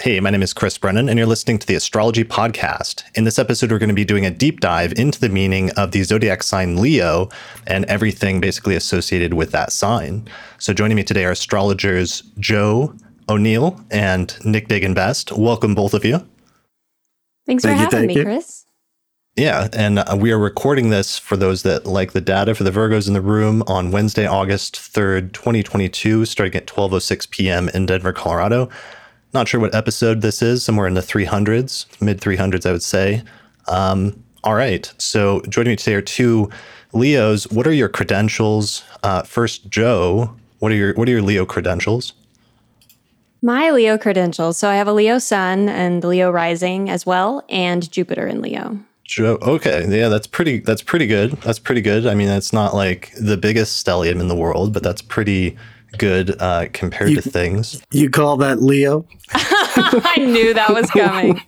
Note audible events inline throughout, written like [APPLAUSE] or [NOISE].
Hey, my name is Chris Brennan, and you're listening to the Astrology Podcast. In this episode, we're going to be doing a deep dive into the meaning of the zodiac sign Leo and everything basically associated with that sign. So, joining me today are astrologers Jo O'Neill and Nick Dagan Best. Welcome, both of you. Thanks Thank for you, having me, you. Chris. Yeah, and uh, we are recording this for those that like the data for the Virgos in the room on Wednesday, August 3rd, 2022, starting at 12:06 p.m. in Denver, Colorado. Not sure what episode this is, somewhere in the 300s, mid 300s, I would say. Um, all right, so joining me today are two Leos. What are your credentials? Uh, first, Jo. What are your What are your Leo credentials? My Leo credentials. So I have a Leo sun and the Leo rising as well, and Jupiter in Leo. Jo. Okay, yeah, that's pretty. That's pretty good. That's pretty good. I mean, that's not like the biggest stellium in the world, but that's pretty good uh, compared You- to things, You call that Leo? [LAUGHS] [LAUGHS] I knew that was coming.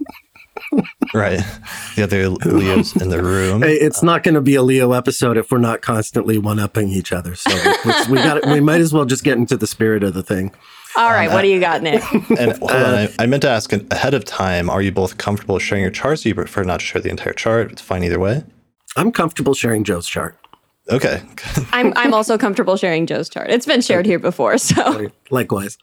right? The other Leos in the room. Hey, it's not going to be a Leo episode if we're not constantly one upping each other. So let's- we got. We might as well just get into the spirit of the thing. All right, what do you got, Nick? [LAUGHS] And hold on, I, I meant to ask ahead of time: Are you both comfortable sharing your charts? Or you prefer not to share the entire chart? It's fine either way. I'm comfortable sharing Jo's chart. Okay. I'm I'm also comfortable sharing Jo's chart. It's been shared here before, so Likewise.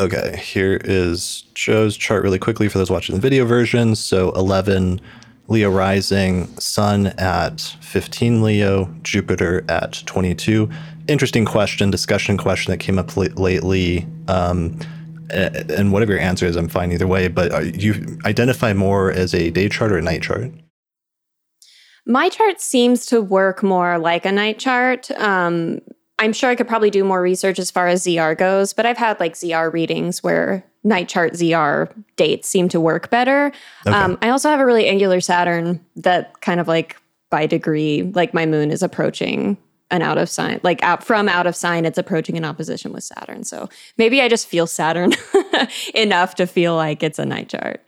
Okay, here is Jo's chart really quickly for those watching the video version. So 11 Leo rising, Sun at 15 Leo, Jupiter at 22. Interesting question, discussion question that came up l- lately. Um, and whatever your answer is, I'm fine either way. But are you identify more as a day chart or a night chart? My chart seems to work more like a night chart. Um, I'm sure I could probably do more research as far as ZR goes, but I've had like ZR readings where night chart ZR dates seem to work better. Um, I also have a really angular Saturn that kind of like by degree, like my moon is approaching an out of sign, like out from out of sign, it's approaching an opposition with Saturn. So maybe I just feel Saturn [LAUGHS] enough to feel like it's a night chart.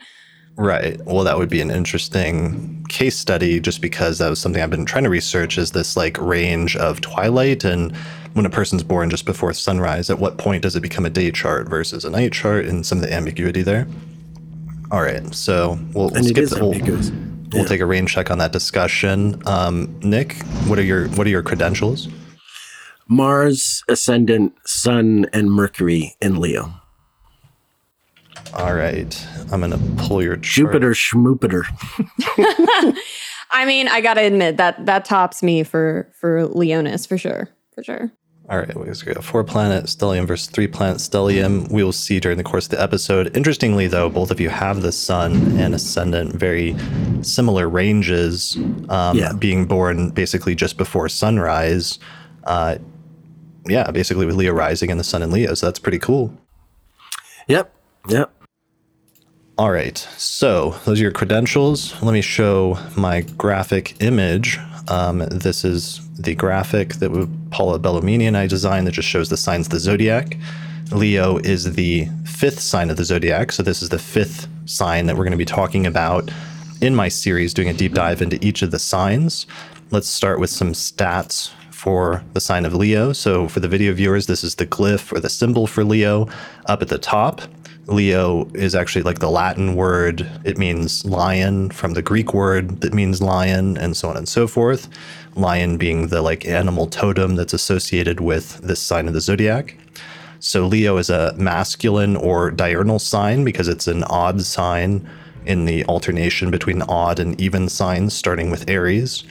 Right. Well, that would be an interesting case study just because that was something I've been trying to research is this like range of twilight and when a person's born just before sunrise, at what point does it become a day chart versus a night chart and some of the ambiguity there? All right. So we'll, we'll skip the we'll, ambiguous. we'll take a rain check on that discussion. Um, Nick, what are your what are your credentials? Mars, Ascendant, Sun, and Mercury in Leo. All right. I'm gonna pull your chart. Jupiter, Schmoopiter. [LAUGHS] I mean, I gotta admit that that tops me for for Leonis for sure, for sure. All right, we got four planet stellium versus three planet stellium. We will see during the course of the episode. Interestingly, though, both of you have the sun and ascendant very similar ranges, um, Yeah. being born basically just before sunrise. Uh, yeah, basically with Leo rising and the sun in Leo. So that's pretty cool. Yep. Yep. All right, so those are your credentials. Let me show my graphic image. Um, this is the graphic that Paula Belluomini and I designed that just shows the signs of the zodiac. Leo is the fifth sign of the zodiac, so this is the fifth sign that we're going to be talking about in my series, doing a deep dive into each of the signs. Let's start with some stats for the sign of Leo. So, for the video viewers, this is the glyph or the symbol for Leo up at the top. Leo is actually like the Latin word. It means lion from the Greek word that means lion, and so on and so forth. Lion being the like animal totem that's associated with this sign of the zodiac. So Leo is a masculine or diurnal sign because it's an odd sign in the alternation between odd and even signs, starting with Aries.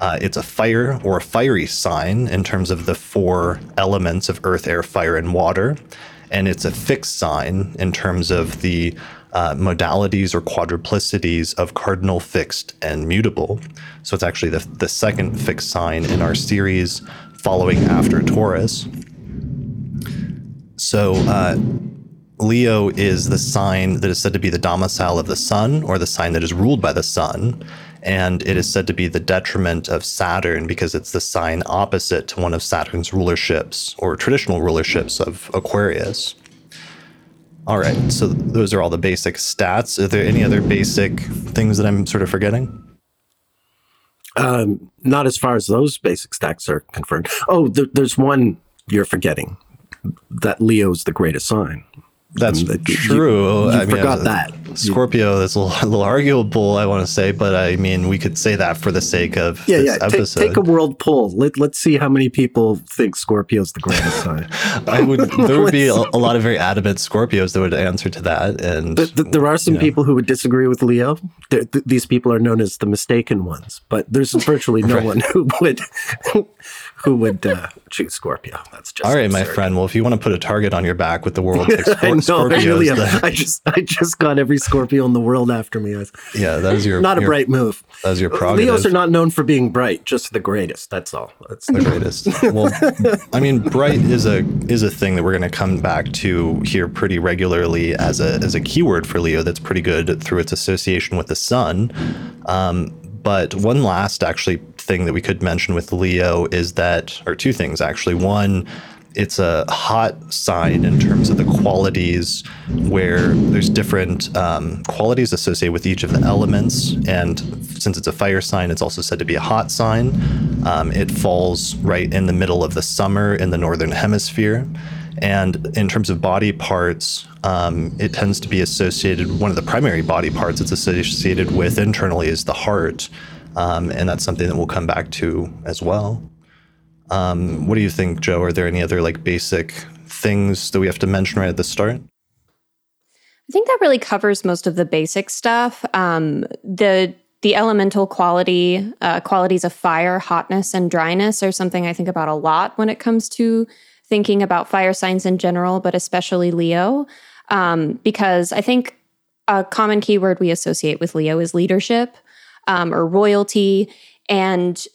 Uh, it's a fire or a fiery sign in terms of the four elements of earth, air, fire, and water. And it's a fixed sign in terms of the uh, modalities or quadruplicities of cardinal, fixed, and mutable. So it's actually the, the second fixed sign in our series following after Taurus. So, uh, Leo is the sign that is said to be the domicile of the sun, or the sign that is ruled by the sun. And it is said to be the detriment of Saturn because it's the sign opposite to one of Saturn's rulerships or traditional rulerships of Aquarius. All right, so those are all the basic stats. Are there any other basic things that I'm sort of forgetting? Um, not as far as those basic stats are confirmed. Oh, th- there's one you're forgetting. That Leo's the greatest sign. That's true. You, I forgot uh, that. Scorpio is [LAUGHS] a little, arguable, I want to say, but I mean, we could say that for the sake of Yeah, this yeah. Take, episode. take a world poll. Let, let's see how many people think Scorpio's the greatest sign. [LAUGHS] I would. [LAUGHS] There would be a, a lot of very adamant Scorpios that would answer to that, and But th- there are some Yeah. people who would disagree with Leo. Th- these people are known as the mistaken ones, but there's virtually no Right. one who would who would uh, choose Scorpio. That's just all right, my friend. Well, if you want to put a target on your back with the world's [LAUGHS] six I know. Scor- I, really Scorpios, then- I just I just got every Scorpio in the world after me. Yeah, that is your [LAUGHS] not a your- bright move. That is your prerogative. Leos are not known for being bright, just the greatest. That's all. That's the [LAUGHS] greatest. Well, I mean, bright is a is a thing that we're going to come back to here pretty regularly as a as a keyword for Leo. That's pretty good through its association with the sun. Um, but one last actually thing that we could mention with Leo is that, or two things actually. One, it's a hot sign in terms of the qualities where there's different um, qualities associated with each of the elements. And since it's a fire sign it's also said to be a hot sign. Um, it falls right in the middle of the summer in the northern hemisphere. And in terms of body parts um, it tends to be associated one of the primary body parts it's associated with internally is the heart um, and that's something that we'll come back to as well um, what do you think, Jo? Are there any other like basic things that we have to mention right at the start? I think that really covers most of the basic stuff. Um, the the elemental quality uh, qualities of fire, hotness, and dryness are something I think about a lot when it comes to thinking about fire signs in general, but especially Leo, um, because I think a common keyword we associate with Leo is leadership um, or royalty, and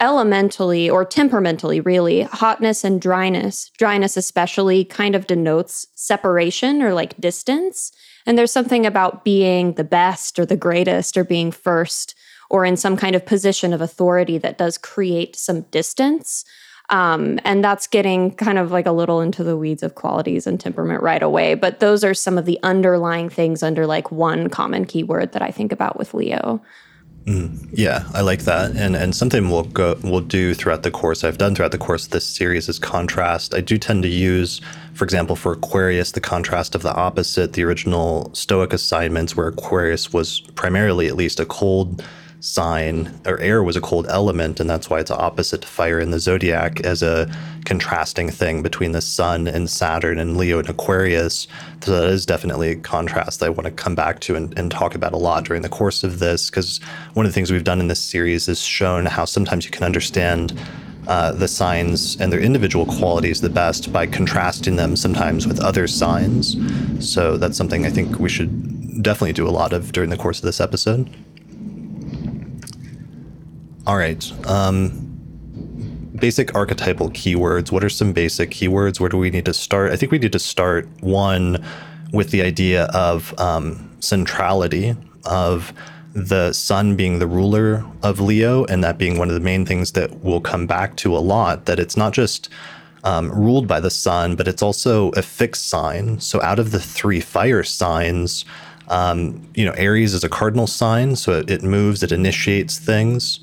elementally or temperamentally, really, hotness and dryness, dryness especially, kind of denotes separation or like distance. And there's something about being the best or the greatest or being first or in some kind of position of authority that does create some distance. Um, and that's getting kind of like a little into the weeds of qualities and temperament right away. But those are some of the underlying things under like one common keyword that I think about with Leo. Mm. Yeah, I like that, and and something we'll go we'll do throughout the course. I've done throughout the course of this series is contrast. I do tend to use, for example, for Aquarius, the contrast of the opposite, the original Stoic assignments, where Aquarius was primarily, at least, a cold sign, or air was a cold element, and that's why it's opposite to fire in the zodiac as a contrasting thing between the Sun and Saturn and Leo and Aquarius. So that is definitely a contrast that I want to come back to and, and talk about a lot during the course of this, because one of the things we've done in this series is shown how sometimes you can understand uh, the signs and their individual qualities the best by contrasting them sometimes with other signs. So that's something I think we should definitely do a lot of during the course of this episode. All right. Um, basic archetypal keywords. What are some basic keywords? Where do we need to start? I think we need to start one with the idea of um, centrality, of the sun being the ruler of Leo, and that being one of the main things that we'll come back to a lot. That it's not just um, ruled by the sun, but it's also a fixed sign. So out of the three fire signs, um, you know, Aries is a cardinal sign, so it, it moves, it initiates things.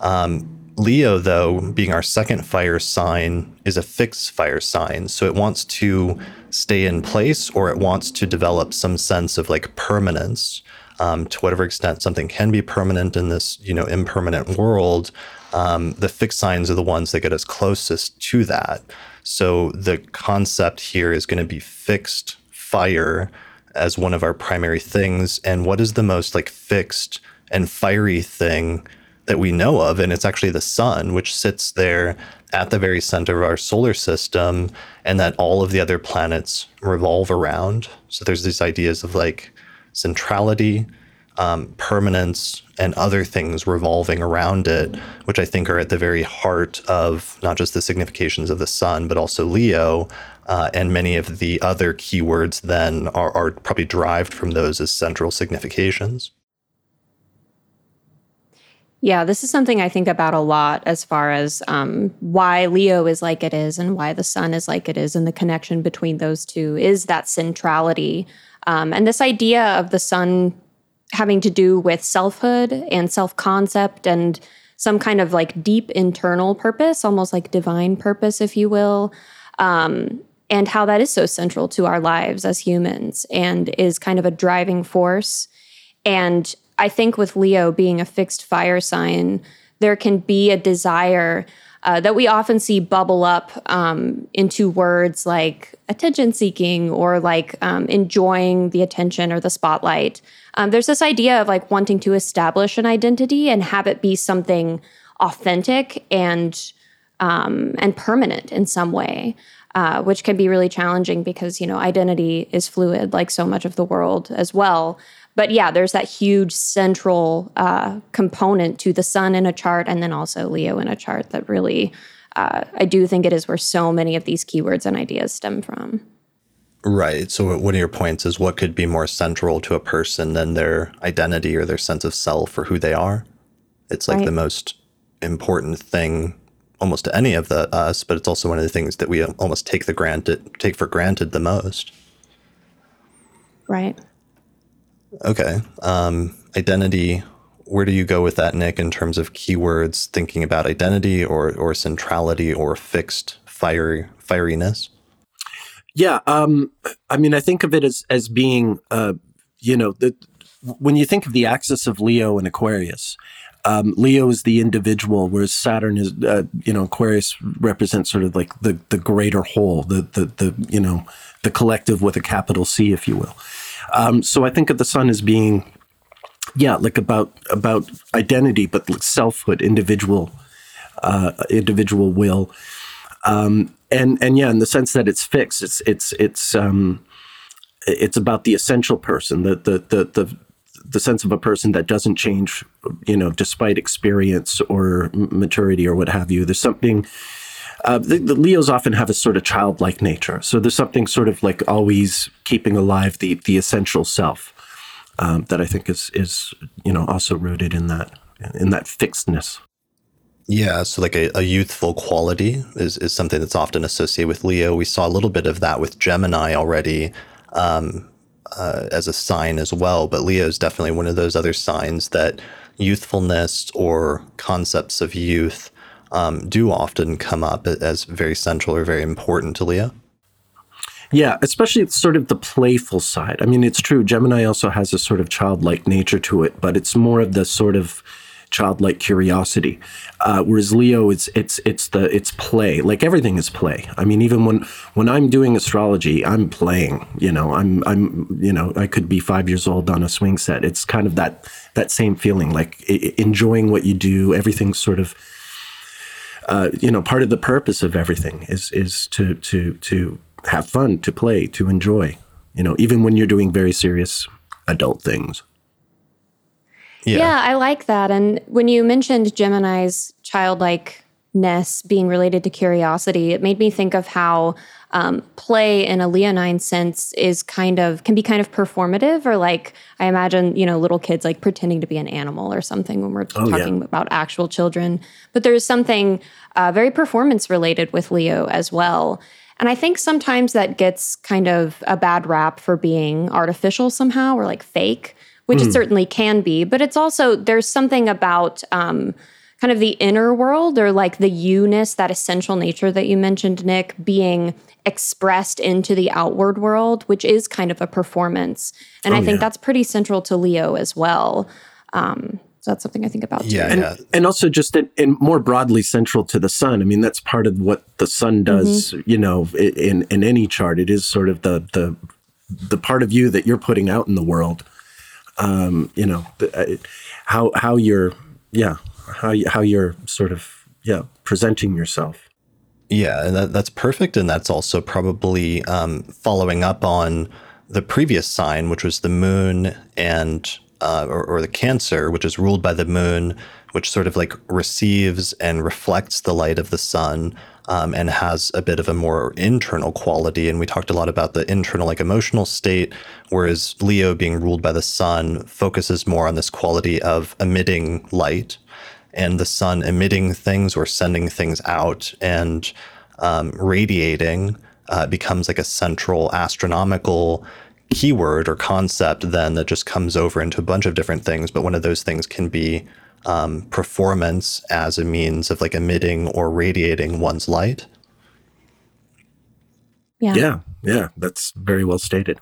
Um, Leo, though, being our second fire sign, is a fixed fire sign. So it wants to stay in place or it wants to develop some sense of like permanence. Um, to whatever extent something can be permanent in this, you know, impermanent world, um, the fixed signs are the ones that get us closest to that. So the concept here is going to be fixed fire as one of our primary things. And what is the most like fixed and fiery thing that we know of? And it's actually the sun, which sits there at the very center of our solar system, and that all of the other planets revolve around. So there's these ideas of like centrality, um, permanence, and other things revolving around it, which I think are at the very heart of not just the significations of the sun, but also Leo. Uh, and many of the other keywords then are, are probably derived from those as central significations. Yeah, this is something I think about a lot as far as um, why Leo is like it is and why the sun is like it is, and the connection between those two is that centrality. Um, and this idea of the sun having to do with selfhood and self concept and some kind of like deep internal purpose, almost like divine purpose, if you will. Um, and how that is so central to our lives as humans and is kind of a driving force. And I think with Leo being a fixed fire sign, there can be a desire uh, that we often see bubble up um, into words like attention seeking or like um, enjoying the attention or the spotlight. Um, there's this idea of like wanting to establish an identity and have it be something authentic and um, and permanent in some way. Uh, which can be really challenging because you know identity is fluid like so much of the world as well but yeah, there's that huge central uh, component to the sun in a chart and then also Leo in a chart that really, uh, I do think it is where so many of these keywords and ideas stem from. Right. So, one of your points is what could be more central to a person than their identity or their sense of self or who they are? It's like right. the most important thing almost to any of the us, but it's also one of the things that we almost take the granted take for granted the most. Right. Okay. Um, identity. Where do you go with that, Nick, in terms of keywords, thinking about identity or or centrality or fixed fiery fieriness? Yeah, um, I mean, I think of it as as being, uh, you know, the, when you think of the axis of Leo and Aquarius, um, Leo is the individual, whereas Saturn is, uh, you know, Aquarius represents sort of like the the greater whole, the the the you know, the collective with a capital C, if you will. Um, so I think of the sun as being, yeah, like about about identity, but like selfhood, individual, uh, individual will, um, and and yeah, in the sense that it's fixed, it's it's it's um, it's about the essential person, the the the the the sense of a person that doesn't change, you know, despite experience or maturity or what have you. There's something uh, the, the, Leos often have a sort of childlike nature. So there's something sort of like always keeping alive the the essential self um, that I think is is you know also rooted in that in that fixedness. Yeah, so like a, a youthful quality is, is something that's often associated with Leo. We saw a little bit of that with Gemini already um, uh, as a sign as well, but Leo is definitely one of those other signs that youthfulness or concepts of youth um, do often come up as very central or very important to Leo. Yeah, especially sort of the playful side. I mean, it's true. Gemini also has a sort of childlike nature to it, but it's more of the sort of childlike curiosity. Uh, whereas Leo, it's it's it's the it's play. Like everything is play. I mean, even when when I'm doing astrology, I'm playing. You know, I'm I'm you know I could be five years old on a swing set. It's kind of that that same feeling, like enjoying what you do. Everything's sort of uh, you know, part of the purpose of everything is is to to to have fun, to play, to enjoy. You know, even when you're doing very serious adult things. Yeah. yeah, I like that. And when you mentioned Gemini's childlikeness being related to curiosity, it made me think of how um, play in a leonine sense is kind of can be kind of performative or like i imagine you know little kids like pretending to be an animal or something when we're oh, talking yeah. about actual children but there's something uh, very performance related with leo as well and i think sometimes that gets kind of a bad rap for being artificial somehow or like fake which mm. it hmm. certainly can be but it's also there's something about um, kind of the inner world or like the you-ness, that essential nature that you mentioned, Nick, being expressed into the outward world, which is kind of a performance. And oh, I think yeah. that's pretty central to Leo as well. Um, so that's something I think about. Too. Yeah, and, yeah. and also just in, in, more broadly central to the sun. I mean, that's part of what the sun does. Mm-hmm. You know, in in any chart, it is sort of the the the part of you that you're putting out in the world. Um, you know, the, uh, how how you're yeah how you, how you're sort of yeah presenting yourself. Yeah, and that, that's perfect, and that's also probably um, following up on the previous sign, which was the moon and uh, or, or the Cancer, which is ruled by the moon, which sort of like receives and reflects the light of the sun. Um, and has a bit of a more internal quality. And we talked a lot about the internal, like emotional state, whereas Leo, being ruled by the sun, focuses more on this quality of emitting light and the sun emitting things or sending things out and um, radiating uh, becomes like a central astronomical keyword or concept then that just comes over into a bunch of different things but one of those things can be um, performance as a means of like emitting or radiating one's light Yeah. Yeah. Yeah. That's very well stated.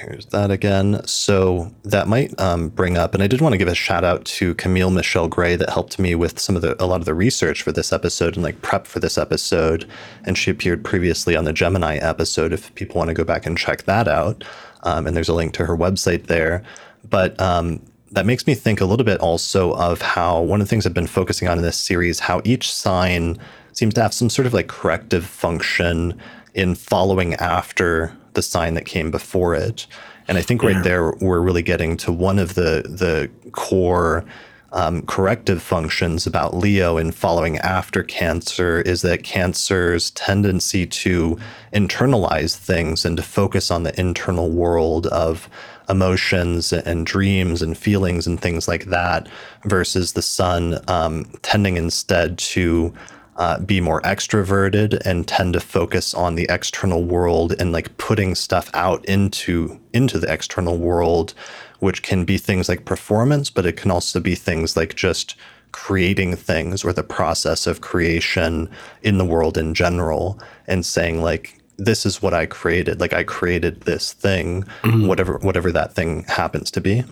Here's that again. So that might um, bring up, and I did want to give a shout out to Camille Michelle Gray that helped me with some of the a lot of the research for this episode and like prep for this episode. And she appeared previously on the Gemini episode. If people want to go back and check that out, um, and there's a link to her website there. But um, that makes me think a little bit also of how one of the things I've been focusing on in this series, how each sign seems to have some sort of like corrective function in following after the sign that came before it. And I think right yeah. there we're really getting to one of the the core um, corrective functions about Leo in following after Cancer is that Cancer's tendency to internalize things and to focus on the internal world of emotions and dreams and feelings and things like that, versus the Sun um, tending instead to uh, be more extroverted and tend to focus on the external world and like putting stuff out into into the external world which can be things like performance but it can also be things like just creating things or the process of creation in the world in general and saying like this is what I created like I created this thing mm-hmm. whatever whatever that thing happens to be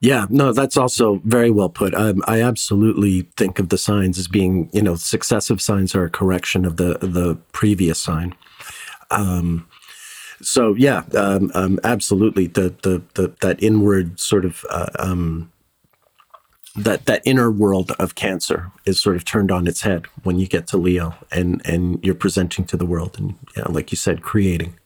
yeah, no, that's also very well put. Um, I absolutely think of the signs as being, you know, successive signs are a correction of the the previous sign. Um, so yeah, um, um, absolutely. The, the the that inward sort of uh, um, that that inner world of Cancer is sort of turned on its head when you get to Leo, and and you're presenting to the world, and yeah, like you said, creating.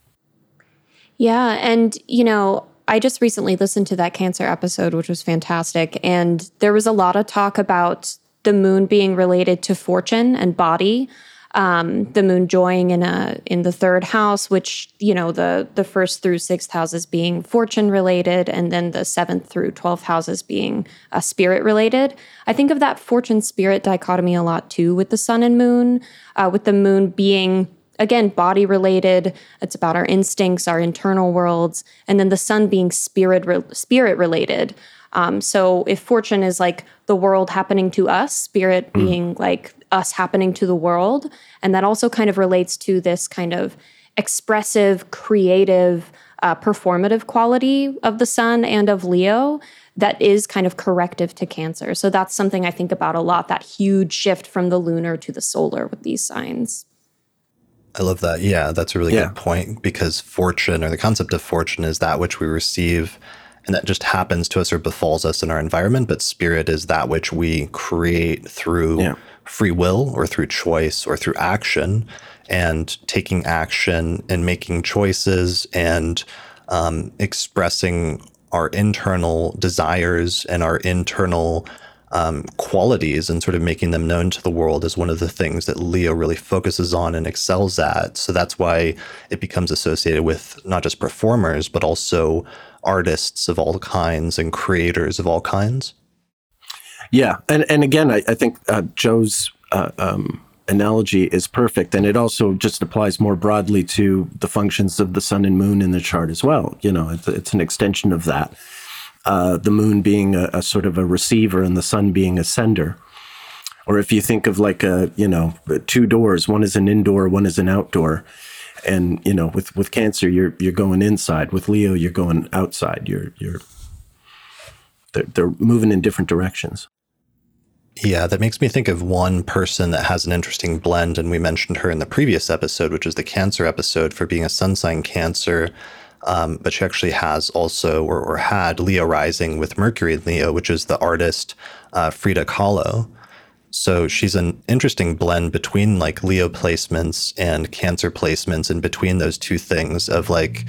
Yeah, and you know, I just recently listened to that cancer episode, which was fantastic. And there was a lot of talk about the moon being related to fortune and body. Um, the moon joining in a in the third house, which you know the the first through sixth houses being fortune related, and then the seventh through twelfth houses being uh, spirit related. I think of that fortune spirit dichotomy a lot too with the sun and moon, uh, with the moon being again body related it's about our instincts our internal worlds and then the sun being spirit re- spirit related. Um, so if fortune is like the world happening to us spirit mm. being like us happening to the world and that also kind of relates to this kind of expressive creative uh, performative quality of the sun and of leo that is kind of corrective to cancer. So that's something i think about a lot that huge shift from the lunar to the solar with these signs I love that. Yeah, that's a really yeah. good point because fortune or the concept of fortune is that which we receive and that just happens to us or befalls us in our environment. But spirit is that which we create through yeah. free will or through choice or through action and taking action and making choices and um, expressing our internal desires and our internal um, qualities and sort of making them known to the world is one of the things that Leo really focuses on and excels at. So that's why it becomes associated with not just performers, but also artists of all kinds and creators of all kinds. Yeah. And, and again, I, I think uh, Jo's uh, um, analogy is perfect. And it also just applies more broadly to the functions of the sun and moon in the chart as well. You know, it's, it's an extension of that uh, the moon being a, a, sort of a receiver and the sun being a sender. Or if you think of like a, you know, two doors, one is an indoor, one is an outdoor. And, you know, with, with cancer, you're, you're going inside. With Leo, you're going outside. You're, you're, they're, they're moving in different directions. Yeah, that makes me think of one person that has an interesting blend. And we mentioned her in the previous episode, which is the cancer episode for being a sun sign cancer um, but she actually has also or, or, had Leo rising with Mercury Leo, which is the artist uh, Frida Kahlo. So she's an interesting blend between like Leo placements and Cancer placements, and between those two things of like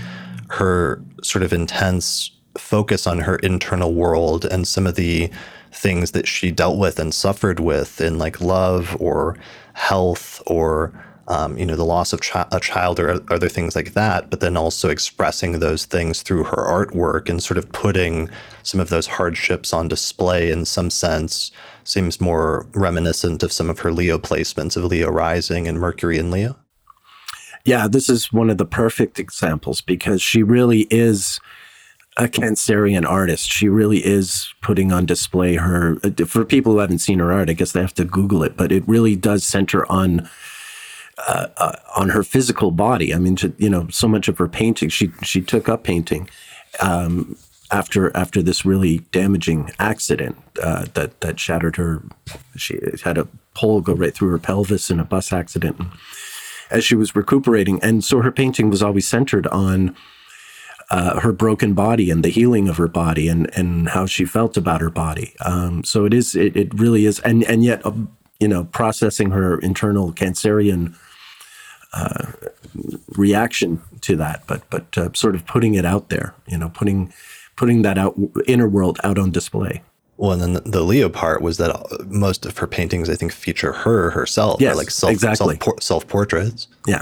her sort of intense focus on her internal world and some of the things that she dealt with and suffered with in like love or health or um, you know, the loss of chi- a child or other things like that, but then also expressing those things through her artwork and sort of putting some of those hardships on display in some sense seems more reminiscent of some of her Leo placements of Leo rising and Mercury in Leo. Yeah, this is one of the perfect examples because she really is a Cancerian artist. She really is putting on display her. For people who haven't seen her art, I guess they have to Google it, but it really does center on uh, uh, on her physical body. I mean, you know, so much of her painting, she she took up painting um, after after this really damaging accident uh, that that shattered her. She had a pole go right through her pelvis in a bus accident. As she was recuperating, and so her painting was always centered on uh, her broken body and the healing of her body and and how she felt about her body. Um, so it is it, it really is, and and yet um, you know processing her internal cancerian uh, reaction to that, but but uh, sort of putting it out there, you know, putting putting that out inner world out on display. Well, and then the Leo part was that most of her paintings, I think, feature her herself, yes, like self, exactly. self, self portraits. Yeah,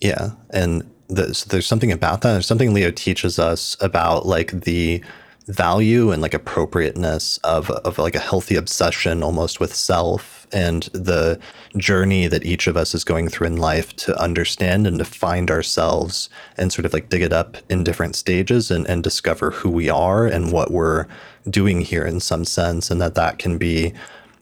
yeah, and the, so there's something about that. There's something Leo teaches us about like the value and like appropriateness of of like a healthy obsession almost with self and the journey that each of us is going through in life to understand and to find ourselves and sort of like dig it up in different stages and, and discover who we are and what we're doing here in some sense and that that can be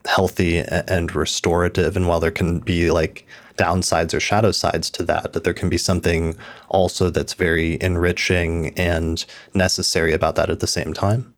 healthy and restorative and while there can be like downsides or shadow sides to that, that there can be something also that's very enriching and necessary about that at the same time.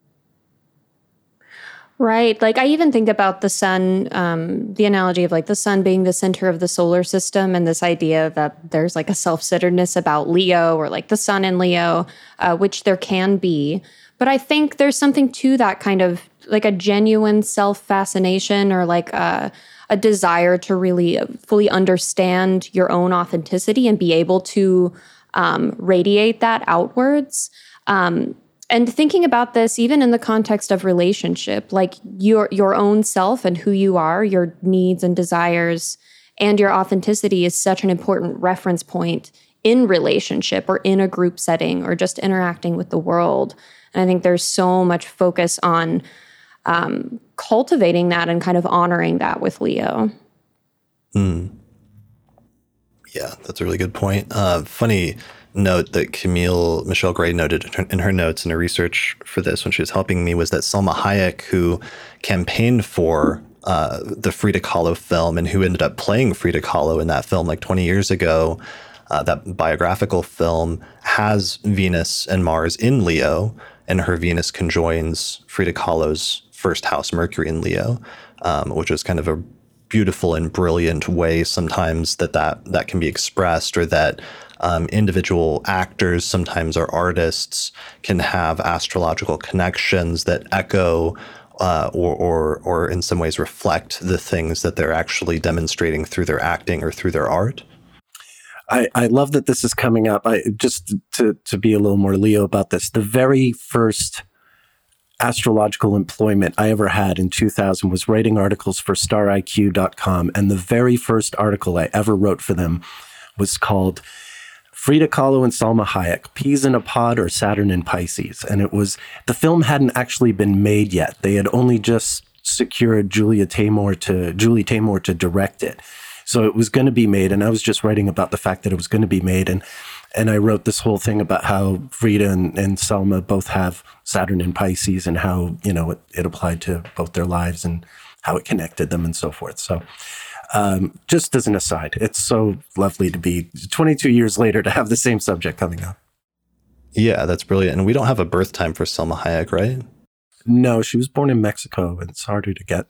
Right. Like I even think about the sun, um, the analogy of like the sun being the center of the solar system, and this idea that there's like a self centeredness about Leo or like the sun in Leo, uh, which there can be. But I think there's something to that kind of like a genuine self fascination or like a, a desire to really fully understand your own authenticity and be able to um, radiate that outwards. Um, and thinking about this even in the context of relationship, like your your own self and who you are, your needs and desires, and your authenticity is such an important reference point in relationship or in a group setting or just interacting with the world. And I think there's so much focus on um, cultivating that and kind of honoring that with Leo. Mm. Yeah, that's a really good point. Uh, funny note that Camille Michelle Gray noted in her, in her, notes in her research for this when she was helping me was that Salma Hayek, who campaigned for uh, the Frida Kahlo film and who ended up playing Frida Kahlo in that film like 20 years ago, uh, that biographical film has Venus and Mars in Leo, and her Venus conjoins Frida Kahlo's first house, Mercury in Leo, um, which is kind of a beautiful and brilliant way sometimes that that, that can be expressed or that um, individual actors, sometimes are artists, can have astrological connections that echo uh, or, or, or in some ways reflect the things that they're actually demonstrating through their acting or through their art. I, I love that this is coming up. I just to to be a little more Leo about this. The very first astrological employment I ever had in 2000 was writing articles for stariq.com. And the very first article I ever wrote for them was called Frida Kahlo and Salma Hayek, Peas in a Pod or Saturn in Pisces. And it was, the film hadn't actually been made yet. They had only just secured Julia Taymor to, Julie Taymor to direct it. So it was going to be made. And I was just writing about the fact that it was going to be made. And and I wrote this whole thing about how Frida and, and Salma both have Saturn in Pisces and how, you know, it, it, applied to both their lives and how it connected them and so forth. So, um, just as an aside, it's so lovely to be 22 years later to have the same subject coming up. Yeah, that's brilliant. And we don't have a birth time for Salma Hayek, right? No, she was born in Mexico and it's harder to get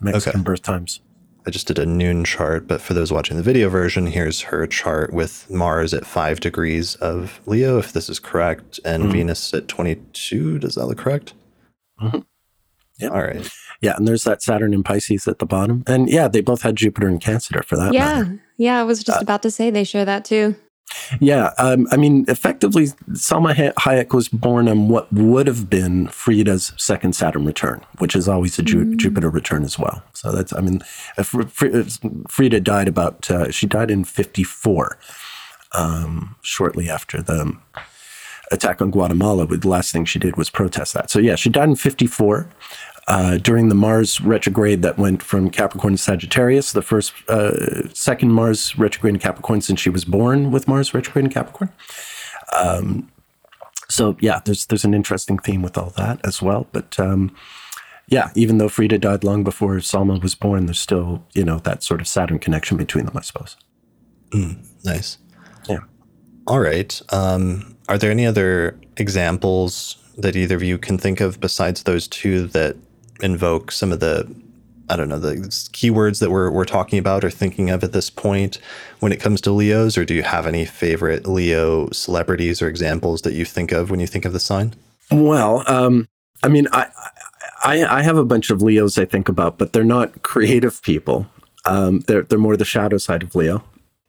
Mexican okay. birth times. I just did a noon chart, but for those watching the video version, here's her chart with Mars at five degrees of Leo, if this is correct, and mm-hmm. Venus at 22. Does that look correct? Mm-hmm. Yeah. All right. Yeah. And there's that Saturn in Pisces at the bottom. And yeah, they both had Jupiter in Cancer for that. Yeah. Matter. Yeah. I was just uh, about to say they share that too. Yeah, um, I mean, effectively, Salma Hayek was born on what would have been Frida's second Saturn return, which is always a Ju- mm. Jupiter return as well. So that's, I mean, Frida died about, uh, she died in 54, um, shortly after the attack on Guatemala. The last thing she did was protest that. So yeah, she died in 54 uh, during the Mars retrograde that went from Capricorn to Sagittarius, the first, uh, second Mars retrograde in Capricorn since she was born with Mars retrograde in Capricorn. Um, so yeah, there's there's an interesting theme with all that as well. But um, yeah, even though Frida died long before Salma was born, there's still, you know, that sort of Saturn connection between them, I suppose. Mm, nice. Yeah. All right. Um, are there any other examples that either of you can think of besides those two that invoke some of the I don't know, the keywords that we're, we're talking about or thinking of at this point when it comes to Leos? Or do you have any favorite Leo celebrities or examples that you think of when you think of the sign? Well, um, I mean, I, I, I have a bunch of Leos I think about, but they're not creative people. Um, they're, they're more the shadow side of Leo.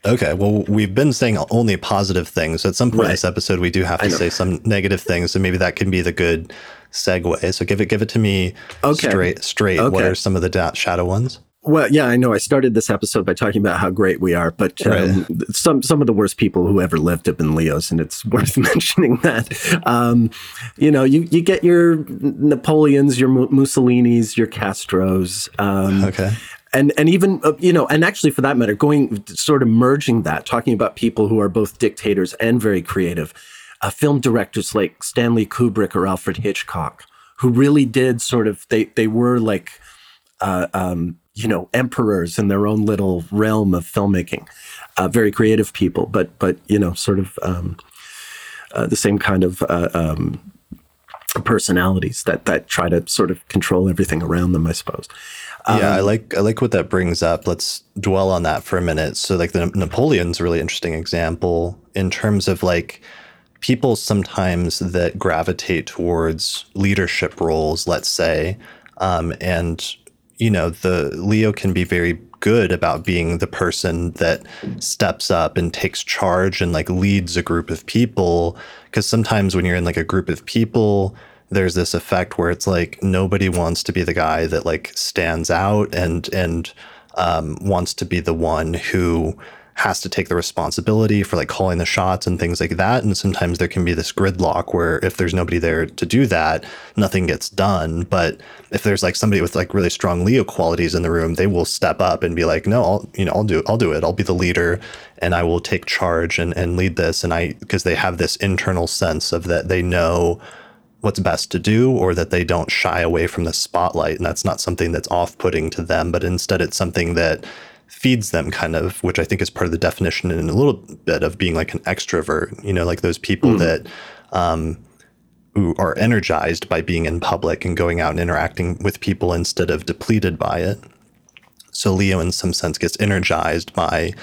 Okay. Well, we've been saying only positive things. At some point right. in this episode, we do have to say some negative things. So maybe that can be the good segue. So give it give it to me okay. straight straight. Okay. What are some of the da- shadow ones? Well, yeah, I know. I started this episode by talking about how great we are, but um, right. some some of the worst people who ever lived have been Leos, and it's [LAUGHS] worth mentioning that. Um, you know, you you get your Napoleons, your Mussolinis, your Castros. Um, okay. And and even uh, you know, and actually for that matter, going sort of merging that, talking about people who are both dictators and very creative uh, film directors like Stanley Kubrick or Alfred Hitchcock, who really did sort of they they were like uh, um, you know emperors in their own little realm of filmmaking, uh, very creative people, but but you know sort of um, uh, the same kind of uh, um, personalities that that try to sort of control everything around them, I suppose. yeah, I um, like I like what that brings up. Let's dwell on that for a minute. So, like the Napoleon's a really interesting example in terms of like people sometimes that gravitate towards leadership roles, let's say, um, and you know, the Leo can be very good about being the person that steps up and takes charge and like leads a group of people. Because sometimes when you're in like a group of people, there's this effect where it's like nobody wants to be the guy that like stands out and and um, wants to be the one who has to take the responsibility for like calling the shots and things like that. And sometimes there can be this gridlock where if there's nobody there to do that, nothing gets done. But if there's like somebody with like really strong Leo qualities in the room, they will step up and be like, no, I'll, you know, I'll do, I'll do it. I'll be the leader and I will take charge and, and lead this. And I, because they have this internal sense of that they know what's best to do or that they don't shy away from the spotlight. And that's not something that's off putting to them, but instead it's something that feeds them kind of which i think is part of the definition in a little bit of being like an extrovert you know like those people mm. that um, who are energized by being in public and going out and interacting with people instead of depleted by it so leo in some sense gets energized by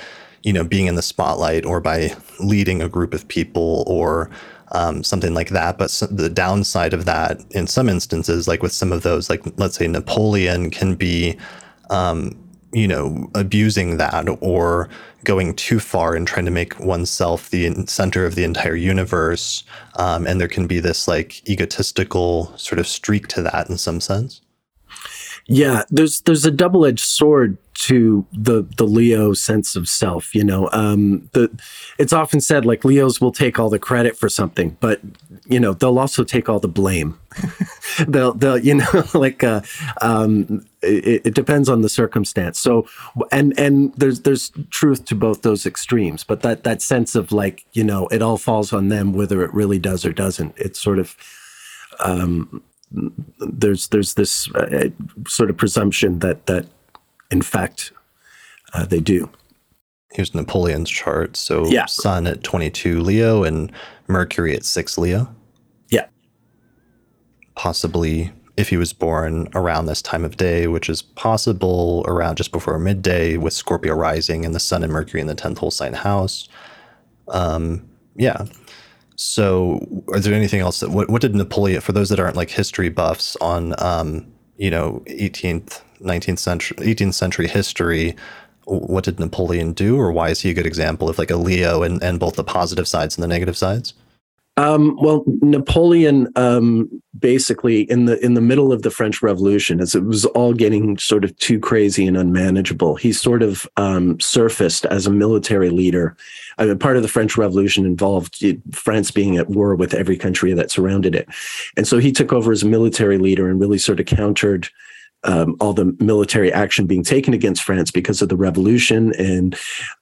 you know being in the spotlight or by leading a group of people or um, something like that but the downside of that in some instances like with some of those like let's say napoleon can be um, you know, abusing that or going too far and trying to make oneself the center of the entire universe. Um, and there can be this like egotistical sort of streak to that in some sense. Yeah, there's there's a double edged sword to the the Leo sense of self. You know, um, the it's often said like Leos will take all the credit for something, but you know they'll also take all the blame. [LAUGHS] they'll they'll you know [LAUGHS] like uh, um, it, it, depends on the circumstance. So and and there's there's truth to both those extremes, but that that sense of like you know it all falls on them whether it really does or doesn't. It's sort of um, there's there's this uh, sort of presumption that that in fact uh, they do. Here's Napoleon's chart. So yeah. Sun at 22 Leo and Mercury at 6 Leo. Yeah. Possibly if he was born around this time of day, which is possible around just before midday with Scorpio rising and the Sun and Mercury in the 10th whole sign house. Um, yeah. So, is there anything else that what, what did Napoleon for those that aren't like history buffs on um, you know 18th, 19th century, 18th century history? What did Napoleon do, or why is he a good example of like a Leo and, and both the positive sides and the negative sides? Um, well, Napoleon um, basically in the in the middle of the French Revolution, as it was all getting sort of too crazy and unmanageable, he sort of um, surfaced as a military leader. I mean, part of the French Revolution involved France being at war with every country that surrounded it, and so he took over as a military leader and really sort of countered um, all the military action being taken against France because of the revolution, and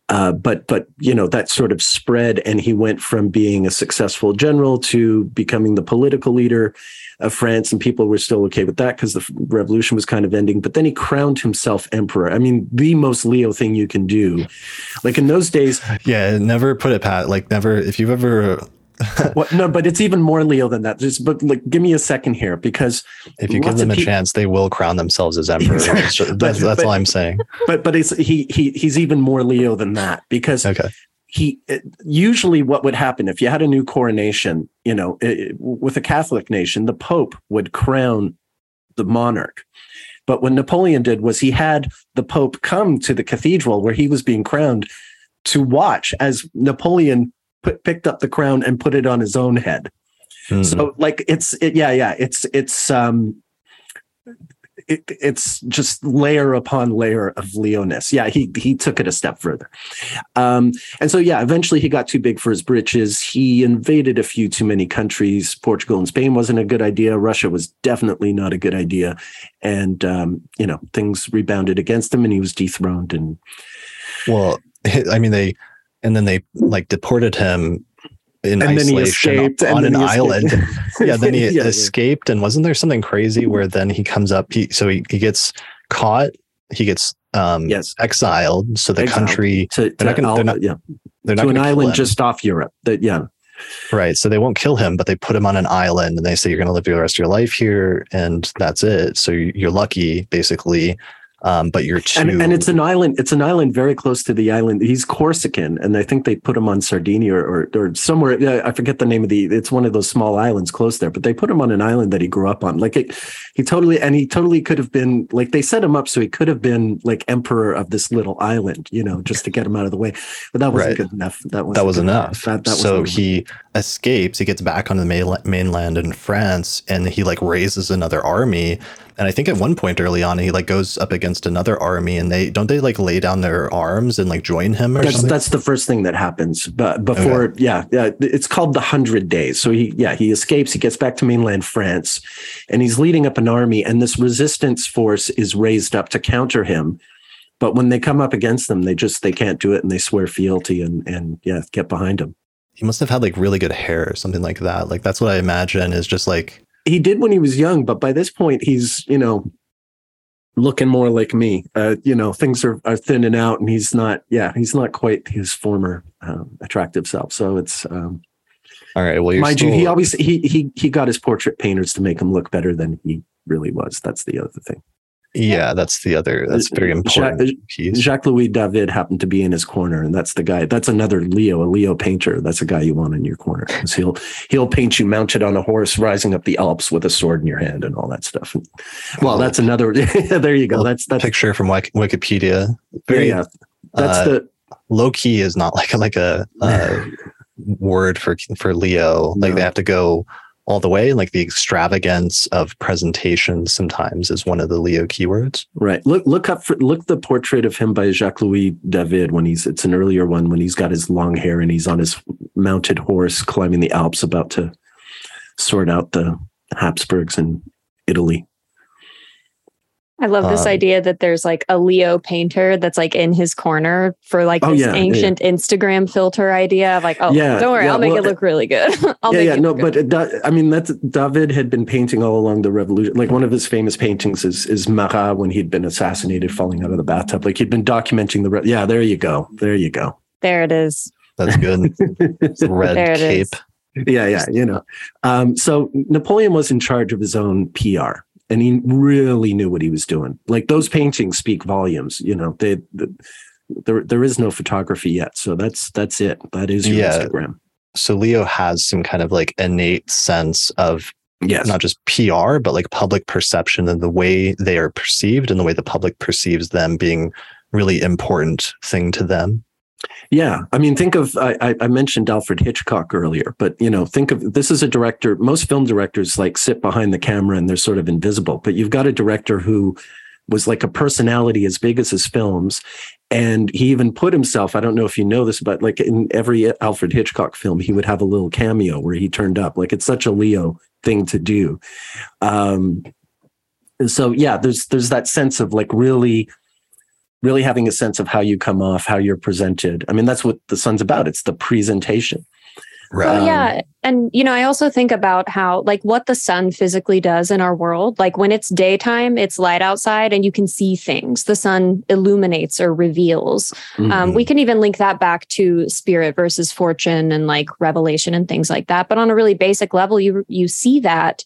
uh, but but you know that sort of spread, and he went from being a successful general to becoming the political leader of France, and people were still okay with that because the revolution was kind of ending. But then he crowned himself emperor. I mean, the most Leo thing you can do. Like in those days, [LAUGHS] Yeah, never put it pat. Like never. If you've ever, what, no, but it's even more Leo than that. Just but like, give me a second here because if you give them a peop- chance, they will crown themselves as emperor. Exactly. that's But- that's but- all I'm saying. but but it's he he he's even more Leo than that because Okay. he it- usually what would happen if you had a new coronation, you know, i- i- with a Catholic nation, the Pope would crown the monarch. But what Napoleon did was he had the Pope come to the cathedral where he was being crowned to watch as Napoleon picked up the crown and put it on his own head. Mhm. So like it's it, yeah yeah it's it's um it, it's just layer upon layer of Leoness. Yeah, he he took it a step further. Um, and so yeah, eventually he got too big for his britches. He invaded a few too many countries. Portugal and Spain wasn't a good idea. Russia was definitely not a good idea. And um, you know, things rebounded against him and he was dethroned and Well, I mean, they, and then they like deported him in and then he isolation escaped on an island. [LAUGHS] yeah, then he Yeah, yeah. escaped, and wasn't there something crazy where then he comes up? He so he, he gets caught. He gets um Yes. exiled. So the Exiled. country to, They're not gonna- they're not- yeah, they're not to an island just off Europe. That yeah. right. So they won't kill him, but they put him on an island, and they say you're going to live the rest of your life here, and that's it. So you're lucky, basically. Um, but you're too. and, and it's an island it's an island very close to the island he's corsican and i think they put him on sardinia or, or, or somewhere i forget the name of the it's one of those small islands close there but they put him on an island that he grew up on like it, he totally and he totally could have been like they set him up so he could have been like emperor of this little island you know just to get him out of the way but that wasn't Right. good enough that, that was good enough. that, that so he escapes. He gets back on the mainland in France, and he like raises another army. And I think at one point early on, he like goes up against another army, and they don't they like lay down their arms and like join him or that's something. that's the first thing that happens. But before, yeah, yeah, it's called the Hundred Days. So he, yeah, he escapes. He gets back to mainland France, and he's leading up an army. And this resistance force is raised up to counter him. But when they come up against them, they just they can't do it, and they swear fealty and and yeah, get behind him. he must have had like really good hair or something like that. Like that's what I imagine is just like He did when he was young, but by this point, he's you know looking more like me. Uh, you know, things are are thinning out, and he's not. Yeah, he's not quite his former um, attractive self. So it's. Um, all right. Well, Mind still, you, he always he he he got his portrait painters to make him look better than he really was. That's the other thing. Yeah. That's the other. That's very important Jacques, piece. Jacques Louis David happened to be in his corner, and that's the guy. That's another Leo, a Leo painter. That's a guy you want in your corner because he'll he'll paint you mounted on a horse, rising up the Alps with a sword in your hand, and all that stuff. And, well, that's another. [LAUGHS] there you go. That's that's picture from Wikipedia. Very yeah. That's uh, the low key is not like like a [LAUGHS] uh, word for for Leo. Like No. they have to go all the way. Like the extravagance of presentation sometimes is one of the Leo keywords. Right. Look look up for look the portrait of him by Jacques Louis David when he's it's an earlier one when he's got his long hair and he's on his mounted horse climbing the Alps about to sort out the Habsburgs in Italy. I love this Um, idea that there's like a Leo painter that's like in his corner for like Oh, this yeah, yeah, ancient Instagram filter idea of like, oh, Yeah, don't worry, yeah, I'll make well, it look really good. [LAUGHS] I'll yeah, make yeah, it no, look but it, I mean that's David had been painting all along the revolution. Like one of his famous paintings is is Marat when he'd been assassinated, falling out of the bathtub. Like he'd been documenting the. Re- yeah, there you go, there you go. there it is. That's good. [LAUGHS] Red There it cape. is. yeah yeah you know um, so napoleon was in charge of his own pr and he really knew what he was doing like those paintings speak volumes you know they, the, there there is no photography yet so that's that's it that is your Yeah. instagram So Leo has some kind of like innate sense of yes not just PR, but like public perception and the way they are perceived and the way the public perceives them being really important thing to them. Yeah, I mean, think of I, I- mentioned Alfred Hitchcock earlier, but you know, think of this is a director. Most film directors like sit behind the camera and they're sort of invisible, but you've got a director who was like a personality as big as his films, and he even put himself. I don't know if you know this, but like in every Alfred Hitchcock film, he would have a little cameo where he turned up. Like it's such a Leo thing to do. Um, so yeah, there's there's that sense of like really really having a sense of how you come off, how you're presented. I mean, that's what the sun's about. It's the presentation. Right. Well, Um, yeah. And, you know, I also think about how, like, what the sun physically does in our world. Like, when it's daytime, it's light outside and you can see things. The sun illuminates or reveals. Um, Mhm. we can even link that back to spirit versus fortune and like revelation and things like that. But on a really basic level, you you see that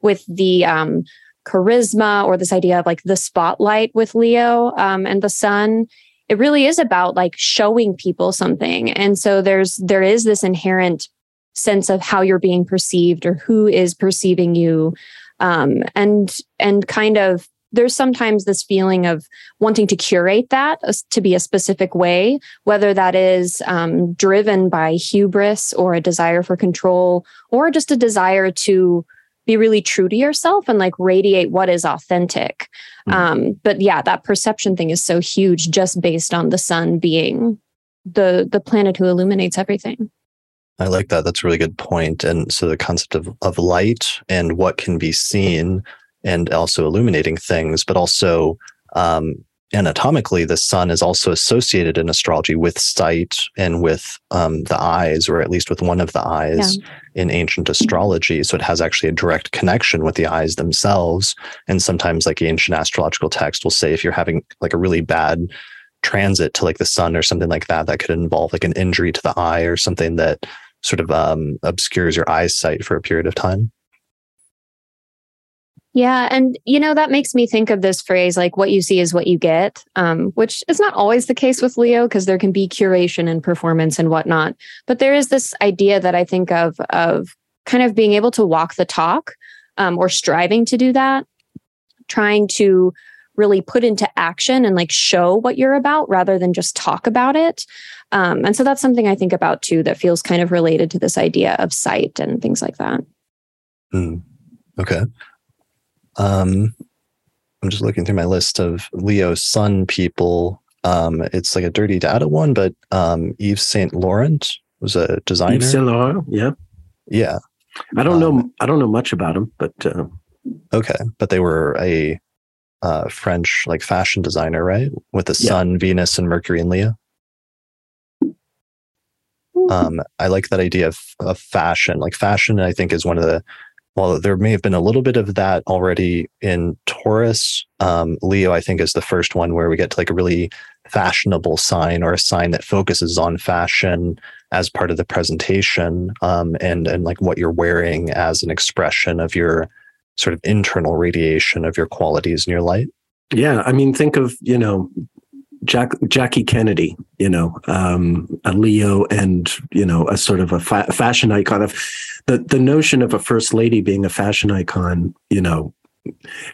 with the um, charisma or this idea of like the spotlight with Leo um, and the sun. It really is about like showing people something, and so there's there is this inherent sense of how you're being perceived or who is perceiving you, um, and and kind of there's sometimes this feeling of wanting to curate that to be a specific way, whether that is um, driven by hubris or a desire for control or just a desire to be really true to yourself and like radiate what is authentic. Mhm. Um, but yeah, that perception thing is so huge just based on the sun being the the planet who illuminates everything. I like that. That's a really good point. And so the concept of, of light and what can be seen and also illuminating things, but also um, anatomically, the sun is also associated in astrology with sight and with um, the eyes, or at least with one of the eyes in ancient astrology. So it has actually a direct connection with the eyes themselves. And sometimes, like ancient astrological text will say, if you're having like a really bad transit to like the sun or something like that, that could involve like an injury to the eye or something that sort of um, obscures your eyesight for a period of time. Yeah, and you know that makes me think of this phrase like "what you see is what you get," um, which is not always the case with Leo because there can be curation and performance and whatnot. But there is this idea that I think of of kind of being able to walk the talk um, or striving to do that, trying to really put into action and like show what you're about rather than just talk about it. Um, and so that's something I think about too that feels kind of related to this idea of sight and things like that. Hmm. Okay. Um, I'm just looking through my list of Leo Sun people. Um, it's like a dirty data one, but um, Yves Saint Laurent was a designer. Yves Saint Laurent, yeah. yeah. I don't know. Um, I don't know much about him, but uh, Okay, but they were a uh, French like fashion designer, right? With the Yeah. Sun, Venus, and Mercury and Leo. Um, I like that idea of, of fashion. Like fashion, I think is one of the. Well, there may have been a little bit of that already in Taurus. Um, Leo, I think, is the first one where we get to like a really fashionable sign or a sign that focuses on fashion as part of the presentation, um, and and like what you're wearing as an expression of your sort of internal radiation of your qualities and your light. yeah. I mean, think of you know, Jack Jackie Kennedy. You know, um, a Leo, and you know, a sort of a fa- fashion icon of the the notion of a first lady being a fashion icon. You know,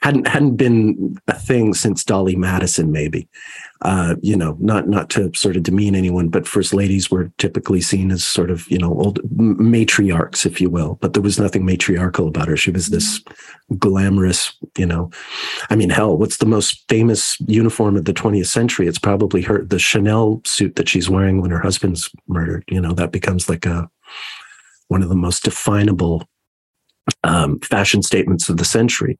hadn't hadn't been a thing since Dolley Madison, maybe. Uh, you know, not not to sort of demean anyone, but first ladies were typically seen as sort of you know old matriarchs, if you will. But there was nothing matriarchal about her. She was this glamorous, you know. I mean, hell, what's the most famous uniform of the 20th century? It's probably her the Chanel suit that she's wearing when her husband's murdered. You know, that becomes like a one of the most definable um, fashion statements of the century.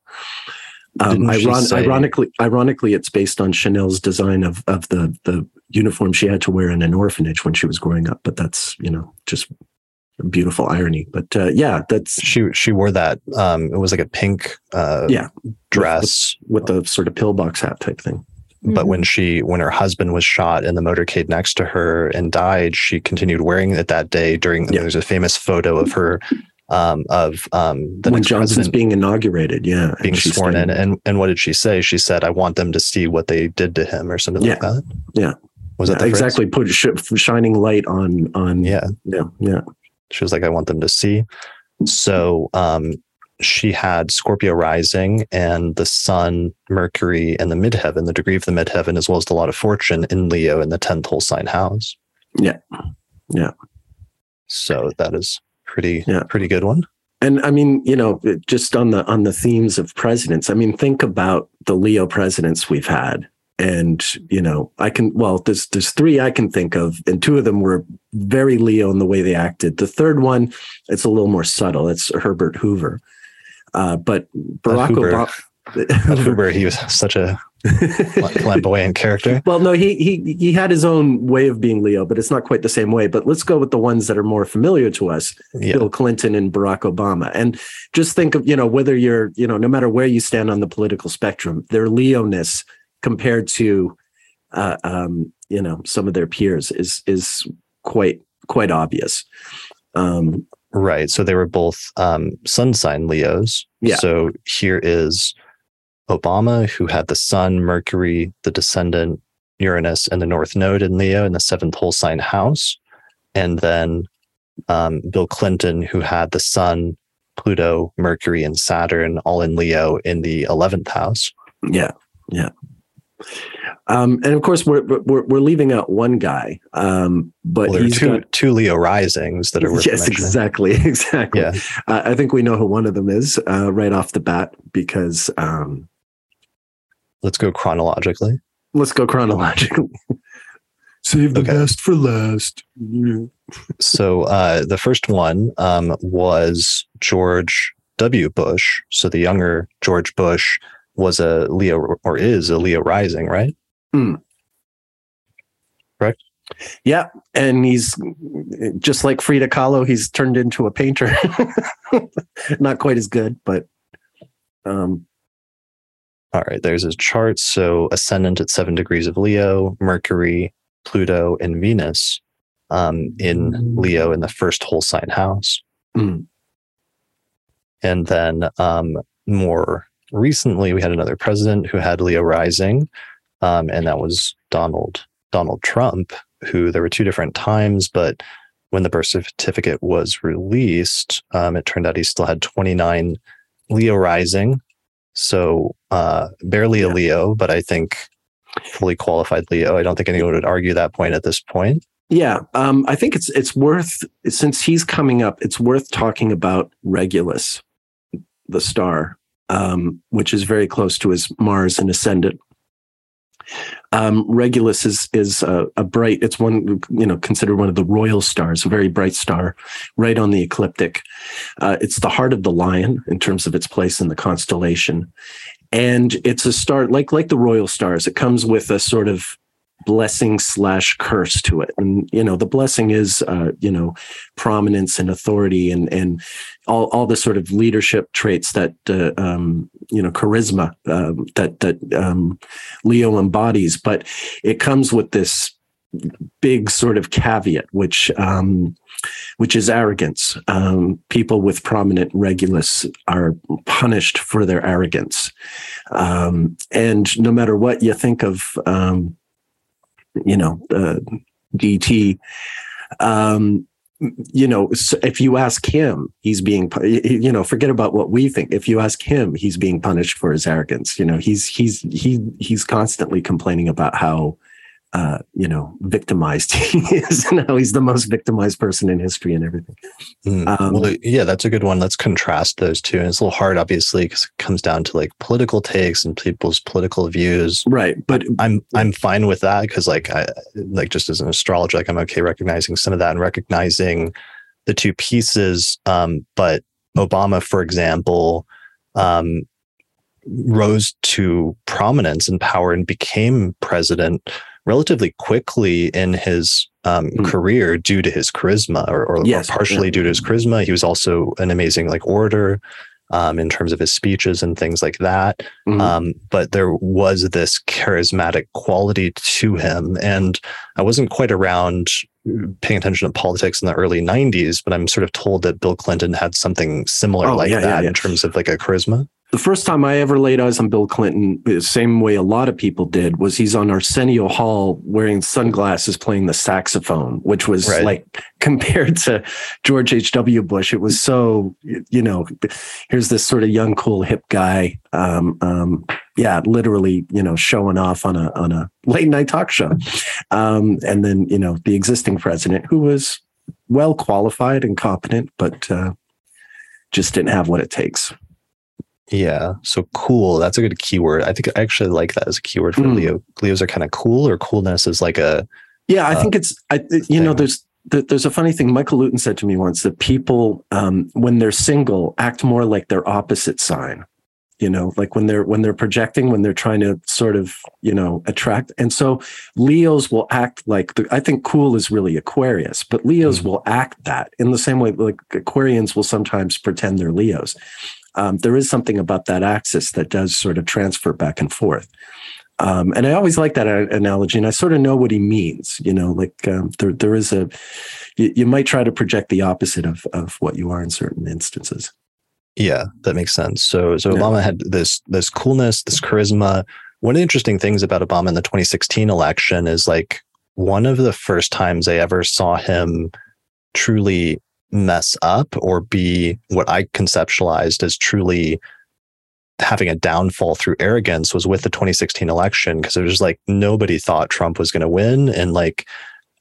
Um, iron- say- ironically, ironically, it's based on Chanel's design of of the the uniform she had to wear in an orphanage when she was growing up. But that's you know just beautiful irony. But uh, yeah, that's She she wore that. Um, it was like a pink uh, Yeah. dress. with the sort of pillbox hat type thing. But when she when her husband was shot in the motorcade next to her and died, she continued wearing it that day. During Yeah. there's a famous photo of her um, of um, the when Johnson's being inaugurated, yeah, being sworn in. And and what did she say? She said, "I want them to see what they did to him," or something like Yeah. that. Yeah. Was that the phrase? exactly put sh- shining light on on Yeah. yeah yeah She was like, I want them to see. So um, she had Scorpio rising and the sun, Mercury, and the midheaven, the degree of the midheaven, as well as the lot of fortune in Leo in the 10th whole sign house. Yeah. Yeah. So that is pretty, Yeah. pretty good one. and I mean you know just on the on the themes of presidents. I mean think about the Leo presidents we've had. And you know, I can well, there's there's three I can think of, and two of them were very Leo in the way they acted. The third one, it's a little more subtle. It's Herbert Hoover, uh, but Barack Hoover. Obama. [LAUGHS] where he was such a flamboyant character. [LAUGHS] Well, no, he he he had his own way of being Leo, but it's not quite the same way. But let's go with the ones that are more familiar to us: yeah. Bill Clinton and Barack Obama. And just think of you know whether you're you know no matter where you stand on the political spectrum, their Leo-ness compared to uh, um, you know some of their peers is is quite quite obvious. Um, right. So they were both um, sun sign Leos. Yeah. So here is Obama, who had the Sun, Mercury, the descendant, Uranus, and the North Node in Leo in the seventh whole sign house. And then um, Bill Clinton, who had the Sun, Pluto, Mercury, and Saturn all in Leo in the 11th house. Yeah. Yeah. Um, and of course, we're, we're, we're leaving out one guy, um, but well, he's two, got, two Leo risings that are yes, exactly, [LAUGHS] exactly. Yeah. Uh, I think we know who one of them is uh, right off the bat because um, Let's go chronologically. Let's go chronologically. Save the okay. best for last. so uh, the first one um, was George W. Bush. So the younger George Bush was a Leo or is a Leo rising, right? Mm. Correct. Yeah, and he's just like Frida Kahlo. He's turned into a painter. [LAUGHS] Not quite as good, but um, all right, there's his chart. So ascendant at seven degrees of Leo, Mercury, Pluto, and Venus um, in mm. Leo in the first whole sign house. Mm. And then um, more recently, we had another president who had Leo rising, um, and that was Donald Donald Trump. Who there were two different times, but when the birth certificate was released, um, it turned out he still had 29 Leo rising, so uh, barely a Leo, but I think fully qualified Leo. I don't think anyone would argue that point at this point. Yeah, um, I think it's it's worth since he's coming up. It's worth talking about Regulus, the star, um, which is very close to his Mars and ascendant. Um, Regulus is is a, a, bright. It's one you know considered one of the royal stars, a very bright star, right on the ecliptic. Uh, it's the heart of the lion in terms of its place in the constellation, and it's a star like like the royal stars. It comes with a sort of blessing slash curse to it and you know the blessing is uh, you know prominence and authority and and all, all the sort of leadership traits that uh, um, you know charisma uh, that that um, leo embodies but it comes with this big sort of caveat which um, which is arrogance. Um, people with prominent regulus are punished for their arrogance. Um, and no matter what you think of um, you know, uh, DT. Um, you know, if you ask him, he's being, you know, forget about what we think. If you ask him, he's being punished for his arrogance. You know, he's he's he he's constantly complaining about how uh, you know, victimized [LAUGHS] he is now he's the most victimized person in history and everything. Mm. Um, well, yeah, that's a good one. Let's contrast those two. And it's a little hard, obviously, because it comes down to like political takes and people's political views. Right. But I'm I'm fine with that because like I like just as an astrologer, like I'm okay recognizing some of that and recognizing the two pieces. Um, but Obama, for example, um, rose to prominence and power and became president relatively quickly in his um, mm. career due to his charisma or, or, yes. or partially yeah. due to his charisma. He was also an amazing like orator um, in terms of his speeches and things like that. Mm. Um, but there was this charismatic quality to him. And I wasn't quite around paying attention to politics in the early 90s, but I'm sort of told that Bill Clinton had something similar oh, like yeah, that yeah, yeah. in terms of like a charisma the first time I ever laid eyes on Bill Clinton, the same way a lot of people did, was he's on Arsenio Hall wearing sunglasses playing the saxophone, which was right. like [LAUGHS] compared to George H.W. Bush, it was so, you know, here's this sort of young, cool, hip guy. Um, um, yeah, literally, you know, showing off on a on a late night talk show. Um, and then, you know, the existing president who was well qualified and competent, but uh, just didn't have what it takes. Yeah. So cool. That's a good keyword. I think I actually like that as a keyword for mm. Leo. Leos are kind of cool, or coolness is like a. Yeah, I uh, think it's. I you thing. know there's there's a funny thing. Michael Lutin said to me once that people, um, when they're single, act more like their opposite sign. you know like when they're when they're projecting when they're trying to sort of you know attract and so leos will act like the, i think cool is really aquarius but leos mm-hmm. will act that in the same way like aquarians will sometimes pretend they're leos um, there is something about that axis that does sort of transfer back and forth um, and I always like that analogy, and I sort of know what he means. You know, like um, there there is a you, you, might try to project the opposite of of what you are in certain instances. Yeah, that makes sense. So so yeah. Obama had this this coolness, this charisma. One of the interesting things about Obama in the 2016 election is like one of the first times I ever saw him truly mess up or be what I conceptualized as truly having a downfall through arrogance was with the 2016 election because it was like nobody thought Trump was going to win. And like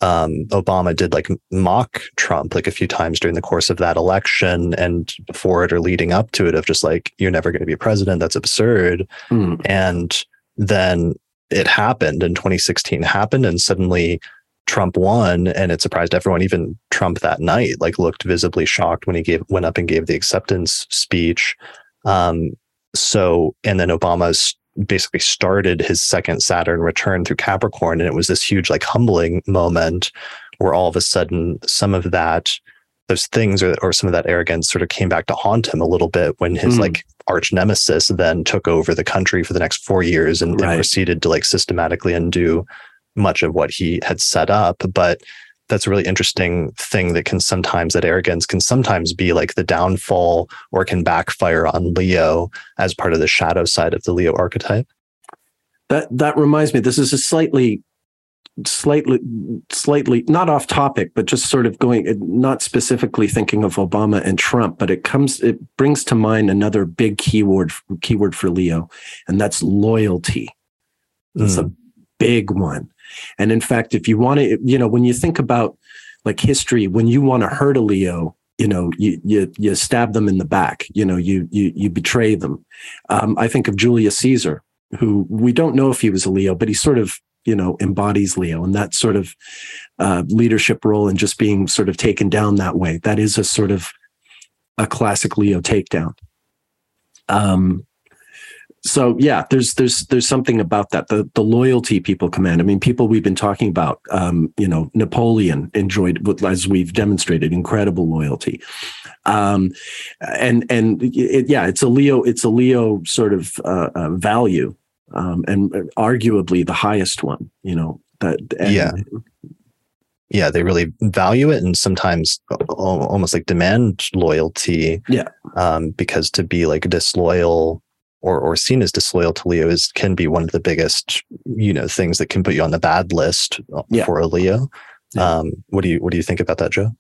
um, Obama did like mock Trump like a few times during the course of that election and before it or leading up to it of just like you're never going to be president. That's absurd. Mm. and then it happened and 2016 happened and suddenly Trump won and it surprised everyone even Trump that night like looked visibly shocked when he gave went up and gave the acceptance speech um, so and then Obama's basically started his second Saturn return through Capricorn. And it was this huge, like, humbling moment where all of a sudden some of that, those things or, or some of that arrogance sort of came back to haunt him a little bit when his mm. like arch nemesis then took over the country for the next four years and, right. and proceeded to like systematically undo much of what he had set up. But that's a really interesting thing that can sometimes that arrogance can sometimes be like the downfall or can backfire on leo as part of the shadow side of the leo archetype that that reminds me this is a slightly slightly slightly not off topic but just sort of going not specifically thinking of obama and trump but it comes it brings to mind another big keyword keyword for leo and that's loyalty that's mm. a big one and in fact, if you want to, you know, when you think about like history, when you want to hurt a Leo, you know, you you you stab them in the back. You know, you you you betray them. Um, I think of Julius Caesar, who we don't know if he was a Leo, but he sort of you know embodies Leo and that sort of uh, leadership role and just being sort of taken down that way. That is a sort of a classic Leo takedown. Um, so yeah, there's there's there's something about that the the loyalty people command. I mean, people we've been talking about, um, you know, Napoleon enjoyed, as we've demonstrated, incredible loyalty, um, and and it, yeah, it's a Leo, it's a Leo sort of uh, uh, value, um, and arguably the highest one. You know that. And, yeah. Yeah, they really value it and sometimes almost like demand loyalty. Yeah. Um, because to be like disloyal or or seen as disloyal to Leo is can be one of the biggest you know things that can put you on the bad list uh, yeah. for a Leo. Yeah. Um, what do you what do you think about that, Jo?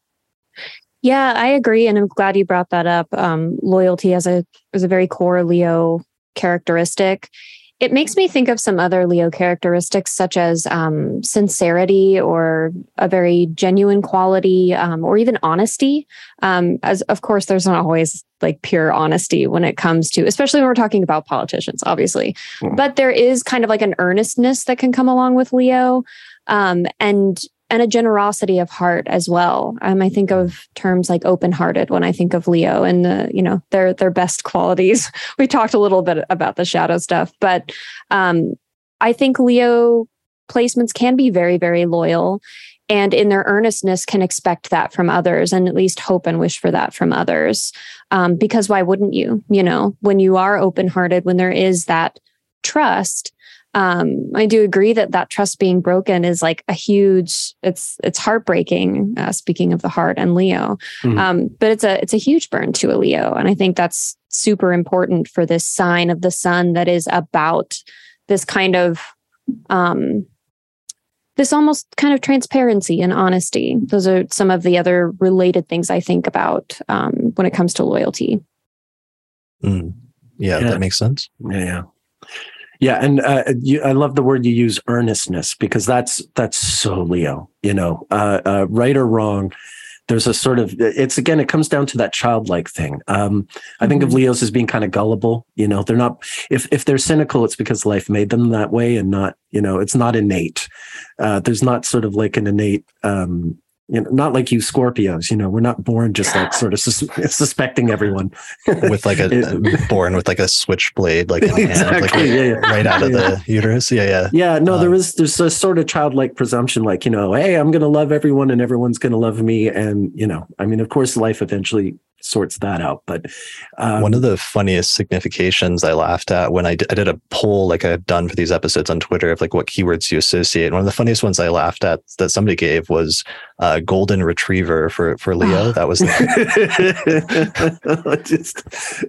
Yeah, I agree, and I'm glad you brought that up. Um, loyalty as a as a very core Leo characteristic, it makes me think of some other Leo characteristics, such as um, sincerity or a very genuine quality, um, or even honesty. Um, as of course, there's not always like pure honesty when it comes to, especially when we're talking about politicians, obviously. Mm. But there is kind of like an earnestness that can come along with Leo, um, and and a generosity of heart as well. Um, I think of terms like open-hearted when I think of Leo and the, you know, their their best qualities. [LAUGHS] We talked a little bit about the shadow stuff, but um, I think Leo placements can be very, very loyal and in their earnestness can expect that from others and at least hope and wish for that from others. Um, because why wouldn't you? You know, when you are open-hearted, when there is that trust, um, I do agree that that trust being broken is like a huge. It's it's heartbreaking. Uh, speaking of the heart and Leo, mm-hmm. um, but it's a it's a huge burn to a Leo, and I think that's super important for this sign of the sun that is about this kind of um, this almost kind of transparency and honesty. Those are some of the other related things I think about um, when it comes to loyalty. Mm. Yeah, yeah, that makes sense. Yeah. Yeah, and uh, you, I love the word you use, earnestness, because that's that's so Leo. You know, uh, uh, right or wrong, there's a sort of it's again it comes down to that childlike thing. Um, mm-hmm. I think of mm-hmm. Leos as being kind of gullible. You know, they're not if if they're cynical, it's because life made them that way, and not you know it's not innate. Uh, there's not sort of like an innate um, you know, not like you Scorpios. You know, we're not born just like sort of sus- [LAUGHS] suspecting everyone with like a [LAUGHS] It- born with like a switchblade, like [LAUGHS] hand, like yeah, yeah. right out of the uterus. Yeah, yeah. Yeah, no, there Um, is there's a sort of childlike presumption, like you know, hey, I'm going to love everyone, and everyone's going to love me, and you know, I mean, of course, life eventually sorts that out, but um, One of the funniest significations I laughed at when I did, I did a poll like I've done for these episodes on Twitter of like what keywords you associate. One of the funniest ones I laughed at that somebody gave was uh, golden retriever for for Leo. that was [LAUGHS] just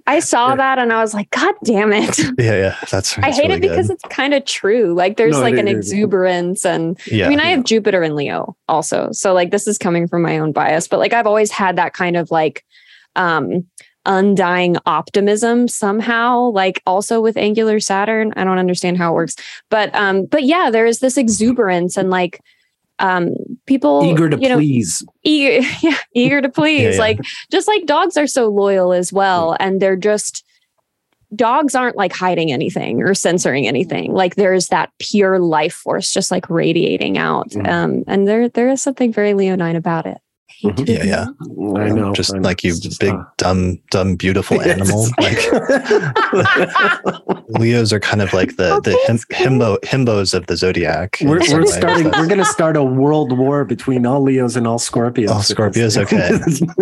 I saw Yeah. that and I was like, God damn it. [LAUGHS] yeah, yeah. That's, I hate really it because good. it's kind of true. Like there's No, like an is. exuberance and yeah, I mean, I yeah. have Jupiter in Leo also. So like this is coming from my own bias, but like I've always had that kind of like um undying optimism somehow, like also with angular Saturn. I don't understand how it works. But um, but yeah, there is this exuberance and like um people eager to you know, please. eager [LAUGHS] yeah eager to please yeah. like just like dogs are so loyal as well and they're just dogs aren't like hiding anything or censoring anything like there's that pure life force just like radiating out Mm. um and there there is something very leonine about it Hate Mhm. to Yeah, yeah. I know, just I know. like you, just, big uh, dumb dumb beautiful [LAUGHS] animal. Like [LAUGHS] Leos are kind of like the the him, himbo himbos of the zodiac. we're, we're starting. We're going to start a world war between all Leos and all Scorpios. All Scorpios, okay.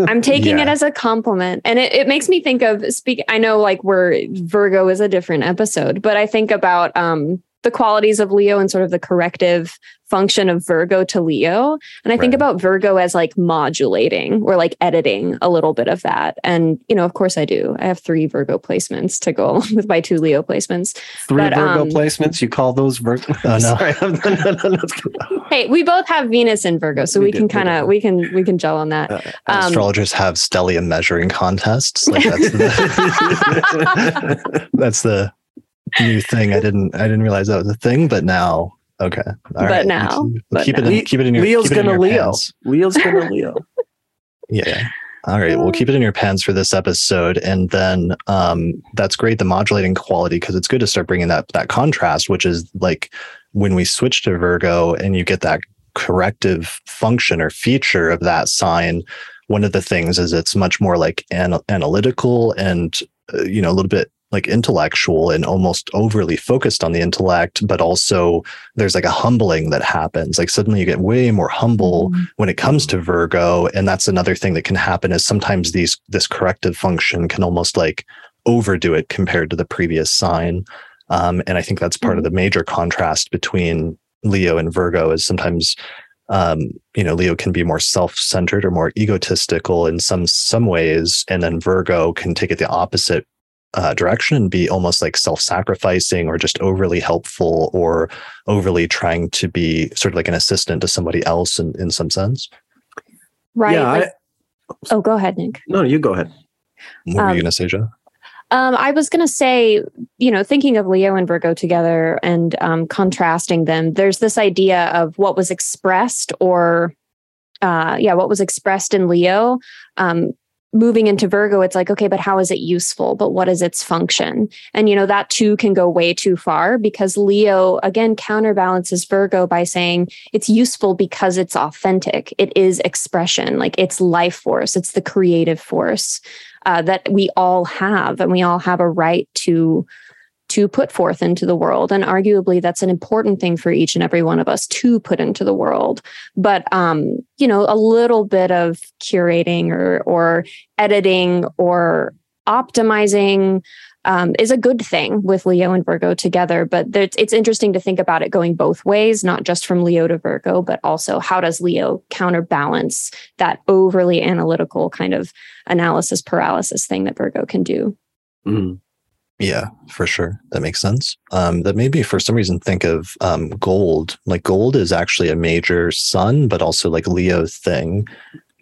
i'm taking it as a compliment and it, it makes me think of speak i know like we're virgo is a different episode but i think about um the qualities of leo and sort of the corrective function of virgo to leo and i think about virgo as like modulating or like editing a little bit of that and you know of course i do i have three virgo placements to go [LAUGHS] along with my two leo placements Three But, Virgo um, placements. You call those Virgo? Oh, no. Sorry. [LAUGHS] no, no, no, no, hey we both have venus in virgo so We we, can kind of we can we can gel on that Uh, um, astrologers have stellium measuring contests. Like that's the, [LAUGHS] that's the new thing. I didn't I didn't realize that was a thing, but now okay. All But right. now- keep, but keep it in, keep it in your Leo's keep it in gonna your Leo. pants. Leo's gonna [LAUGHS] Leo. Yeah. yeah. All right. We'll keep it in your pants for this episode, and then um, that's great. The modulating quality because it's good to start bringing that that contrast, which is like when we switch to Virgo and you get that corrective function or feature of that sign. One of the things is it's much more like an- analytical and uh, you know a little bit like intellectual and almost overly focused on the intellect, but also there's like a humbling that happens. Like suddenly you get way more humble when it comes to Virgo. And that's another thing that can happen is sometimes these this corrective function can almost like overdo it compared to the previous sign. Um, and I think that's part of the major contrast between Leo and Virgo is sometimes um, you know, Leo can be more self-centered or more egotistical in some some ways, and then Virgo can take it the opposite uh, direction and be almost like self-sacrificing or just overly helpful or overly trying to be sort of like an assistant to somebody else in, in some sense. right Yeah. like- I, oh go ahead nick no, you go ahead. What were Um, you going to say, Jo? Um, I was going to say, you know, thinking of Leo and Virgo together and um, contrasting them, there's this idea of what was expressed or, uh, yeah, what was expressed in Leo. Um, moving into Virgo, it's like, okay, but how is it useful? But what is its function? And, you know, that too can go way too far because Leo, again, counterbalances Virgo by saying it's useful because it's authentic. It is expression, like it's life force, it's the creative force uh, that we all have, and we all have a right to to put forth into the world. And arguably, that's an important thing for each and every one of us to put into the world. But um, you know, a little bit of curating or or editing or optimizing um, is a good thing with Leo and Virgo together. But it's, it's interesting to think about it going both ways, not just from Leo to Virgo, but also how does Leo counterbalance that overly analytical kind of analysis paralysis thing that Virgo can do. Mm. Yeah, for sure. That makes sense. Um, that made me, for some reason, think of um, gold. Like gold is actually a major sun, but also like Leo thing.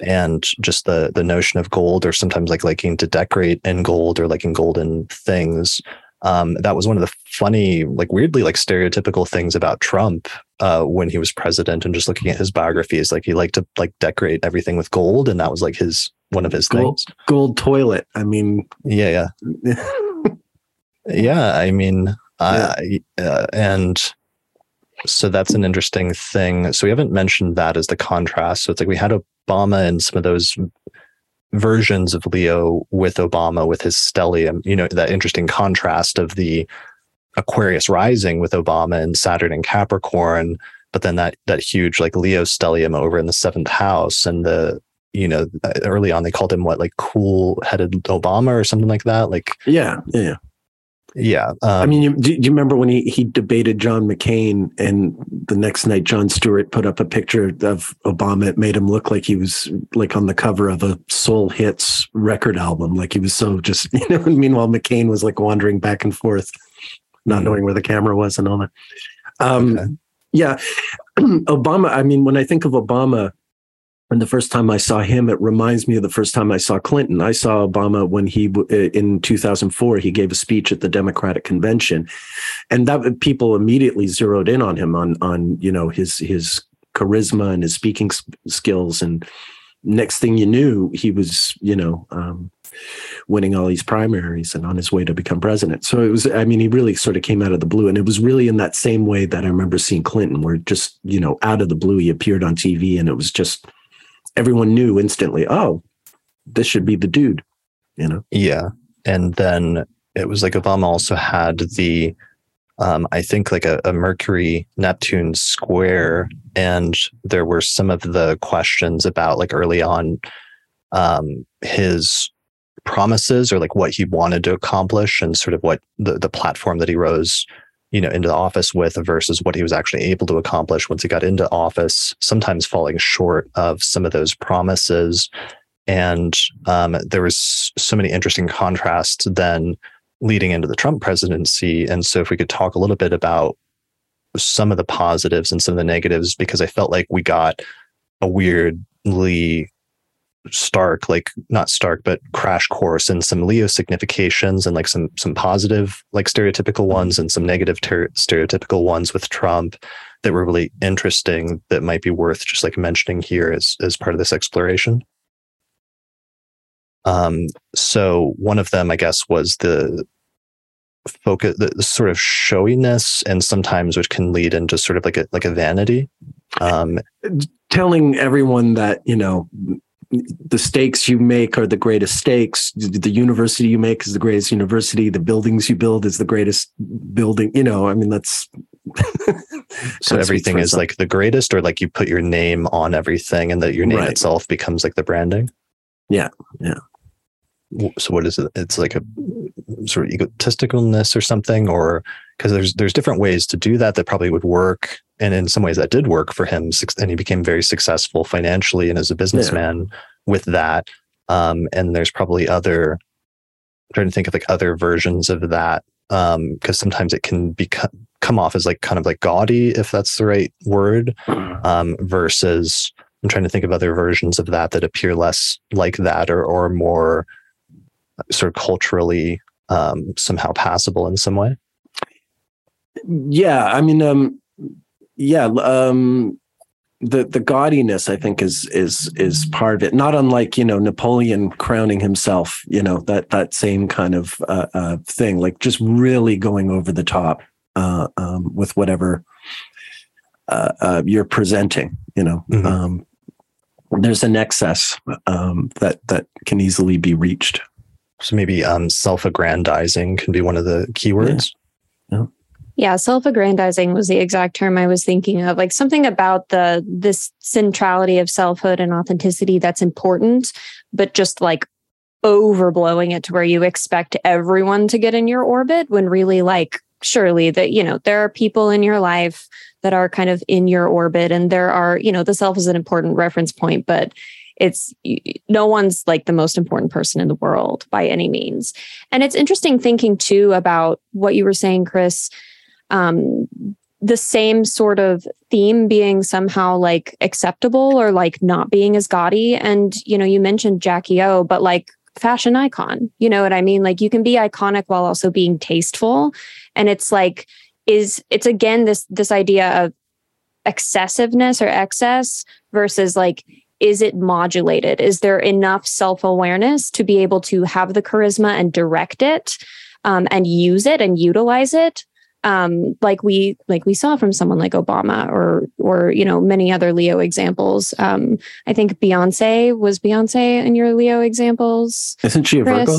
And just the the notion of gold, or sometimes like liking to decorate in gold or liking golden things. Um, that was one of the funny, like weirdly, like stereotypical things about Trump uh, when he was president. And just looking at his biographies, like he liked to like decorate everything with gold, and that was like his one of his Gold, things. gold toilet. I mean, Yeah, yeah. [LAUGHS] Yeah, I mean, I uh, and so that's an interesting thing. So we haven't mentioned that as the contrast. So it's like we had Obama and some of those versions of Leo with Obama with his stellium, you know, that interesting contrast of the Aquarius rising with Obama and Saturn and Capricorn, but then that that huge like Leo stellium over in the seventh house and the you know early on they called him what like cool headed Obama or something like that like yeah yeah yeah. Um, I mean, you, do you remember when he, he debated John McCain and the next night Jon Stewart put up a picture of Obama? It made him look like he was like on the cover of a soul hits record album. Like he was so just, [LAUGHS] you know, meanwhile, McCain was like wandering back and forth, not mm-hmm. knowing where the camera was and all that. Um, okay. Yeah. [CLEARS THROAT] Obama, I mean, when I think of Obama, and the first time I saw him, it reminds me of the first time I saw Clinton. I saw Obama when he, in 2004, he gave a speech at the Democratic Convention, and that people immediately zeroed in on him on on you know his his charisma and his speaking skills. And next thing you knew, he was you know um, winning all these primaries and on his way to become president. So it was, I mean, he really sort of came out of the blue. And it was really in that same way that I remember seeing Clinton, where just, you know, out of the blue, he appeared on TV and it was just everyone knew instantly, oh, this should be the dude, you know? Yeah. And then it was like Obama also had the, um, I think like a, a Mercury Neptune square. And there were some of the questions about like early on um, his promises or like what he wanted to accomplish and sort of what the, the platform that he rose you know into the office with versus what he was actually able to accomplish once he got into office sometimes falling short of some of those promises. And um, there was so many interesting contrasts then leading into the trump presidency. And so if we could talk a little bit about some of the positives and some of the negatives because i felt like we got a weirdly stark like not stark but crash course in some leo significations and like some some positive like stereotypical ones and some negative ter- stereotypical ones with trump that were really interesting that might be worth just like mentioning here as as part of this exploration. Um so one of them i guess was the focus the, the sort of showiness and sometimes which can lead into sort of like a like a vanity. Um telling everyone that you know the stakes you make are the greatest stakes. The university you make is the greatest university. The buildings you build is the greatest building. You know, I mean, that's so everything is like the greatest, or like you put your name on everything, and that your name right. itself becomes like the branding. Yeah, yeah. So what is it? It's like a sort of egotisticalness or something, or because there's there's different ways to do that that probably would work and in some ways that did work for him and he became very successful financially and as a businessman yeah. with that um, and there's probably other I'm trying to think of like other versions of that because um, sometimes it can become come off as like kind of like gaudy if that's the right word mm. um, versus i'm trying to think of other versions of that that appear less like that or or more sort of culturally um, somehow passable in some way yeah i mean um yeah, um, the the gaudiness I think is is is part of it. Not unlike you know Napoleon crowning himself, you know that that same kind of uh, uh, thing, like just really going over the top uh, um, with whatever uh, uh, you're presenting. You know, mm-hmm. um, there's an excess um, that that can easily be reached. So maybe um, self-aggrandizing can be one of the keywords. Yeah. yeah. Yeah, self-aggrandizing was the exact term I was thinking of. Like something about the this centrality of selfhood and authenticity that's important, but just like overblowing it to where you expect everyone to get in your orbit when really like surely that you know there are people in your life that are kind of in your orbit and there are you know the self is an important reference point but it's no one's like the most important person in the world by any means and it's interesting thinking too about what you were saying chris um, the same sort of theme being somehow like acceptable or like not being as gaudy. And, you know, you mentioned Jackie O, but like fashion icon, you know what I mean? Like you can be iconic while also being tasteful. And it's like, is it's again this this idea of excessiveness or excess versus like is it modulated is there enough self-awareness to be able to have the charisma and direct it um, and use it and utilize it um, like we like we saw from someone like Obama or or you know many other Leo examples. Um, I think Beyonce was Beyonce in your Leo examples. Isn't she a? Virgo?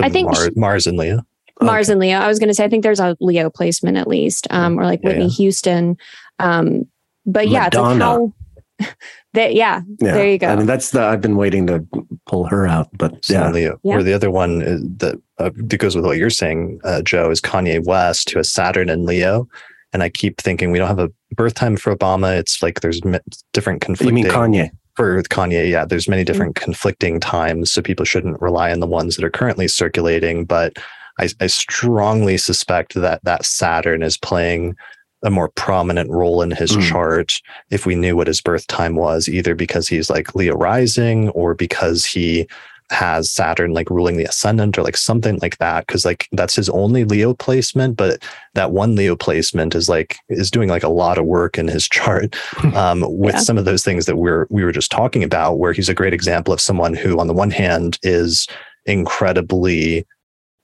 I I think Mars, she- Mars and Leo. Mars and Leo. I was going to say I think there's a Leo placement at least, um, or like Whitney yeah. Houston. Um, but yeah, it's like Madonna. how. That yeah, Yeah. There you go. I mean, that's the I've been waiting to pull her out, but Sun yeah, and Leo. Yeah. Or the other one is that, uh, that goes with what you're saying, uh, Jo, is Kanye West, who has Saturn and Leo. And I keep thinking we don't have a birth time for Obama. It's like there's m- different you conflicting mean Kanye? for Kanye. Yeah, there's many different conflicting times, so people shouldn't rely on the ones that are currently circulating. But I, I strongly suspect that that Saturn is playing a more prominent role in his Mm. chart if we knew what his birth time was, either because he's like Leo rising or because he has Saturn like ruling the ascendant or like something like that. Cause like that's his only Leo placement, but that one Leo placement is like is doing like a lot of work in his [LAUGHS] chart [LAUGHS] um, with Yeah. some of those things that we're we were just talking about, where he's a great example of someone who, on the one hand, is incredibly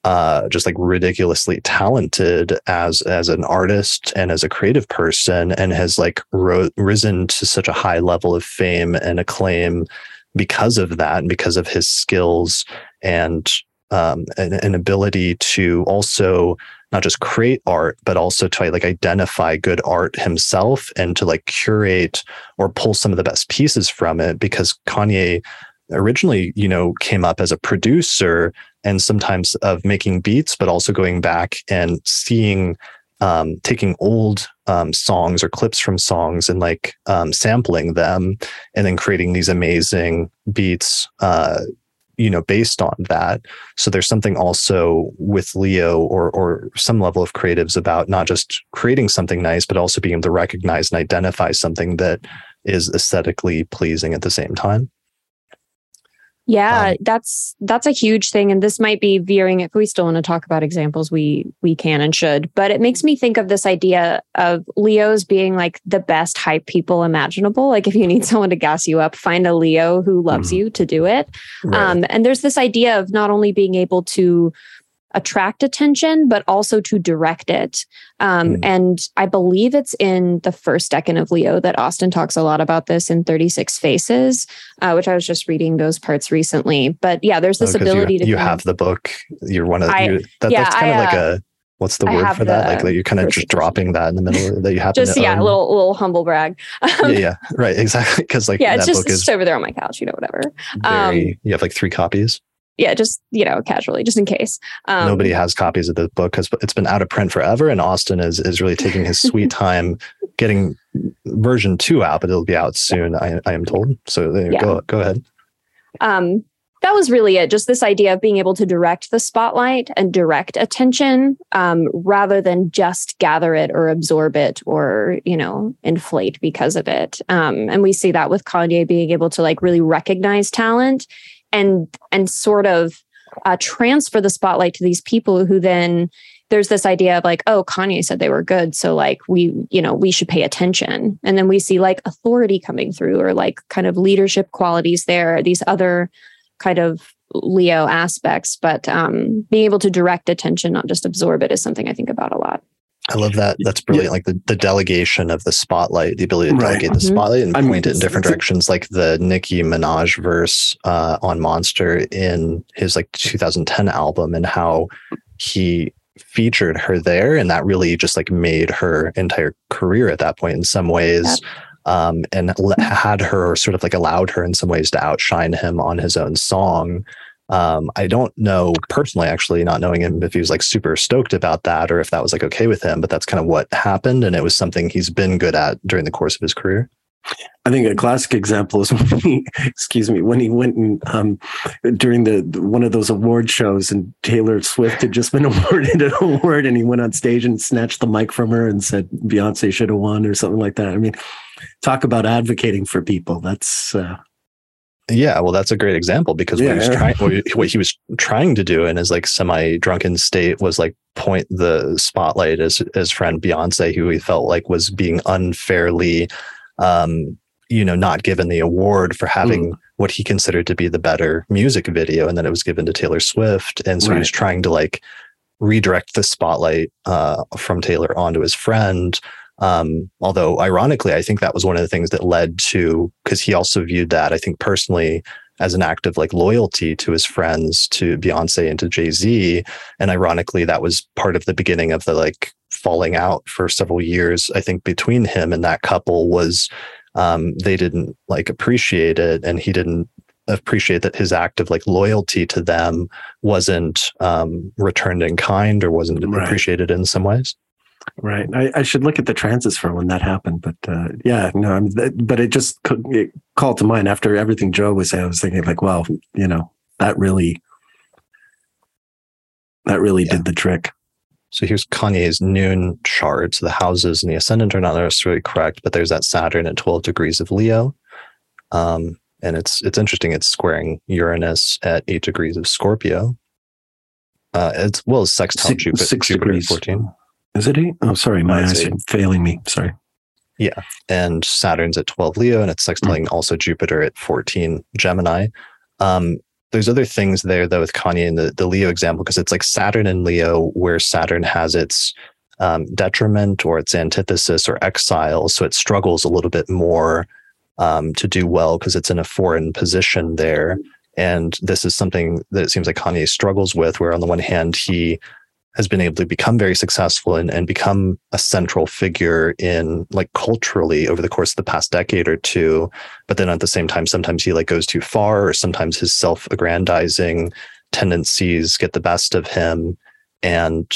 uh just like ridiculously talented as as an artist and as a creative person and has like ro- risen to such a high level of fame and acclaim because of that and because of his skills and um an, an ability to also not just create art but also to like identify good art himself and to like curate or pull some of the best pieces from it because Kanye originally you know came up as a producer and sometimes of making beats but also going back and seeing um, taking old um, songs or clips from songs and like um, sampling them and then creating these amazing beats uh, you know based on that. So there's something also with leo or or some level of creatives about not just creating something nice but also being able to recognize and identify something that is aesthetically pleasing at the same time Yeah, Um, that's that's a huge thing, and this might be veering. If we still want to talk about examples, we we can and should. But it makes me think of this idea of Leos being like the best hype people imaginable. Like if you need someone to gas you up, find a Leo who loves Mhm. you to do it. Um, and there's this idea of not only being able to attract attention, but also to direct it. Um, Mm. And I believe it's in the first decan of Leo that Austin talks a lot about this in 36 Faces, uh, which I was just reading those parts recently. But yeah, there's this Oh, ability you, to you kind of- have the book you're one of I- you, that, yeah, that's kind I, of like uh, a what's the word for that like that you're kind of just dropping that in the middle that you happen just to yeah, own. a little little humble brag. [LAUGHS] Um, yeah yeah right [LAUGHS] exactly because like yeah, that it's just, book it's is just over there on my couch, you know, whatever. very you have like three copies Yeah, just you know, casually, just in case. Um, nobody has copies of the book because it's been out of print forever and austin is is really taking his sweet [LAUGHS] time getting version two out but it'll be out soon i, I am told so Yeah. go go ahead um, that was really it. Just this idea of being able to direct the spotlight and direct attention um, rather than just gather it or absorb it or, you know, inflate because of it. Um, and we see that with Kanye being able to like really recognize talent and and sort of uh, transfer the spotlight to these people who then there's this idea of like, oh, Kanye said they were good. So like we, you know, we should pay attention. And then we see like authority coming through or like kind of leadership qualities there, these other kind of Leo aspects. But um being able to direct attention, not just absorb it, is something I think about a lot. I love that. That's brilliant. Like the, the delegation of the spotlight, the ability to Right. delegate the Mhm. spotlight and I mean, point it in different directions, like the Nicki Minaj verse uh, on Monster in his like 2010 album, and how he featured her there, and that really just like made her entire career at that point in some ways. Um, and had her sort of like allowed her in some ways to outshine him on his own song. Um, I don't know personally, actually, not knowing him if he was like super stoked about that or if that was like okay with him, but that's kind of what happened. And it was something he's been good at during the course of his career. I think a classic example is [LAUGHS] when he, excuse me, when he went and um, during the one of those award shows, and Taylor Swift had just been [LAUGHS] awarded an award, and he went on stage and snatched the mic from her and said Beyonce should have won or something like that. I mean, talk about advocating for people. That's uh, Yeah, well, that's a great example because what, he was trying, what, [LAUGHS] he, what he was trying to do in his like semi-drunken state was like point the spotlight as his friend Beyonce, who he felt like was being unfairly, um, you know, not given the award for having what he considered to be the better music video, and then it was given to Taylor Swift, and so he was trying to like redirect the spotlight uh, from Taylor onto his friend. Um, although, ironically, I think that was one of the things that led to because he also viewed that, I think personally, as an act of like loyalty to his friends, to Beyonce and to Jay Z. And ironically, that was part of the beginning of the like falling out for several years. I think between him and that couple was um, they didn't like appreciate it, and he didn't appreciate that his act of like loyalty to them wasn't um, returned in kind or wasn't right. appreciated in some ways. Right. I, I, should look at the transits for when that happened, but uh, yeah, no. I mean, but it just it called to mind after everything Jo was saying. I was thinking like, well, you know, that really, that really yeah. did the trick. So here's Kanye's noon chart. So the houses and the ascendant are not necessarily correct, but there's that Saturn at 12 degrees of Leo. Um, and it's it's interesting. It's squaring Uranus at eight degrees of Scorpio. Uh, as well as sextile six, Jupiter, six Jupiter degrees. 14. Is it eight? Oh, sorry, my eyes are failing me. Sorry. Yeah, and Saturn's at 12 Leo, and it's sextiling mm. also Jupiter at 14 Gemini. Um, there's other things there though with Kanye in the, the Leo example because it's like Saturn and Leo where Saturn has its um, detriment or its antithesis or exile, so it struggles a little bit more um, to do well because it's in a foreign position there. And this is something that it seems like Kanye struggles with, where on the one hand he has been able to become very successful and, and become a central figure in like culturally over the course of the past decade or two. But then at the same time, sometimes he like goes too far, or sometimes his self-aggrandizing tendencies get the best of him. And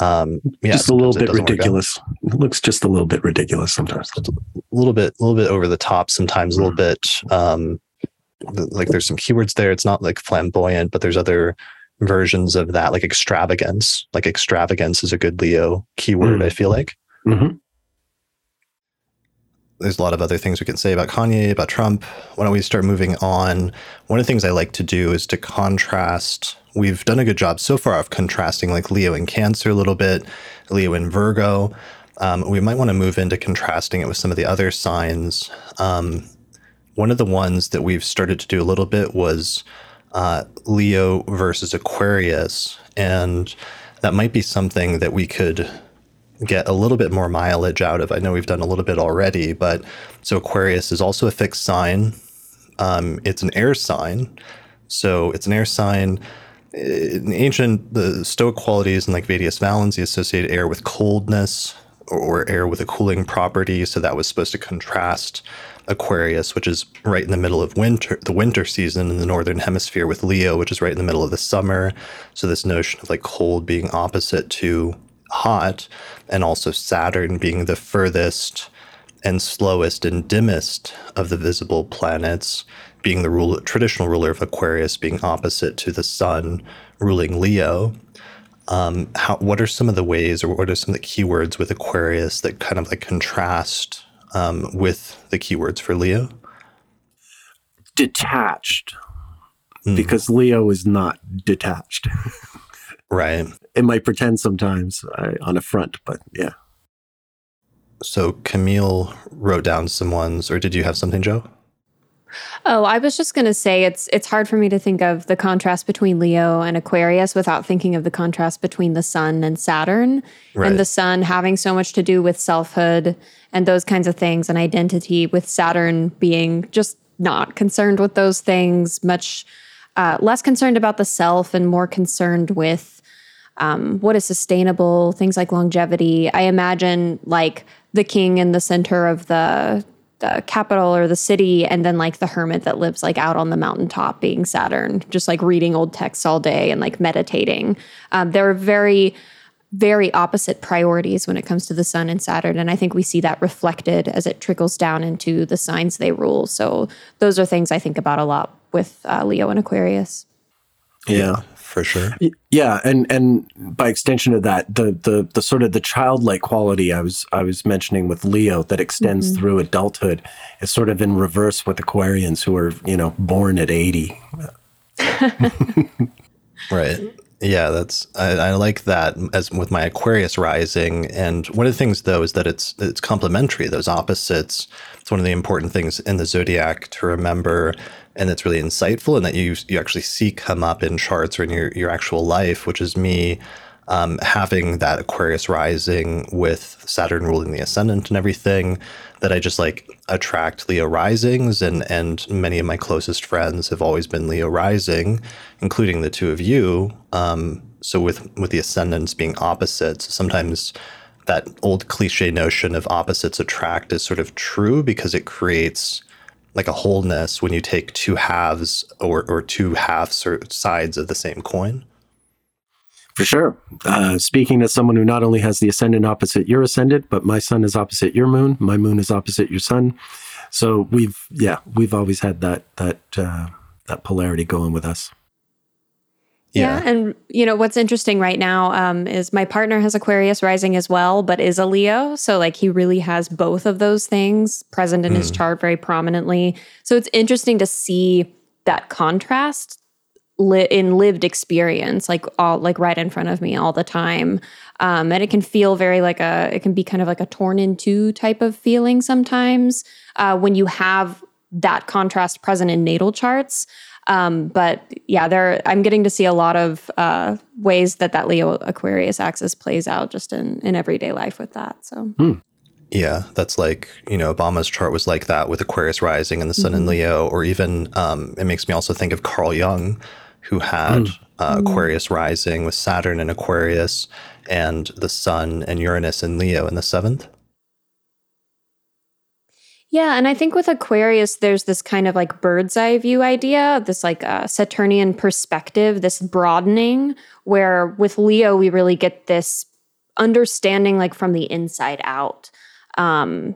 um, yeah, just a little bit ridiculous. It looks just a little bit ridiculous sometimes. A little bit, a little bit over the top. Sometimes a little bit um, like there's some keywords there. It's not like flamboyant, but there's other versions of that, like extravagance. Like extravagance is a good Leo keyword, mm. I feel like. Mm-hmm. There's a lot of other things we can say about Kanye, about Trump. Why don't we start moving on? One of the things I like to do is to contrast. We've done a good job so far of contrasting like Leo and Cancer a little bit, Leo and Virgo. Um, we might want to move into contrasting it with some of the other signs. Um, one of the ones that we've started to do a little bit was uh, Leo versus Aquarius. And that might be something that we could get a little bit more mileage out of. I know we've done a little bit already, but so Aquarius is also a fixed sign. Um, it's an air sign. So it's an air sign. In ancient, the Stoic qualities and like Vettius Valens, associated air with coldness or, or air with a cooling property. So that was supposed to contrast Aquarius, which is right in the middle of winter, the winter season in the northern hemisphere, with Leo, which is right in the middle of the summer. So this notion of like cold being opposite to hot, and also Saturn being the furthest and slowest and dimmest of the visible planets, being the rule, traditional ruler of Aquarius, being opposite to the Sun, ruling Leo. Um, how, what are some of the ways, or what are some of the keywords with Aquarius that kind of like contrast um, with the keywords for Leo? Detached, mm. because Leo is not detached. [LAUGHS] right. It might pretend sometimes on a front, but yeah. So Camille wrote down some ones, or did you have something, Jo? Oh, I was just going to say it's it's hard for me to think of the contrast between Leo and Aquarius without thinking of the contrast between the Sun and Saturn, right. and the Sun having so much to do with selfhood and those kinds of things and identity, with Saturn being just not concerned with those things, much uh, less concerned about the self and more concerned with um, what is sustainable, things like longevity. I imagine like the king in the center of the the capital or the city and then like the hermit that lives like out on the mountaintop being saturn just like reading old texts all day and like meditating. Um, they're very very opposite priorities when it comes to the sun and saturn and i think we see that reflected as it trickles down into the signs they rule. So those are things i think about a lot with uh, leo and aquarius. Yeah for sure. Yeah, and and by extension of that, the the the sort of the childlike quality I was I was mentioning with Leo that extends mm-hmm. through adulthood is sort of in reverse with Aquarians who are you know born at eighty. [LAUGHS] right. Yeah, that's I, I, like that as with my Aquarius rising. And one of the things though is that it's it's complementary. Those opposites. It's one of the important things in the zodiac to remember and it's really insightful and that you you actually see come up in charts or in your, your actual life, which is me. um, having that Aquarius rising with Saturn ruling the ascendant and everything, that I just like attract Leo risings, and and many of my closest friends have always been Leo rising, including the two of you. Um, so with with the ascendants being opposites, sometimes that old cliche notion of opposites attract is sort of true because it creates like a wholeness when you take two halves or, or two halves or sides of the same coin. For sure. Uh, speaking as someone who not only has the ascendant opposite your ascendant, but my sun is opposite your moon, my moon is opposite your sun. So we've, yeah, we've always had that that uh, that polarity going with us. Yeah. yeah. And, you know, what's interesting right now um, is my partner has Aquarius rising as well, but is a Leo. So, like, he really has both of those things present in mm. his chart very prominently. So, it's interesting to see that contrast li- in lived experience, like, all, like right in front of me all the time. Um, and it can feel very like a, it can be kind of like a torn in two type of feeling sometimes uh, when you have that contrast present in natal charts. Um, but yeah, there I'm getting to see a lot of uh, ways that that Leo Aquarius axis plays out just in in everyday life with that. So. Hmm. Yeah, that's like, you know, Obama's chart was like that with Aquarius rising and the sun mm-hmm. in Leo, or even um, it makes me also think of Carl Jung, who had mm. uh, mm. Aquarius rising with Saturn in Aquarius and the sun and Uranus in Leo in the seventh. Yeah, and I think with Aquarius, there's this kind of like bird's eye view idea, this like uh, Saturnian perspective, this broadening, where with Leo, we really get this understanding like from the inside out. Um,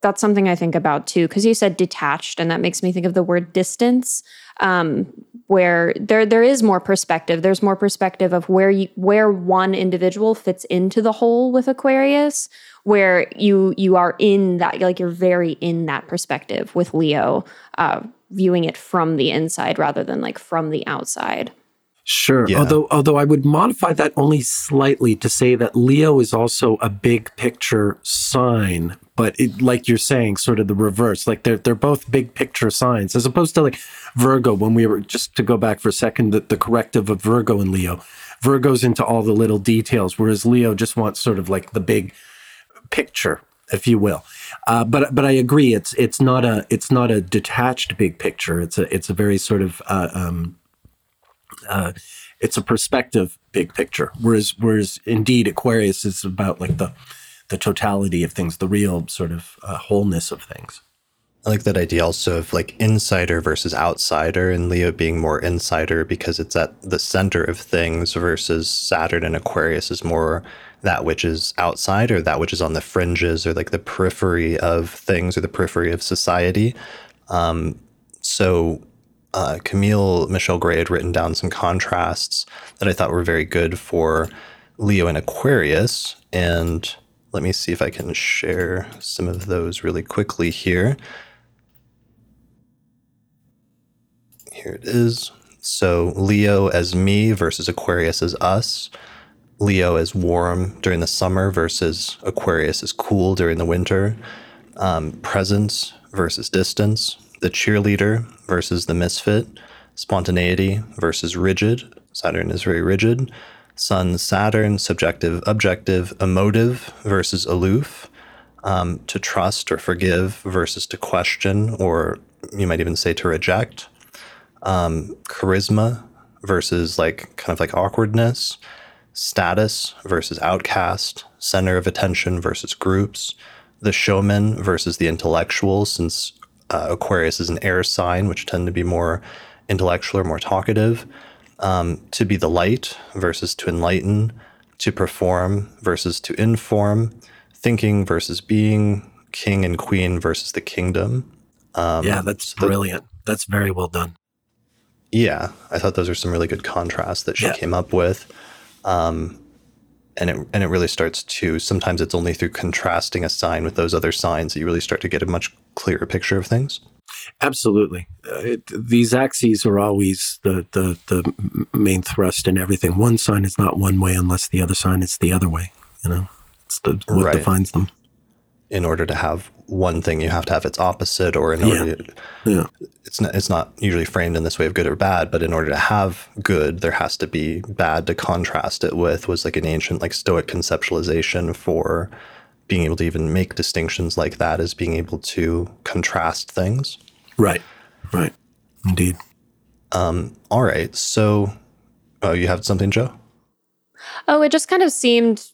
that's something I think about too, because you said detached, and that makes me think of the word distance, um, where there there is more perspective. There's more perspective of where you where one individual fits into the whole with Aquarius, where you you are in that like you're very in that perspective with Leo, uh, viewing it from the inside rather than like from the outside. Sure. Yeah. Although although I would modify that only slightly to say that Leo is also a big picture sign, but it, like you're saying, sort of the reverse. Like they're they're both big picture signs, as opposed to like Virgo. When we were just to go back for a second, the, the corrective of Virgo and Leo. Virgo's into all the little details, whereas Leo just wants sort of like the big picture, if you will. Uh, but but I agree. It's it's not a it's not a detached big picture. It's a it's a very sort of uh, um, uh, it's a perspective big picture. Whereas whereas indeed Aquarius is about like the the totality of things, the real sort of uh, wholeness of things. I like that idea also of like insider versus outsider, and Leo being more insider because it's at the center of things versus Saturn and Aquarius is more that which is outside or that which is on the fringes or like the periphery of things or the periphery of society. Um, so uh, Camille Michelle Gray had written down some contrasts that I thought were very good for Leo and Aquarius. And let me see if I can share some of those really quickly here. Here it is. So Leo as me versus Aquarius as us. Leo is warm during the summer versus Aquarius is cool during the winter. Um, presence versus distance. The cheerleader versus the misfit. Spontaneity versus rigid. Saturn is very rigid. Sun, Saturn, subjective, objective, emotive versus aloof. Um, to trust or forgive versus to question, or you might even say to reject. Um, charisma versus like kind of like awkwardness status versus outcast, center of attention versus groups, the showman versus the intellectual, since uh, Aquarius is an air sign, which tend to be more intellectual or more talkative, um, to be the light versus to enlighten, to perform versus to inform, thinking versus being, king and queen versus the kingdom. Um, yeah, that's so brilliant. that's very well done. Yeah, I thought those are some really good contrasts that she yeah. came up with. Um, and it and it really starts to sometimes it's only through contrasting a sign with those other signs that you really start to get a much clearer picture of things. Absolutely, uh, it, these axes are always the, the the main thrust in everything. One sign is not one way unless the other sign is the other way. You know, it's the, what right. defines them. In order to have one thing, you have to have its opposite, or in order, Yeah. to, Yeah. it's not it's not usually framed in this way of good or bad, but in order to have good, there has to be bad to contrast it with. Was like an ancient like Stoic conceptualization for being able to even make distinctions like that is being able to contrast things. Right. Right. Indeed. Um, All right, so oh, you have something, Jo? Oh, it just kind of seemed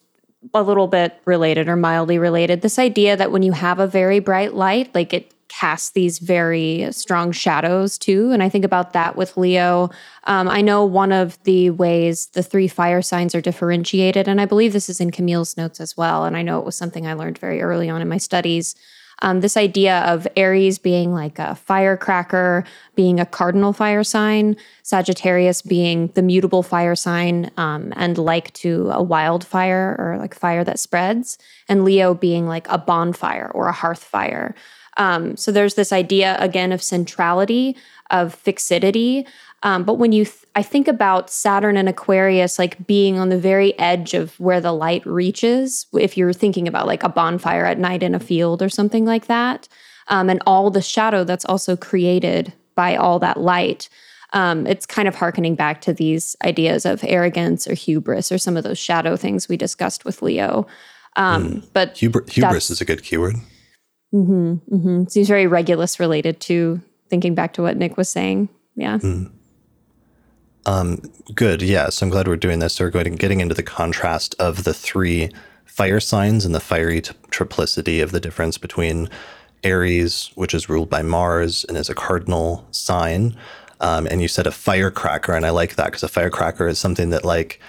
a little bit related or mildly related. This idea that when you have a very bright light, like it casts these very strong shadows too. And I think about that with Leo. Um, I know one of the ways the three fire signs are differentiated, and I believe this is in Camille's notes as well. And I know it was something I learned very early on in my studies. Um, this idea of Aries being like a firecracker, being a cardinal fire sign, Sagittarius being the mutable fire sign um, and like to a wildfire or like fire that spreads, and Leo being like a bonfire or a hearth fire. Um, so there's this idea again of centrality, of fixity. Um, but when you, th- I think about Saturn and Aquarius like being on the very edge of where the light reaches, if you're thinking about like a bonfire at night in a field or something like that, um, and all the shadow that's also created by all that light. Um, it's kind of harkening back to these ideas of arrogance or hubris or some of those shadow things we discussed with Leo. Um, But Hubr- hubris is a good keyword. hmm Seems very Regulus related to thinking back to what Nick was saying. Yeah. Good. Yeah. So I'm glad we're doing this. So we're going getting into the contrast of the three fire signs and the fiery t- triplicity of the difference between Aries, which is ruled by Mars and is a cardinal sign. Um, and you said a firecracker, and I like that because a firecracker is something that like,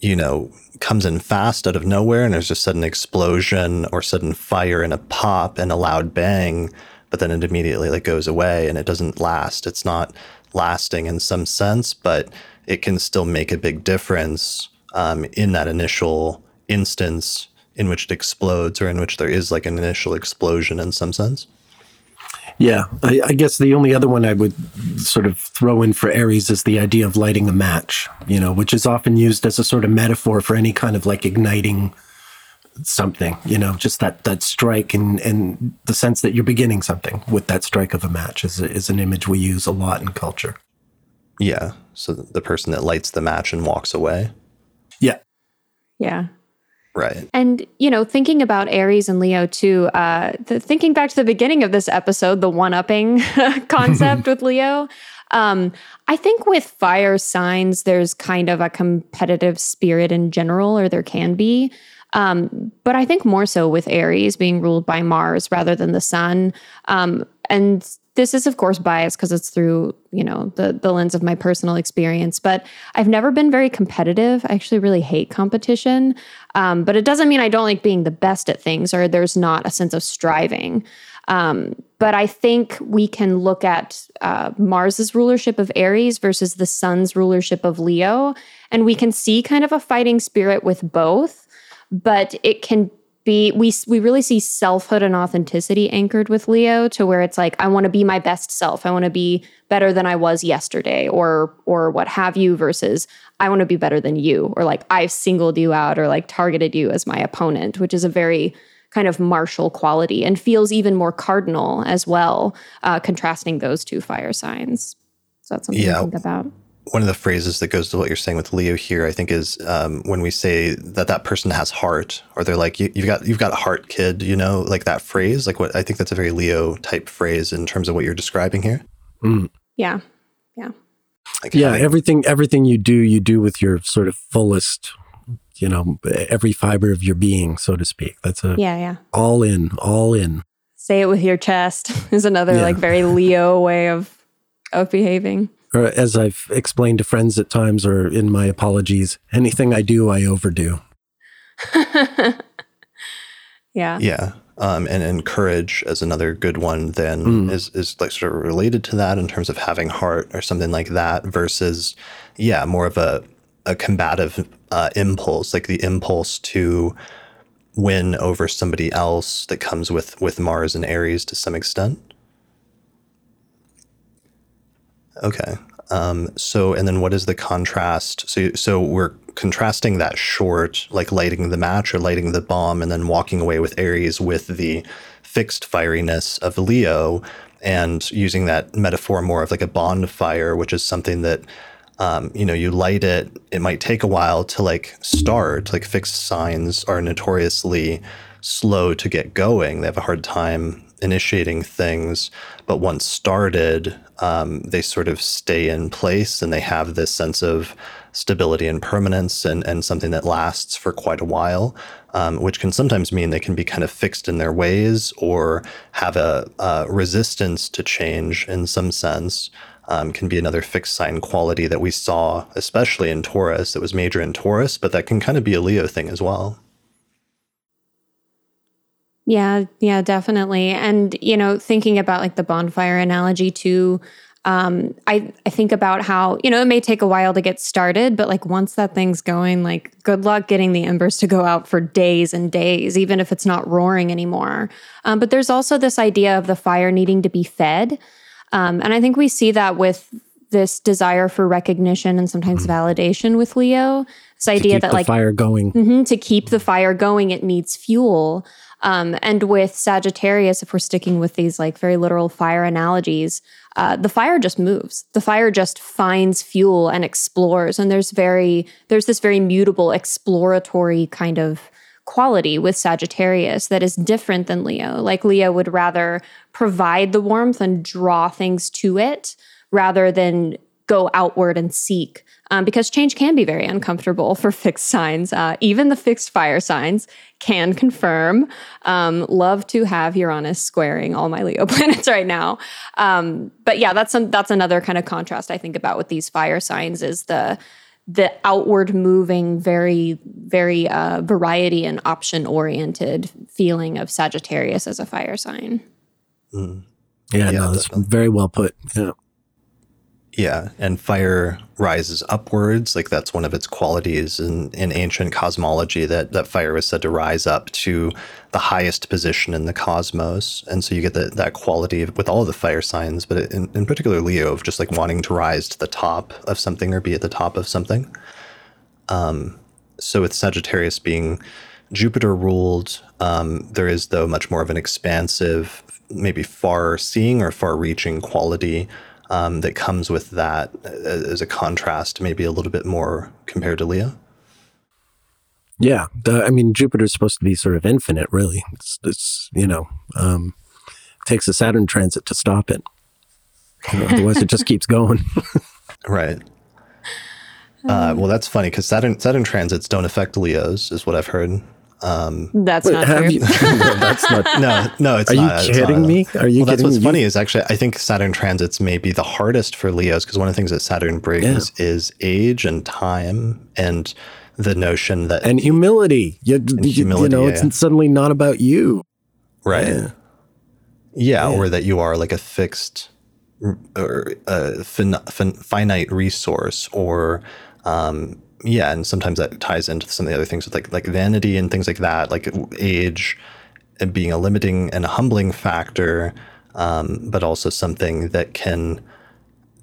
you know, comes in fast out of nowhere, and there's just sudden explosion or sudden fire and a pop and a loud bang, but then it immediately like goes away and it doesn't last. It's not lasting in some sense, but it can still make a big difference um, in that initial instance in which it explodes or in which there is like an initial explosion in some sense. Yeah, I, I guess the only other one I would sort of throw in for Aries is the idea of lighting a match, you know, which is often used as a sort of metaphor for any kind of like igniting something, you know, just that that strike and and the sense that you're beginning something with that strike of a match is is an image we use a lot in culture. Yeah. So the person that lights the match and walks away. Yeah, Yeah. Right. And, you know, thinking about Aries and Leo too, uh, the, thinking back to the beginning of this episode, the one upping [LAUGHS] concept [LAUGHS] with Leo, um, I think with fire signs, there's kind of a competitive spirit in general, or there can be. Um, but I think more so with Aries being ruled by Mars rather than the sun. Um, and this is of course biased because it's through you know the the lens of my personal experience but i've never been very competitive. I actually really hate competition. Um, but it doesn't mean i don't like being the best at things or there's not a sense of striving. Um, but i think we can look at uh, mars's rulership of aries versus the sun's rulership of leo and we can see kind of a fighting spirit with both but it can be we we really see selfhood and authenticity anchored with Leo to where it's like I want to be my best self. I want to be better than I was yesterday or or what have you versus I want to be better than you or like I've singled you out or like targeted you as my opponent, which is a very kind of martial quality and feels even more cardinal as well, uh, contrasting those two fire signs. So that's something Yeah. to think about. One of the phrases that goes to what you're saying with Leo here, I think, is um, when we say that that person has heart, or they're like, you, "You've got, you've got a heart, kid." You know, like that phrase. Like what I think that's a very Leo type phrase in terms of what you're describing here. Yeah. Yeah. Like yeah. having- Everything everything you do, you do with your sort of fullest, you know, every fiber of your being, so to speak. That's a Yeah. Yeah. all in, all in. Say it with your chest [LAUGHS] is another Yeah. like very Leo way of of behaving. Or as I've explained to friends at times or in my apologies, anything I do, I overdo. [LAUGHS] yeah. Yeah. Um, and, and courage as another good one then is, is like sort of related to that in terms of having heart or something like that versus, yeah, more of a, a combative uh, impulse, like the impulse to win over somebody else that comes with, with Mars and Aries to some extent. Okay. Um, so, and then what is the contrast? So, so we're contrasting that short, like lighting the match or lighting the bomb and then walking away with Aries with the fixed fieriness of Leo and using that metaphor more of like a bonfire, which is something that um, you know, you light it, it might take a while to like start. Like fixed signs are notoriously slow to get going. They have a hard time initiating things, but once started, um, they sort of stay in place and they have this sense of stability and permanence and, and something that lasts for quite a while, um, which can sometimes mean they can be kind of fixed in their ways or have a, a resistance to change in some sense. Um, can be another fixed sign quality that we saw, especially in Taurus. It was major in Taurus, but that can kind of be a Leo thing as well. Yeah, yeah, definitely. And, you know, thinking about like the bonfire analogy too, um, I, I think about how, you know, it may take a while to get started, but like once that thing's going, like good luck getting the embers to go out for days and days, even if it's not roaring anymore. Um, but there's also this idea of the fire needing to be fed. Um, and I think we see that with this desire for recognition and sometimes mm-hmm. validation with Leo. This idea that like fire going mm-hmm, to keep the fire going, it needs fuel. Um, and with Sagittarius, if we're sticking with these like very literal fire analogies, uh, the fire just moves. The fire just finds fuel and explores. And there's very there's this very mutable, exploratory kind of quality with Sagittarius that is different than Leo. Like Leo would rather provide the warmth and draw things to it rather than go outward and seek um, because change can be very uncomfortable for fixed signs. Uh, even the fixed fire signs can confirm. Um, love to have Uranus squaring all my Leo [LAUGHS] planets right now. Um, but yeah, that's some, that's another kind of contrast I think about with these fire signs is the the outward moving, very very uh, variety and option oriented feeling of Sagittarius as a fire sign. Mm. Yeah, yeah, no, that's very well put. Yeah. Yeah, and fire rises upwards. Like that's one of its qualities in, in ancient cosmology that, that fire was said to rise up to the highest position in the cosmos. And so you get the, that quality with all of the fire signs, but in, in particular Leo, of just like wanting to rise to the top of something or be at the top of something. Um, so with Sagittarius being Jupiter ruled, um, there is, though, much more of an expansive, maybe far seeing or far reaching quality um, that comes with that as a contrast, maybe a little bit more compared to Leo? Yeah, the, I mean Jupiter's supposed to be sort of infinite, really. It's, it's you know um, takes a Saturn transit to stop it. You know, otherwise, it just [LAUGHS] keeps going. right. Uh, well, that's funny because Saturn Saturn transits don't affect Leos, is what I've heard. Um, that's not true. You, [LAUGHS] no, [LAUGHS] that's not. No, no, it's Are not. you kidding not, me? Are you? Well, that's what's me? funny is actually I think Saturn transits may be the hardest for Leos because one of the things that Saturn brings yeah. is age and time and the notion that and humility. You, and humility, you know, yeah, it's yeah. suddenly not about you, right? Yeah. yeah, or that you are like a fixed or a fin- fin- finite resource or um, yeah, and sometimes that ties into some of the other things with like like vanity and things like that, like age and being a limiting and a humbling factor, um, but also something that can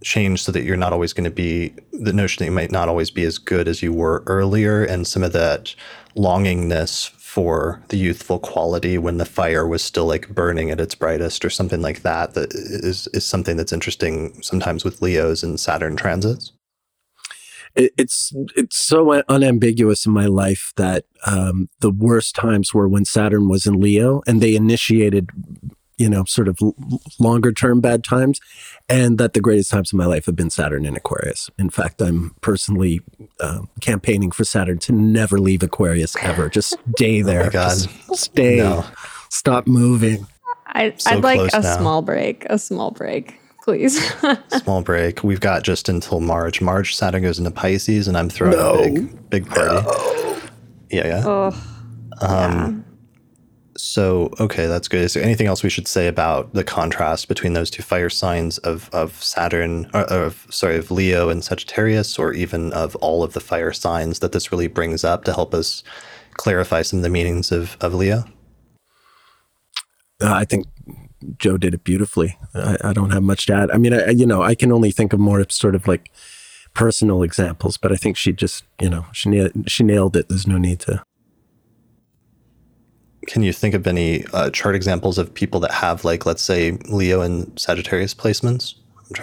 change so that you're not always going to be the notion that you might not always be as good as you were earlier, and some of that longingness for the youthful quality when the fire was still like burning at its brightest or something like that that is is something that's interesting sometimes with Leos and Saturn transits it, it's it's so unambiguous in my life that um, the worst times were when Saturn was in Leo and they initiated you know sort of longer term bad times and that the greatest times of my life have been saturn in aquarius in fact i'm personally uh, campaigning for saturn to never leave aquarius ever just stay oh there oh God. Just stay no. stop moving I, would like a now. small break a small break please. [LAUGHS] Small break. We've got just until March. March, Saturn goes into Pisces, and I'm throwing no. a big, big party. No. Yeah, yeah. Oh, um, yeah. So, okay, that's good. Is there anything else we should say about the contrast between those two fire signs of, of Saturn, or, of sorry, of Leo and Sagittarius, or even of all of the fire signs that this really brings up to help us clarify some of the meanings of, of Leo? Uh, I think Jo did it beautifully. I, I, don't have much to add. I mean, I, you know, I can only think of more sort of like personal examples, but I think she just, you know, she nailed, she nailed it. There's no need to. Can you think of any uh, chart examples of people that have, like, let's say, Leo and Sagittarius placements?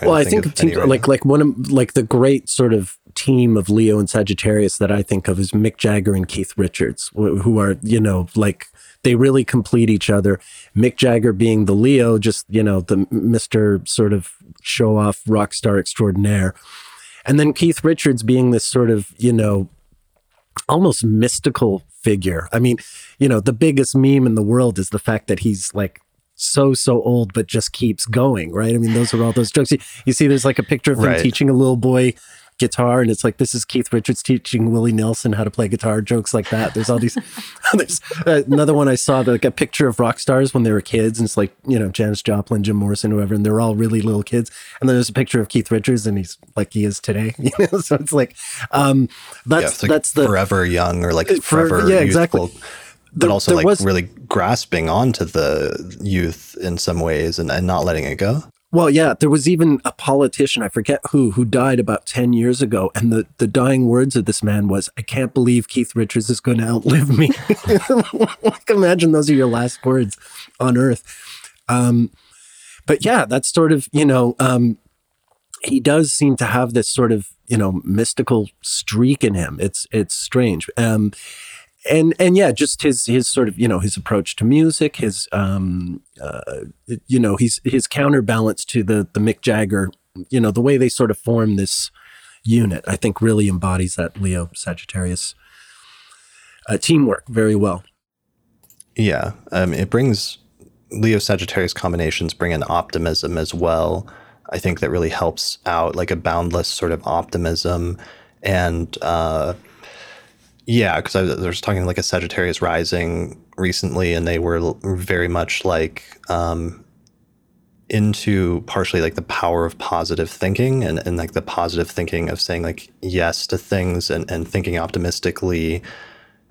well, I think, think right like now. like one of like the great sort of team of Leo and Sagittarius that I think of is Mick Jagger and Keith Richards, who are you know like they really complete each other. Mick Jagger being the Leo, just you know the Mister sort of show off rock star extraordinaire, and then Keith Richards being this sort of you know almost mystical figure. I mean, you know, the biggest meme in the world is the fact that he's like so so old but just keeps going right i mean those are all those jokes you, you see there's like a picture of him right. teaching a little boy guitar and it's like this is keith richards teaching willie nelson how to play guitar jokes like that there's all these [LAUGHS] there's uh, another one i saw like a picture of rock stars when they were kids and it's like you know janis joplin jim morrison whoever and they're all really little kids and then there's a picture of keith richards and he's like he is today [LAUGHS] you know so it's like um that's yeah, like that's the forever young or like forever yeah youthful. exactly but there, also like was, really grasping onto the youth in some ways and, and not letting it go. Well, yeah, there was even a politician, I forget who, who died about 10 years ago. And the, the dying words of this man was, I can't believe Keith Richards is going to outlive me. [LAUGHS] like, imagine those are your last words on earth. Um, but yeah, that's sort of, you know, um, he does seem to have this sort of, you know, mystical streak in him. It's, it's strange. Um, and and yeah, just his his sort of you know his approach to music, his um uh, you know his his counterbalance to the the Mick Jagger, you know the way they sort of form this unit, I think really embodies that Leo Sagittarius uh, teamwork very well. Yeah, um, it brings Leo Sagittarius combinations bring in optimism as well. I think that really helps out like a boundless sort of optimism and. Uh, yeah, because I, I, was talking like a Sagittarius rising recently, and they were very much like um, into partially like the power of positive thinking and, and like the positive thinking of saying like yes to things and, and thinking optimistically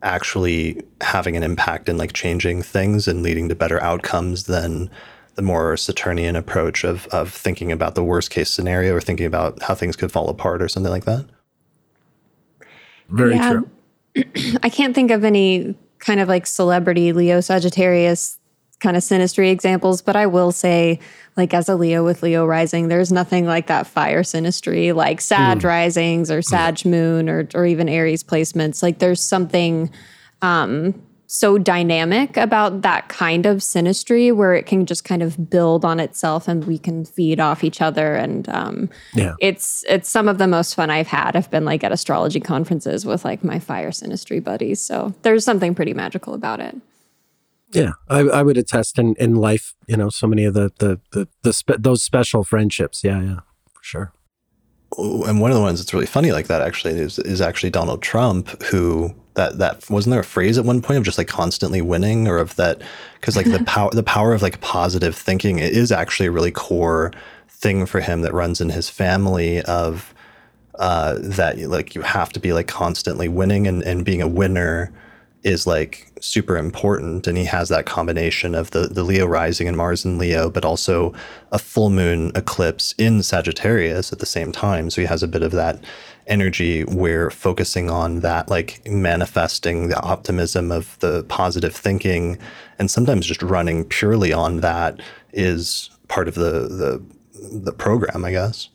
actually having an impact in like changing things and leading to better outcomes than the more Saturnian approach of of thinking about the worst case scenario or thinking about how things could fall apart or something like that. Very yeah. true. [CLEARS THROAT] I can't think of any kind of like celebrity Leo Sagittarius kind of synastry examples, but I will say, like as a Leo with Leo rising, there's nothing like that fire synastry, like Sag mm. risings or Sag moon or or even Aries placements. Like there's something um so dynamic about that kind of synastry where it can just kind of build on itself and we can feed off each other and um, yeah. it's it's some of the most fun I've had. I've been like at astrology conferences with like my fire synastry buddies. So there's something pretty magical about it. Yeah, I, I would attest in, in life, you know, so many of the the the, the spe- those special friendships. Yeah, yeah, for sure. And one of the ones that's really funny like that actually is is actually Donald Trump, who that that wasn't there a phrase at one point of just like constantly winning or of that because like the [LAUGHS] power the power of like positive thinking is actually a really core thing for him that runs in his family of uh, that like you have to be like constantly winning and, and being a winner is like super important. And he has that combination of the the Leo rising and Mars in Leo but also a full moon eclipse in Sagittarius at the same time. So he has a bit of that energy we're focusing on that like manifesting the optimism of the positive thinking and sometimes just running purely on that is part of the the the program i guess.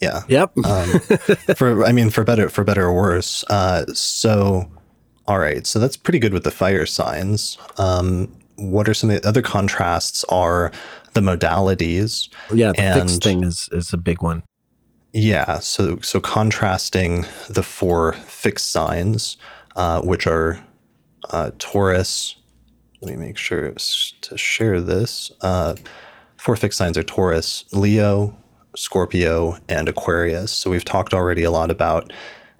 Yeah. Yep. Um, for i mean for better for better or worse uh, so all right so that's pretty good with the fire signs. Um, what are some of the other contrasts are the modalities yeah the and, fixed thing is is a big one yeah, so so contrasting the four fixed signs, uh, which are uh, Taurus. Let me make sure to share this. Uh, four fixed signs are Taurus, Leo, Scorpio, and Aquarius. So we've talked already a lot about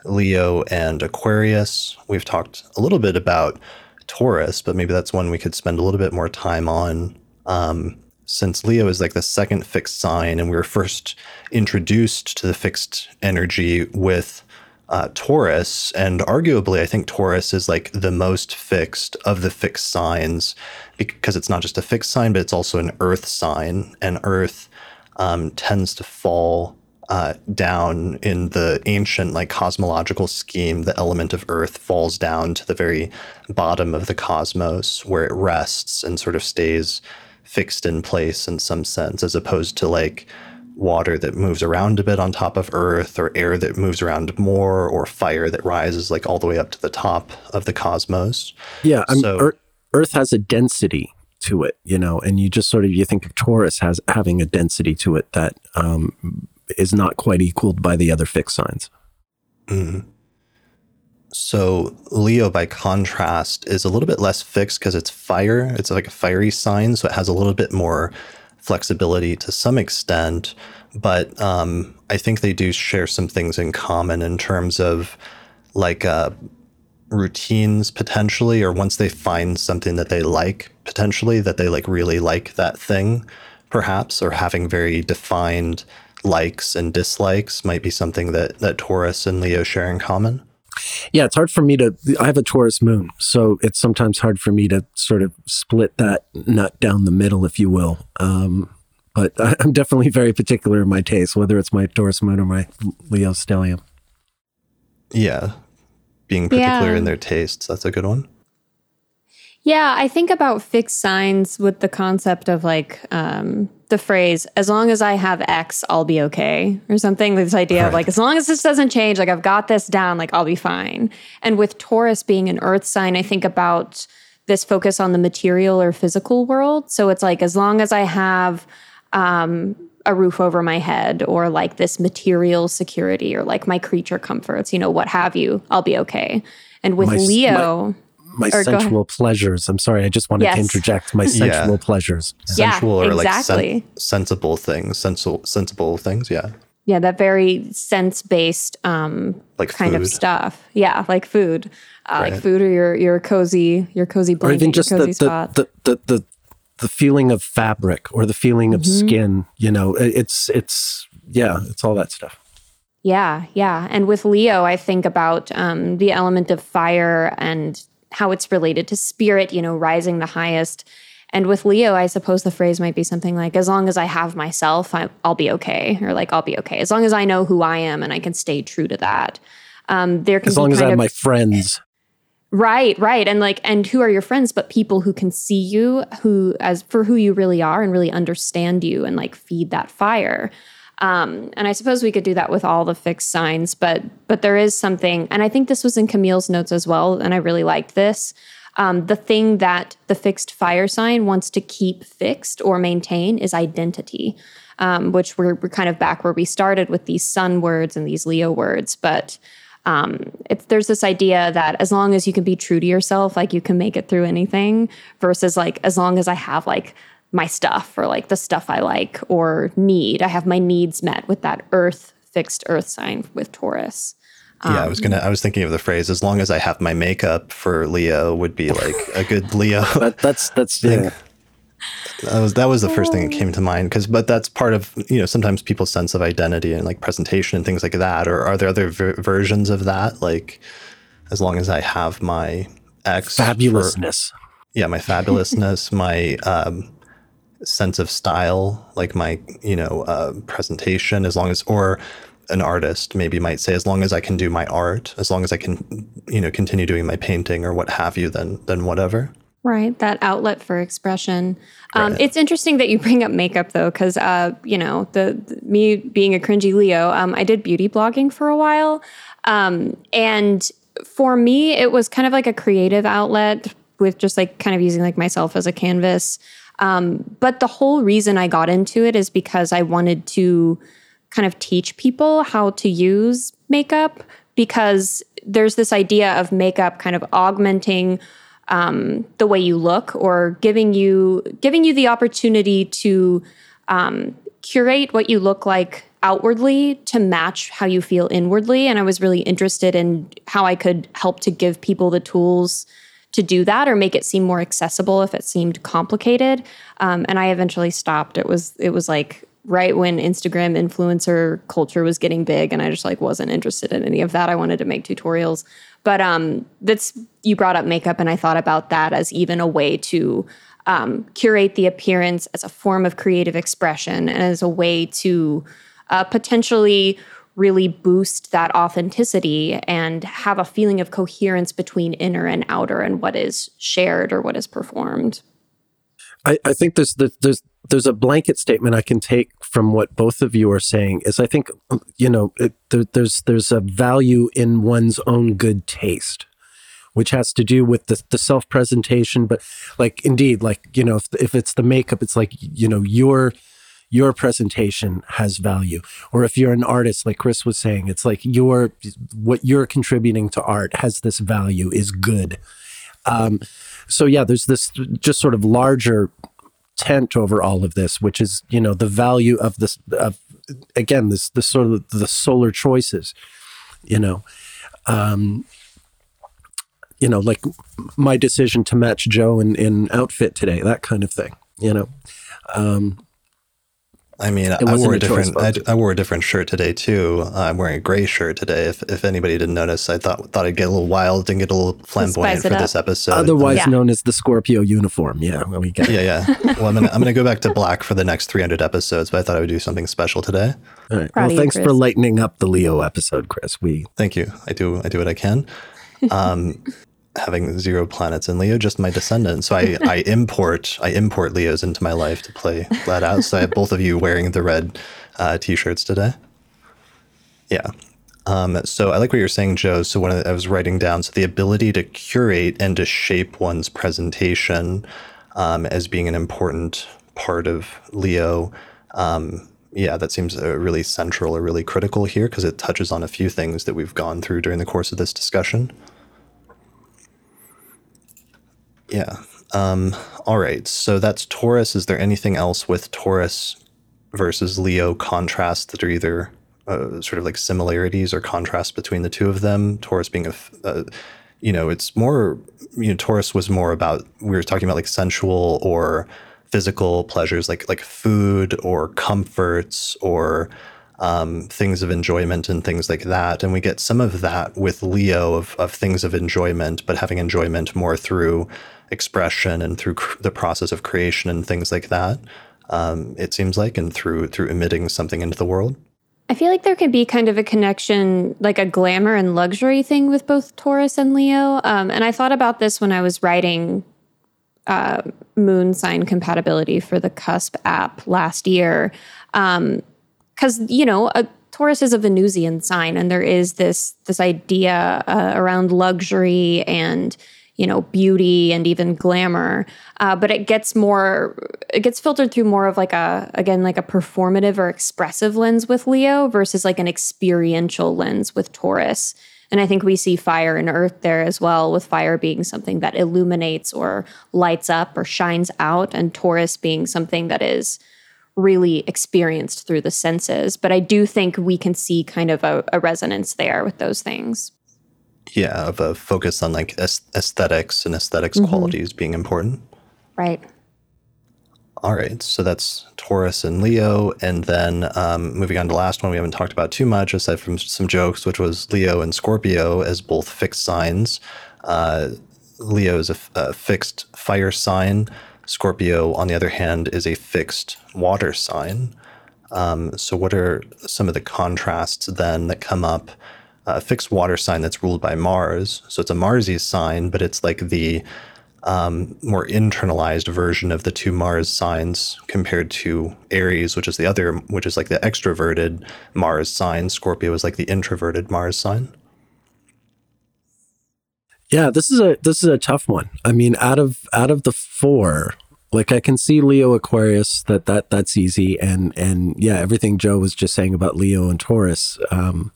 Leo and Aquarius. We've talked a little bit about Taurus, but maybe that's one we could spend a little bit more time on. Um, since Leo is like the second fixed sign, and we were first introduced to the fixed energy with uh, Taurus, and arguably, I think Taurus is like the most fixed of the fixed signs because it's not just a fixed sign, but it's also an earth sign, and earth um, tends to fall uh, down in the ancient like cosmological scheme, the element of Earth falls down to the very bottom of the cosmos where it rests and sort of stays fixed in place in some sense, as opposed to like water that moves around a bit on top of Earth, or air that moves around more, or fire that rises like all the way up to the top of the cosmos. Yeah, I mean, so, Earth, Earth has a density to it, you know, and you just sort of you think of Taurus has having a density to it that um, is not quite equaled by the other fixed signs. Mm. So Leo, by contrast, is a little bit less fixed because it's fire. It's like a fiery sign, so it has a little bit more flexibility to some extent. But um, I think they do share some things in common in terms of like uh, routines potentially, or once they find something that they like potentially, that they like really like that thing, perhaps, or having very defined likes and dislikes might be something that that Taurus and Leo share in common. Yeah, it's hard for me to. I have a Taurus moon, so it's sometimes hard for me to sort of split that nut down the middle, if you will. Um, but I'm definitely very particular in my taste, whether it's my Taurus moon or my Leo stellium. Yeah, being particular yeah. in their tastes. That's a good one. Yeah, I think about fixed signs with the concept of like um, the phrase, as long as I have X, I'll be okay, or something. This idea right. of like, as long as this doesn't change, like I've got this down, like I'll be fine. And with Taurus being an earth sign, I think about this focus on the material or physical world. So it's like, as long as I have um, a roof over my head or like this material security or like my creature comforts, you know, what have you, I'll be okay. And with my, Leo, my- my or sensual pleasures. I'm sorry, I just wanted yes. to interject my [LAUGHS] sensual yeah. pleasures. Yeah. Sensual or exactly. like sen- sensible things, sensible sensible things, yeah. Yeah, that very sense-based um like kind food. of stuff. Yeah, like food. Uh, right. like food or your your cozy your cozy blanket, or even just the, the, the, the, the the feeling of fabric or the feeling of mm-hmm. skin, you know, it's it's yeah, it's all that stuff. Yeah, yeah. And with Leo, I think about um, the element of fire and how it's related to spirit, you know, rising the highest. And with Leo, I suppose the phrase might be something like, as long as I have myself, I, will be okay. Or like, I'll be okay. As long as I know who I am and I can stay true to that. Um, there can as long as I have of, my friends. Right, right. And like, and who are your friends, but people who can see you, who, as for who you really are and really understand you and like feed that fire. Um, and I suppose we could do that with all the fixed signs, but but there is something, and I think this was in Camille's notes as well, and I really liked this. Um, the thing that the fixed fire sign wants to keep fixed or maintain is identity, um, which we're, we're kind of back where we started with these sun words and these Leo words. But um, it's, there's this idea that as long as you can be true to yourself, like you can make it through anything, versus like as long as I have like my stuff or like the stuff I like or need. I have my needs met with that earth fixed earth sign with Taurus. Um, yeah, I was gonna. I was thinking of the phrase "as long as I have my makeup" for Leo would be like a good [LAUGHS] Leo. that, that's that's [LAUGHS] yeah. That was that was the first thing that came to mind because, but that's part of you know sometimes people's sense of identity and like presentation and things like that. Or are there other ver- versions of that? Like, as long as I have my X fabulousness, for, yeah, my fabulousness, [LAUGHS] my um, sense of style, like my, you know, uh, presentation, as long as, or an artist maybe might say, as long as I can do my art, as long as I can, you know, continue doing my painting or what have you, then, then whatever. Right, that outlet for expression. Um, right. It's interesting that you bring up makeup though, because uh, you know the, the, me being a cringy Leo, um, I did beauty blogging for a while, um, and for me, it was kind of like a creative outlet with just like kind of using like myself as a canvas. Um, but the whole reason I got into it is because I wanted to kind of teach people how to use makeup because there's this idea of makeup kind of augmenting um, the way you look or giving you giving you the opportunity to um, curate what you look like outwardly to match how you feel inwardly. And i was really interested in how i could help to give people the tools to do that or make it seem more accessible if it seemed complicated. Um, and I eventually stopped. It was it was like right when Instagram influencer culture was getting big, and I just like wasn't interested in any of that. I wanted to make tutorials. But um, that's you brought up makeup, and I thought about that as even a way to um, curate the appearance as a form of creative expression and as a way to uh, potentially really boost that authenticity and have a feeling of coherence between inner and outer and what is shared or what is performed. I, I think there's, there's there's a blanket statement I can take from what both of you are saying is I think you know it, there, there's there's a value in one's own good taste which has to do with the, the self presentation but like indeed like you know if, if it's the makeup it's like you know your your presentation has value. Or if you're an artist like chris was saying it's like your what you're contributing to art has this value is good. Um, so yeah there's this just sort of larger tent over all of this which is you know the value of this of again this the sort of the solar choices you know? Um, you know, like my decision to match Jo in, in outfit today, that kind of thing, you know. Um, I mean, I wore a, a different. I, I, wore a different shirt today too. Uh, I'm wearing a gray shirt today. If, if anybody didn't notice, I thought thought I'd get a little wild and get a little flamboyant for this episode. Otherwise yeah. known as the Scorpio uniform. Yeah, we get. Yeah, yeah. well, I'm gonna I'm gonna go back to black for the next 300 episodes, but I thought I would do something special today. All right. Proud well, thanks you, for lightening up the Leo episode, Chris. We thank you. I do I do what I can. Um, having zero planets in Leo, just my descendant. So I, [LAUGHS] I import I import Leos into my life to play flat out. So I have both of you wearing the red uh, t-shirts today. Yeah. Um, so I like what you're saying, Jo. So when I was writing down, so the ability to curate and to shape one's presentation um, as being an important part of Leo. Um, yeah, that seems uh, really central or really critical here because it touches on a few things that we've gone through during the course of this discussion. Yeah. Um, all right. So that's Taurus. Is there anything else with Taurus versus Leo contrasts that are either uh, sort of like similarities or contrasts between the two of them? Taurus being a, uh, you know, it's more, you know, Taurus was more about, we were talking about like sensual or physical pleasures, like, like food or comforts or, um, things of enjoyment and things like that. And we get some of that with Leo of, of things of enjoyment, but having enjoyment more through expression and through cr- the process of creation and things like that. Um, it seems like, and through through emitting something into the world. I feel like there could be kind of a connection, like a glamour and luxury thing with both Taurus and Leo. Um, and I thought about this when I was writing uh, moon sign compatibility for the Cusp app last year. Because, um, you know, a, Taurus is a Venusian sign, and there is this this idea uh, around luxury and you know beauty and even glamour. Uh, but it gets more it gets filtered through more of like a again like a performative or expressive lens with leo versus like an experiential lens with taurus. And i think we see fire and earth there as well with fire being something that illuminates or lights up or shines out and taurus being something that is really experienced through the senses. But i do think we can see kind of a, a resonance there with those things yeah of a focus on like aesthetics and esthetics mm-hmm. qualities being important. Right. All right so that's taurus and leo and then um, moving on to the last one we haven't talked about too much aside from some jokes which was leo and scorpio as both fixed signs. Uh, leo is a, a fixed fire sign. Scorpio on the other hand is a fixed water sign. Um, so what are some of the contrasts then that come up a fixed water sign that's ruled by Mars. So it's a Marsies sign, but it's like the um, more internalized version of the two Mars signs compared to Aries, which is the other, which is like the extroverted Mars sign. Scorpio is like the introverted Mars sign. Yeah, this is a this is a tough one. I mean, out of out of the four, like I can see Leo Aquarius that that that's easy, and and yeah, everything Jo was just saying about Leo and Taurus. Um,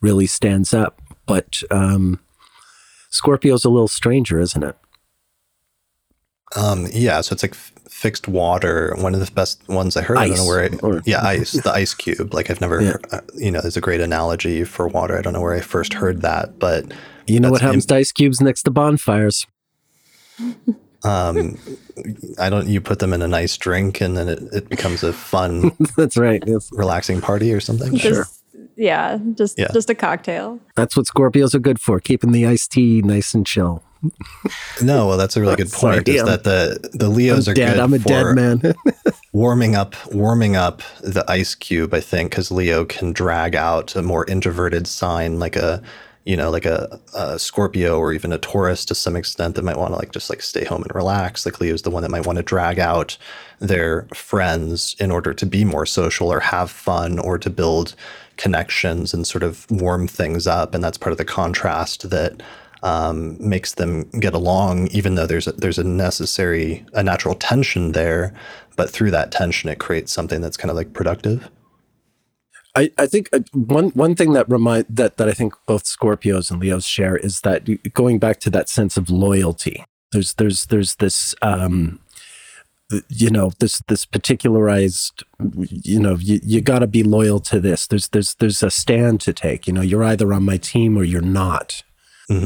really stands up. But um, Scorpio's a little stranger, isn't it? Um, yeah, so it's like f- fixed water. One of the best ones I heard. Ice, I don't know where. I, or, yeah, [LAUGHS] ice. The ice cube. Like I've never. Yeah. Heard, uh, you know, there's a great analogy for water. I don't know where I first heard that, but you know what happens Im- to ice cubes next to bonfires. Um, I don't. You put them in a nice drink, and then it, it becomes a fun. [LAUGHS] That's right. Yes. Relaxing party or something. Does, sure Yeah, just Yeah. just a cocktail. That's what Scorpios are good for, keeping the iced tea nice and chill. No, well, that's a really good Sorry, point. is I'm- that the the Leos I'm are dead. good I'm a for dead man. [LAUGHS] warming up warming up the ice cube. I think because Leo can drag out a more introverted sign like a you know like a, a Scorpio or even a Taurus to some extent that might want to like just like stay home and relax. Like Leo's the one that might want to drag out their friends in order to be more social or have fun or to build connections and sort of warm things up. And that's part of the contrast that um, makes them get along, even though there's a, there's a necessary a natural tension there. But through that tension, it creates something that's kind of like productive. I, I think uh, one one thing that remind that that I think both Scorpios and Leos share is that going back to that sense of loyalty. There's there's there's this um, you know this this particularized you know you, you got to be loyal to this. There's there's there's a stand to take. You know you're either on my team or you're not. Yeah,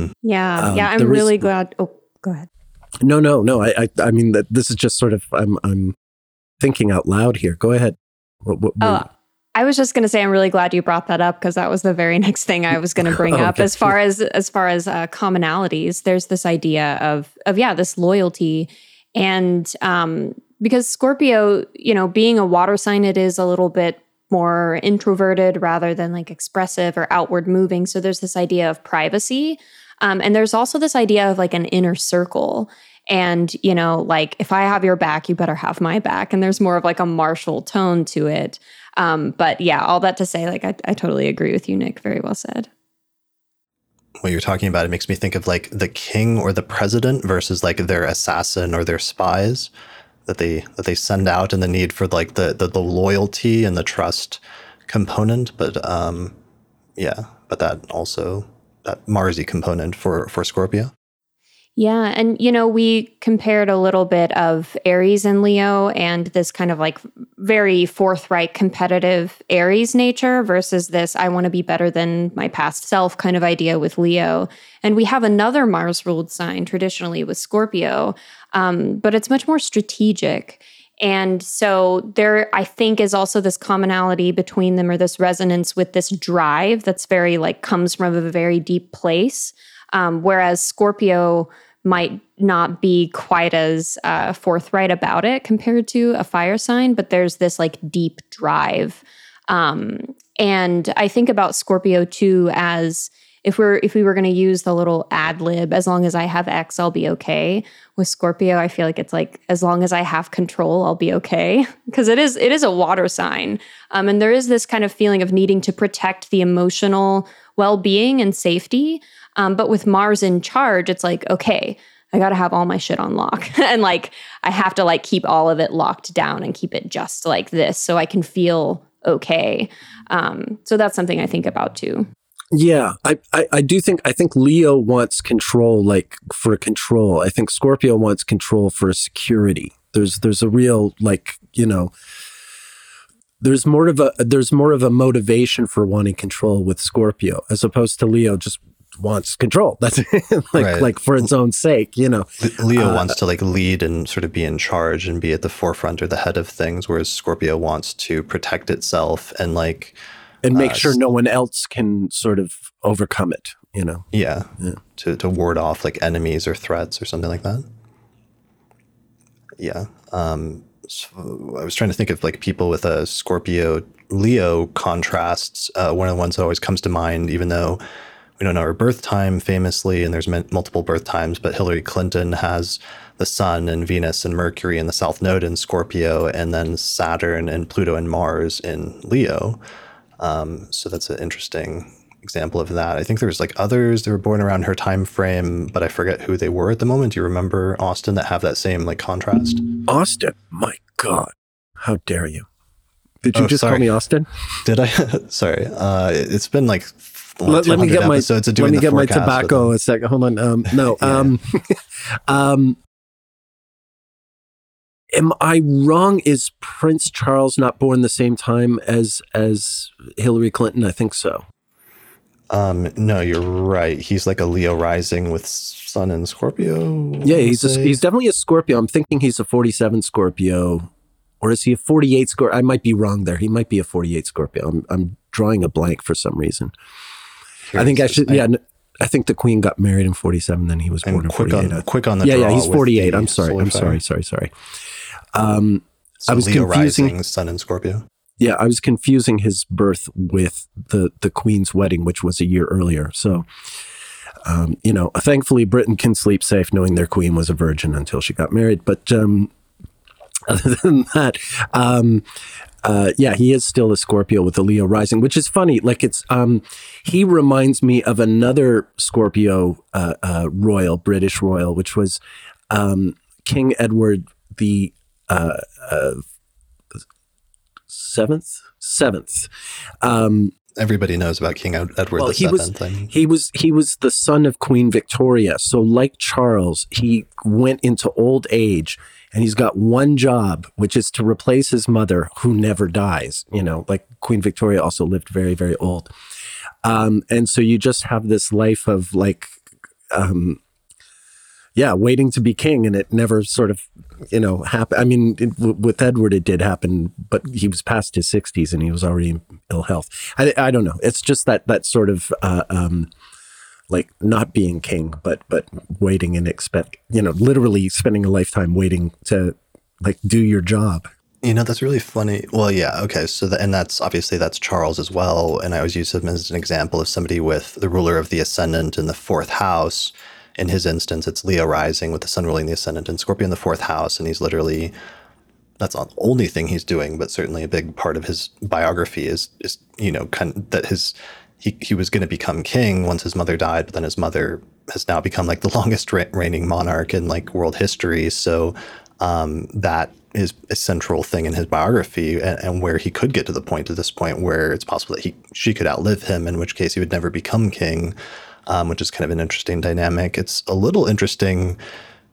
Um, yeah. I'm there is- really glad. Oh, go ahead. No no no. I I, I mean that this is just sort of I'm I'm thinking out loud here. Go ahead. What, what, Oh, I was just going to say I'm really glad you brought that up because that was the very [LAUGHS] next thing I was going [LAUGHS] to bring up Okay. as far as as far as uh, commonalities. There's this idea of of yeah, this loyalty, and um, because Scorpio, you know, being a water sign, it is a little bit more introverted rather than like expressive or outward moving. So there's this idea of privacy, um, and there's also this idea of like an inner circle. And, you know, like if I have your back, you better have my back. And there's more of like a martial tone to it. Um, but yeah, all that to say, like, I, I totally agree with you, Nick. Very well said. What you're talking about, it makes me think of like the king or the president versus like their assassin or their spies that they that they send out, and the need for like the the, the loyalty and the trust component. But um, yeah, but that also that Marsy component for for Scorpio. Yeah. And, you know, we compared a little bit of Aries and Leo and this kind of like very forthright, competitive Aries nature versus this I want to be better than my past self kind of idea with Leo. And we have another Mars ruled sign traditionally with Scorpio, um, but it's much more strategic. And so there, I think, is also this commonality between them or this resonance with this drive that's very like comes from a very deep place. Um, whereas Scorpio might not be quite as uh, forthright about it compared to a fire sign, but there's this like deep drive. Um, and I think about Scorpio too as if we're if we were going to use the little ad lib, as long as I have X, I'll be okay. With Scorpio, I feel like it's like as long as I have control, I'll be okay [LAUGHS] because it is it is a water sign, um, and there is this kind of feeling of needing to protect the emotional well being and safety. Um, but with Mars in charge, it's like okay, I got to have all my shit on lock, [LAUGHS] and like I have to like keep all of it locked down and keep it just like this, so I can feel okay. Um, so that's something I think about too. Yeah, I, I, I do think I think Leo wants control, like for control. I think Scorpio wants control for security. There's there's a real like you know. There's more of a there's more of a motivation for wanting control with Scorpio as opposed to Leo just wants control. [LAUGHS] That's like Right. like for its own sake, you know. Leo Uh, wants to like lead and sort of be in charge and be at the forefront or the head of things, whereas Scorpio wants to protect itself and like And make Uh, sure no one else can sort of overcome it. You know. yeah, Yeah. to to ward off like enemies or threats or something like that. Yeah. Um, so I was trying to think of like people with a Scorpio Leo contrasts. Uh, one of the ones that always comes to mind, even though we don't know her birth time famously, and there's multiple birth times, but Hillary Clinton has the Sun and Venus and Mercury in the South Node in Scorpio, and then Saturn and Pluto and Mars in Leo. Um, so that's an interesting example of that. I think there's like others that were born around her time frame, but I forget who they were at the moment. Do you remember Austin that have that same like contrast? Austin, my God, how dare you? Did you Oh, just call me Austin? Did I? [LAUGHS] Sorry, uh, it's been like let, let me get my let me get my tobacco a second. Hold on. Um, no. [LAUGHS] Yeah. Um, [LAUGHS] um, am I wrong? Is Prince Charles not born the same time as as Hillary Clinton? I think so. Um, no, you're right. He's like a Leo rising with Sun and Scorpio. Yeah, he's a, he's definitely a Scorpio. I'm thinking he's a 47 Scorpio, or is he a 48 Scorpio? I might be wrong there. He might be a 48 Scorpio. I'm, I'm drawing a blank for some reason. I think I should, yeah. I think the queen got married in 47, then he was born in 48. on quick on the yeah, yeah, he's 48. I'm sorry. I'm sorry. Sorry, sorry. Um, So I was Leo confusing- rising, Sun in Scorpio. yeah, I was confusing his birth with the the queen's wedding, which was a year earlier. So, um, you know, thankfully Britain can sleep safe knowing their queen was a virgin until she got married. But um, [LAUGHS] other than that, um, uh, yeah, he is still a Scorpio with a Leo rising, which is funny. Like it's um, he reminds me of another Scorpio uh, uh, royal, British royal, which was um, King Edward the uh, uh, seventh, seventh. Um, Everybody knows about King Edward well, the he was Seventh. I he was he was the son of Queen Victoria. So, like Charles, he went into old age, and he's got one job, which is to replace his mother, who never dies. You know, like Queen Victoria also lived very very old, um, and so you just have this life of like. Um, yeah, waiting to be king, and it never sort of, you know, happened. I mean, it, w- with Edward, it did happen, but he was past his sixties and he was already in ill health. I, I don't know. It's just that that sort of, uh, um, like not being king, but but waiting and expect, you know, literally spending a lifetime waiting to like do your job. You know, that's really funny. Well, yeah, okay. So, the, and that's obviously that's Charles as well. And I always use him as an example of somebody with the ruler of the ascendant in the fourth house. In his instance, it's Leo rising with the sun ruling the ascendant and Scorpio in the fourth house. And he's literally, that's not the only thing he's doing, but certainly a big part of his biography is, is you know, kind of, that his, he, he was going to become king once his mother died, but then his mother has now become like the longest re- reigning monarch in like world history. So um, that is a central thing in his biography, and, and where he could get to the point to this point where it's possible that he she could outlive him, in which case he would never become king, um, which is kind of an interesting dynamic. It's a little interesting.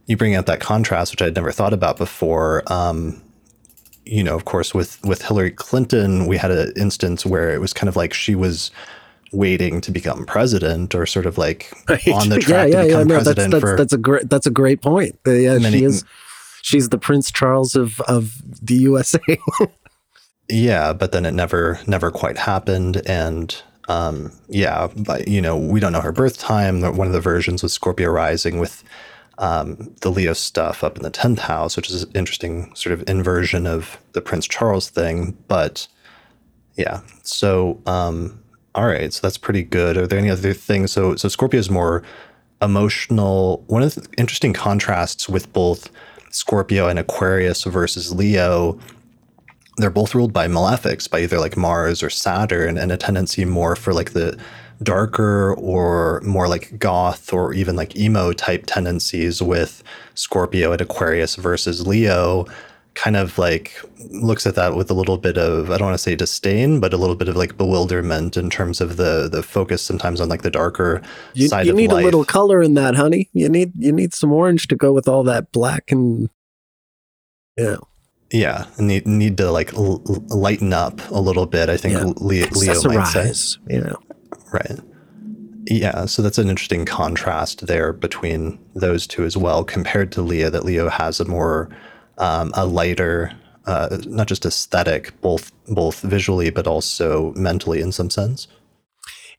You bring out that contrast, which I'd never thought about before. Um, you know, of course, with with Hillary Clinton, we had an instance where it was kind of like she was waiting to become president, or sort of like [LAUGHS] on the track to become no, that's, president that's, for that's a great that's a great point. Uh, yeah, Many- she is. She's the Prince Charles of of the USA. [LAUGHS] Yeah, but then it never never quite happened, and um, yeah, but you know we don't know her birth time. One of the versions was Scorpio rising with um, the Leo stuff up in the tenth house, which is an interesting sort of inversion of the Prince Charles thing. But yeah, so um, all right, so that's pretty good. Are there any other things? So so Scorpio is more emotional. One of the interesting contrasts with both Scorpio and Aquarius versus Leo they're both ruled by malefics, by either like Mars or Saturn, and a tendency more for like the darker or more like goth or even like emo type tendencies with Scorpio and Aquarius versus Leo. Kind of like looks at that with a little bit of I don't want to say disdain, but a little bit of like bewilderment in terms of the the focus sometimes on like the darker You, side you of need life. a little color in that, honey. You need you need some orange to go with all that black and yeah. yeah, need need to like l- lighten up a little bit. I think Yeah. Leo, Leo might say. You know. Right. Yeah, so that's an interesting contrast there between those two as well, compared to Leo. That Leo has a more um, a lighter, uh, not just aesthetic, both both visually but also mentally in some sense.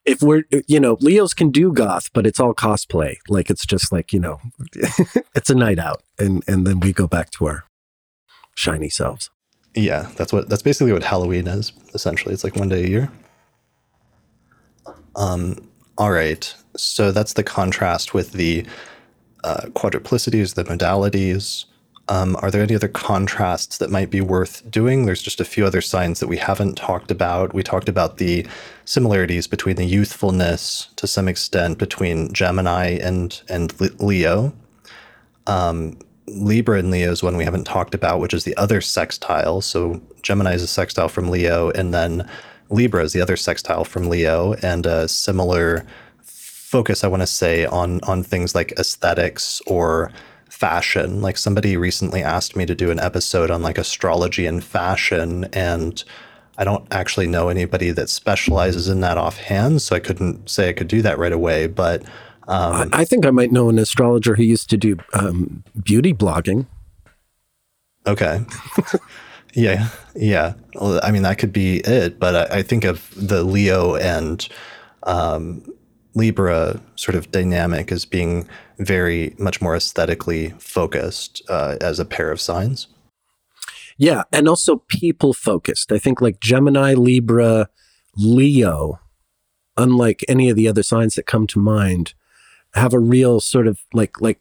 If we're you know, Leos can do goth, but it's all cosplay. Like it's just like, you know, [LAUGHS] it's a night out and and then we go back to our shiny selves. Yeah, that's what that's basically what Halloween is. Essentially, it's like one day a year. Um. All right. So that's the contrast with the uh, quadruplicities, the modalities. Um, are there any other contrasts that might be worth doing? There's just a few other signs that we haven't talked about. We talked about the similarities between the youthfulness, to some extent, between Gemini and and Leo. Um, Libra and Leo is one we haven't talked about, which is the other sextile. So Gemini is a sextile from Leo, and then Libra is the other sextile from Leo, and a similar focus, I want to say, on on things like aesthetics or fashion. Like somebody recently asked me to do an episode on like astrology and fashion, and I don't actually know anybody that specializes in that offhand, so I couldn't say I could do that right away. But um, I, I think I might know an astrologer who used to do um, beauty blogging. Okay. [LAUGHS] Yeah, yeah. Well, I mean, that could be it. But I, I think of the Leo and um, Libra sort of dynamic as being very much more aesthetically focused uh, as a pair of signs. Yeah, and also people focused. I think like Gemini, Libra, Leo, unlike any of the other signs that come to mind, have a real sort of like like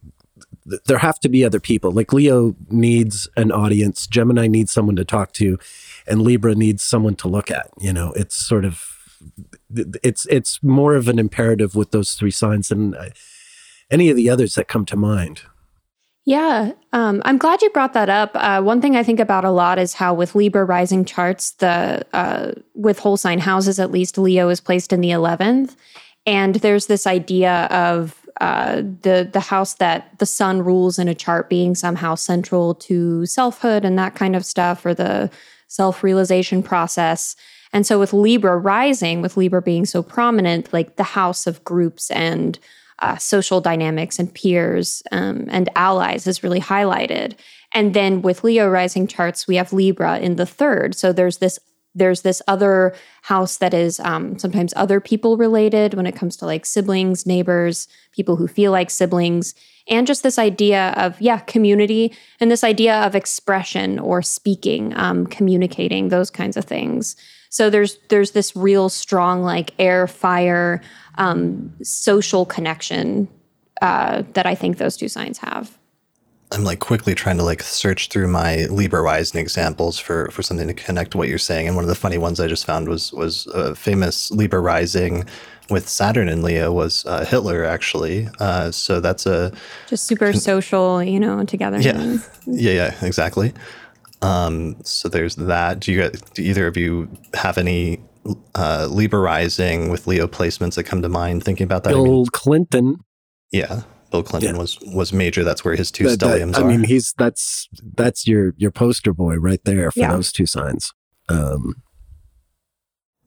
there have to be other people. Like Leo needs an audience, Gemini needs someone to talk to, and Libra needs someone to look at. You know, it's sort of it's it's more of an imperative with those three signs than uh, any of the others that come to mind. Yeah, um, I'm glad you brought that up. Uh, one thing I think about a lot is how with Libra rising charts, the uh, with whole sign houses, at least Leo is placed in the 11th, and there's this idea of uh, the the house that the sun rules in a chart being somehow central to selfhood and that kind of stuff, or the self realization process. And so with Libra rising, with Libra being so prominent, like the house of groups and uh, social dynamics and peers um, and allies is really highlighted. And then with Leo rising charts, we have Libra in the third. So there's this there's this other house that is um, sometimes other people related when it comes to like siblings, neighbors, people who feel like siblings, and just this idea of, yeah, community and this idea of expression or speaking, um, communicating, those kinds of things. So there's there's this real strong like air, fire, um, social connection uh, that I think those two signs have. I'm like quickly trying to like search through my Libra rising examples for for something to connect to what you're saying. And one of the funny ones I just found was was a famous Libra rising with Saturn and Leo was uh, Hitler actually. Uh, so that's a just super con- social, you know, together. Yeah, [LAUGHS] yeah, yeah, exactly. Um, so there's that. Do you do either of you have any uh, Libra rising with Leo placements that come to mind thinking about that? Bill I mean, Clinton. Yeah, Bill Clinton yeah. was was major. That's where his two that, stelliums that, I are. mean, he's that's that's your your poster boy right there for yeah. those two signs. Um,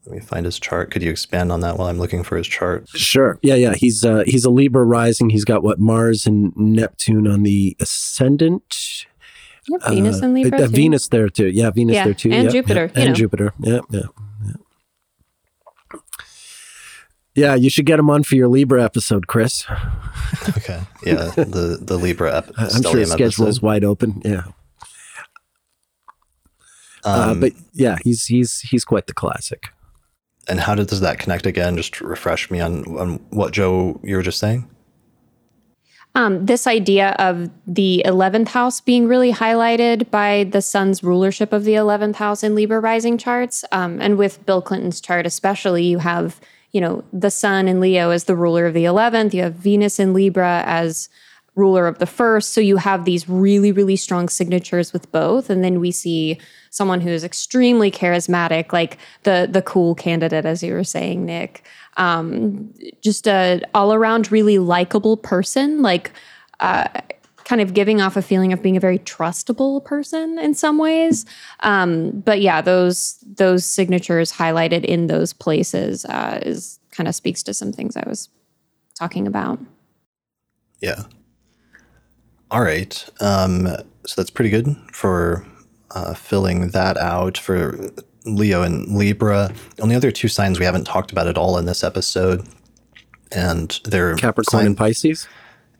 let me find his chart. Could you expand on that while I'm looking for his chart? Sure. Yeah, yeah. He's uh, he's a Libra rising. He's got what Mars and Neptune on the ascendant. Yep, Venus uh, and Libra. Uh, Venus there too. Yeah, Venus yeah. there too. And yep, Jupiter. Yep. And know. Jupiter. Yeah, yeah. Yeah, you should get him on for your Libra episode, Chris. [LAUGHS] okay. Yeah, the the Libra episode. I'm sure his schedule is wide open. Yeah. Uh, um, uh, but yeah, he's he's he's quite the classic. And how does that connect again? Just refresh me on on what Jo you were just saying. Um, this idea of the 11th house being really highlighted by the sun's rulership of the 11th house in Libra rising charts. Um, and with Bill Clinton's chart, especially, you have you know, the sun in Leo as the ruler of the 11th, you have Venus in Libra as ruler of the first. So you have these really, really strong signatures with both. And then we see someone who is extremely charismatic, like the the cool candidate, as you were saying, Nick. Um, just a all around really likable person, like uh, kind of giving off a feeling of being a very trustable person in some ways. Um, but yeah, those those signatures highlighted in those places uh, is kind of speaks to some things I was talking about. Yeah. All right. Um, so that's pretty good for uh, filling that out for Leo and Libra. Only other two signs we haven't talked about at all in this episode, and they're Capricorn sign- and Pisces.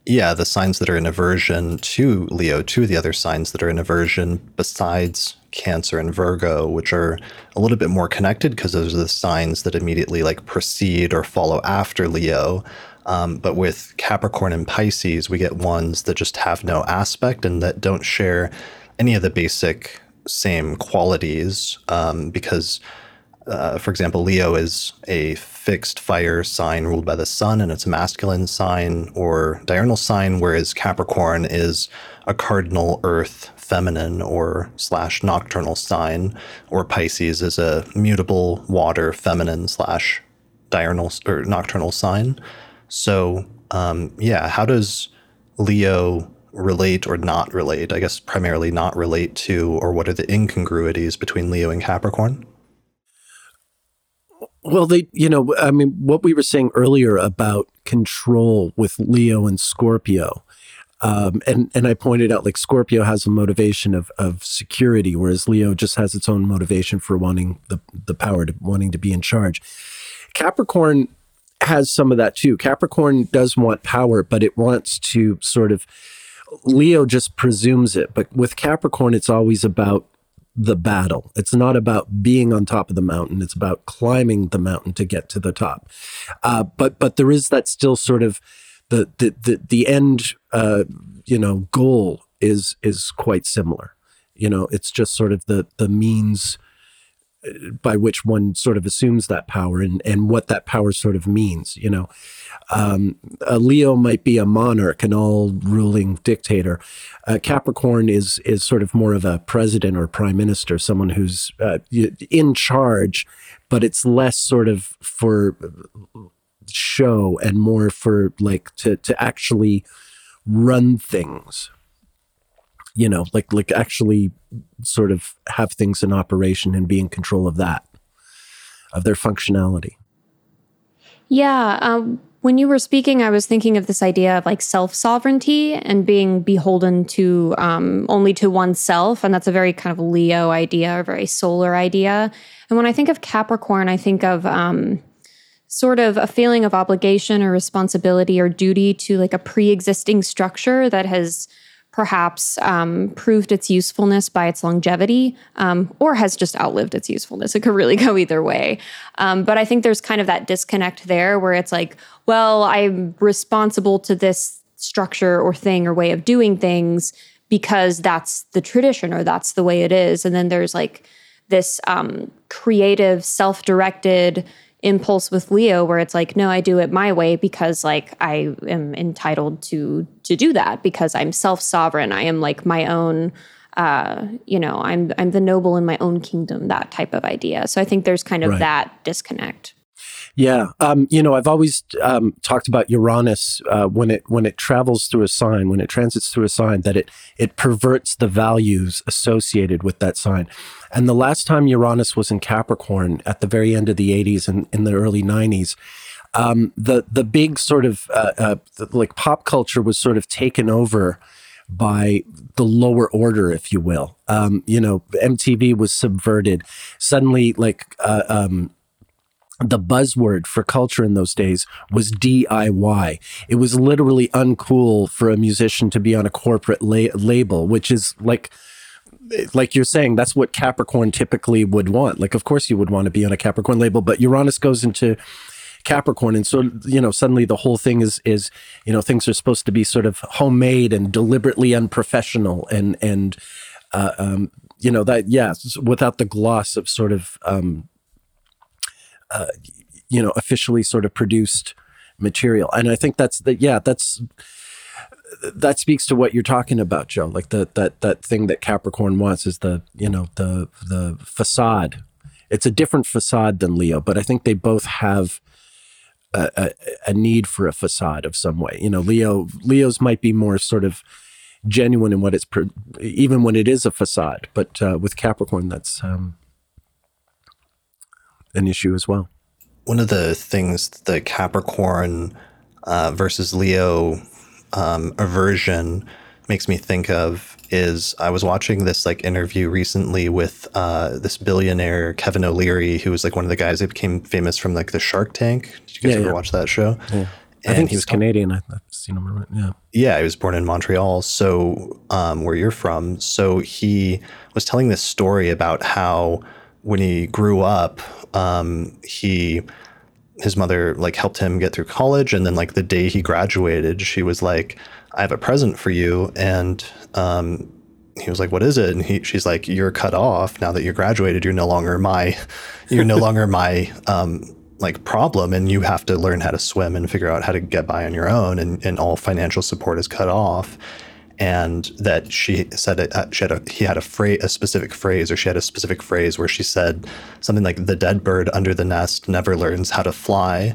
Yeah, the signs that are in aversion to Leo, two of the other signs that are in aversion, besides Cancer and Virgo, which are a little bit more connected because those are the signs that immediately like precede or follow after Leo. Um, but with Capricorn and Pisces, we get ones that just have no aspect and that don't share any of the basic same qualities um, because uh, for example, Leo is a fixed fire sign ruled by the sun, and it's a masculine sign or diurnal sign, whereas Capricorn is a cardinal earth feminine or slash nocturnal sign, or Pisces is a mutable water feminine slash diurnal or nocturnal sign. So, um, yeah, how does Leo relate or not relate? I guess primarily not relate to, or what are the incongruities between Leo and Capricorn? Well, they, you know, I mean, what we were saying earlier about control with Leo and Scorpio, Um, and and I pointed out like Scorpio has a motivation of of security, whereas Leo just has its own motivation for wanting the the power to wanting to be in charge. Capricorn has some of that too. Capricorn does want power, but it wants to sort of Leo just presumes it. But with Capricorn, it's always about the battle. It's not about being on top of the mountain. It's about climbing the mountain to get to the top. Uh, but but there is that still sort of the the the, the end uh, you know goal is is quite similar. You know, it's just sort of the the means uh, by which one sort of assumes that power and and what that power sort of means. You know, um, a Leo might be a monarch, an all-ruling dictator. Uh, Capricorn is is sort of more of a president or prime minister, someone who's uh, in charge, but it's less sort of for show and more for like to to actually run things. You know, like like actually sort of have things in operation and be in control of that, of their functionality. Yeah. Um, when you were speaking, I was thinking of this idea of like self sovereignty and being beholden to um, only to oneself. And that's a very kind of Leo idea, a very solar idea. And when I think of Capricorn, I think of um, sort of a feeling of obligation or responsibility or duty to like a pre existing structure that has perhaps um, proved its usefulness by its longevity um, or has just outlived its usefulness. It could really [LAUGHS] go either way. Um, but I think there's kind of that disconnect there where it's like, well, I'm responsible to this structure or thing or way of doing things because that's the tradition or that's the way it is. And then there's like this um, creative, self directed, impulse with Leo where it's like, no, I do it my way because like I am entitled to to do that because I'm self-sovereign. I am like my own uh, you know, I'm I'm the noble in my own kingdom, that type of idea. So I think there's kind of right. that disconnect. Yeah, um, you know, I've always um, talked about Uranus uh, when it when it travels through a sign, when it transits through a sign, that it it perverts the values associated with that sign. And the last time Uranus was in Capricorn, at the very end of the '80s and in the early '90s, um, the the big sort of uh, uh, like pop culture was sort of taken over by the lower order, if you will. Um, you know, MTV was subverted. Suddenly, like uh, um, the buzzword for culture in those days was DIY. It was literally uncool for a musician to be on a corporate la- label, which is like like you're saying that's what Capricorn typically would want. Like of course you would want to be on a Capricorn label, but Uranus goes into Capricorn and so you know suddenly the whole thing is is you know things are supposed to be sort of homemade and deliberately unprofessional and and uh, um, you know that yes without the gloss of sort of um, uh, you know, officially sort of produced material. And I think that's the, yeah, that's, that speaks to what you're talking about, Jo. Like the, that, that thing that Capricorn wants is the, you know, the, the facade. It's a different facade than Leo, but I think they both have a, a, a need for a facade of some way. You know, Leo, Leo's might be more sort of, genuine in what it's even when it is a facade but uh, with capricorn that's um, an issue as well. One of the things the Capricorn uh, versus Leo um, aversion makes me think of is I was watching this like interview recently with uh, this billionaire Kevin O'Leary, who was like one of the guys that became famous from like the Shark Tank. Did you guys yeah, ever yeah. watch that show? Yeah. I think he was Canadian. I've seen him around. Yeah. Yeah, he was born in Montreal, so um, where you're from. So he was telling this story about how when he grew up, um, he his mother like helped him get through college and then like the day he graduated she was like i have a present for you. And um, he was like what is it? And he, she's like you're cut off now that you're graduated. You're no longer my you're no longer my um, like problem and you have to learn how to swim and figure out how to get by on your own and, and all financial support is cut off and that she said it, uh, she had a, he had a phrase, a specific phrase, or she had a specific phrase where she said something like "the dead bird under the nest never learns how to fly,"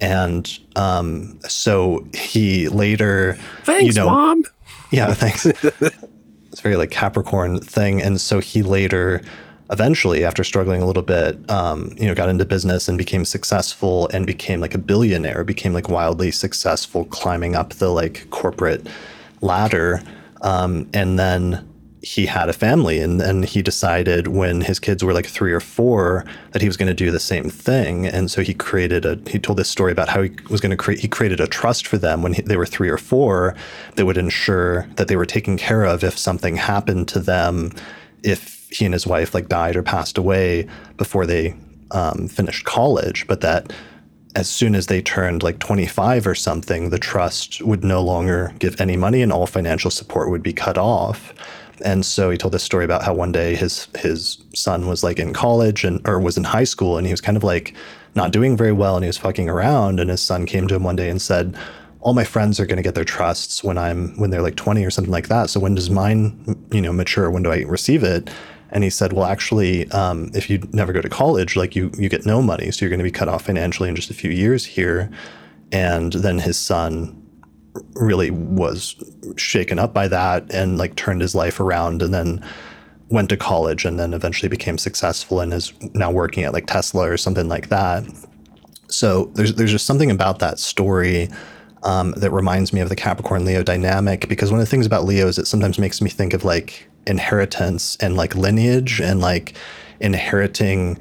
and um, so he later, thanks, you know, mom. Yeah, thanks. [LAUGHS] it's very like Capricorn thing, and so he later. Eventually, after struggling a little bit, um, you know, got into business and became successful and became like a billionaire, became like wildly successful, climbing up the like corporate ladder. Um, and then he had a family and then he decided when his kids were like three or four that he was going to do the same thing and so he created a he told this story about how he was going to create he created a trust for them when he, they were three or four that would ensure that they were taken care of if something happened to them if he and his wife like died or passed away before they um, finished college but that as soon as they turned like 25 or something, the trust would no longer give any money and all financial support would be cut off. And so he told this story about how one day his his son was like in college and or was in high school and he was kind of like not doing very well and he was fucking around and his son came to him one day and said, "All my friends are going to get their trusts when I'm when they're like 20 or something like that. So when does mine, you know, mature? When do I receive it?" And he said, "Well, actually, um, if you never go to college, like you you get no money, so you're going to be cut off financially in just a few years here." And then his son really was shaken up by that and like turned his life around, and then went to college, and then eventually became successful and is now working at like Tesla or something like that. So there's there's just something about that story. Um, that reminds me of the Capricorn Leo dynamic because one of the things about Leo is it sometimes makes me think of like inheritance and like lineage and like inheriting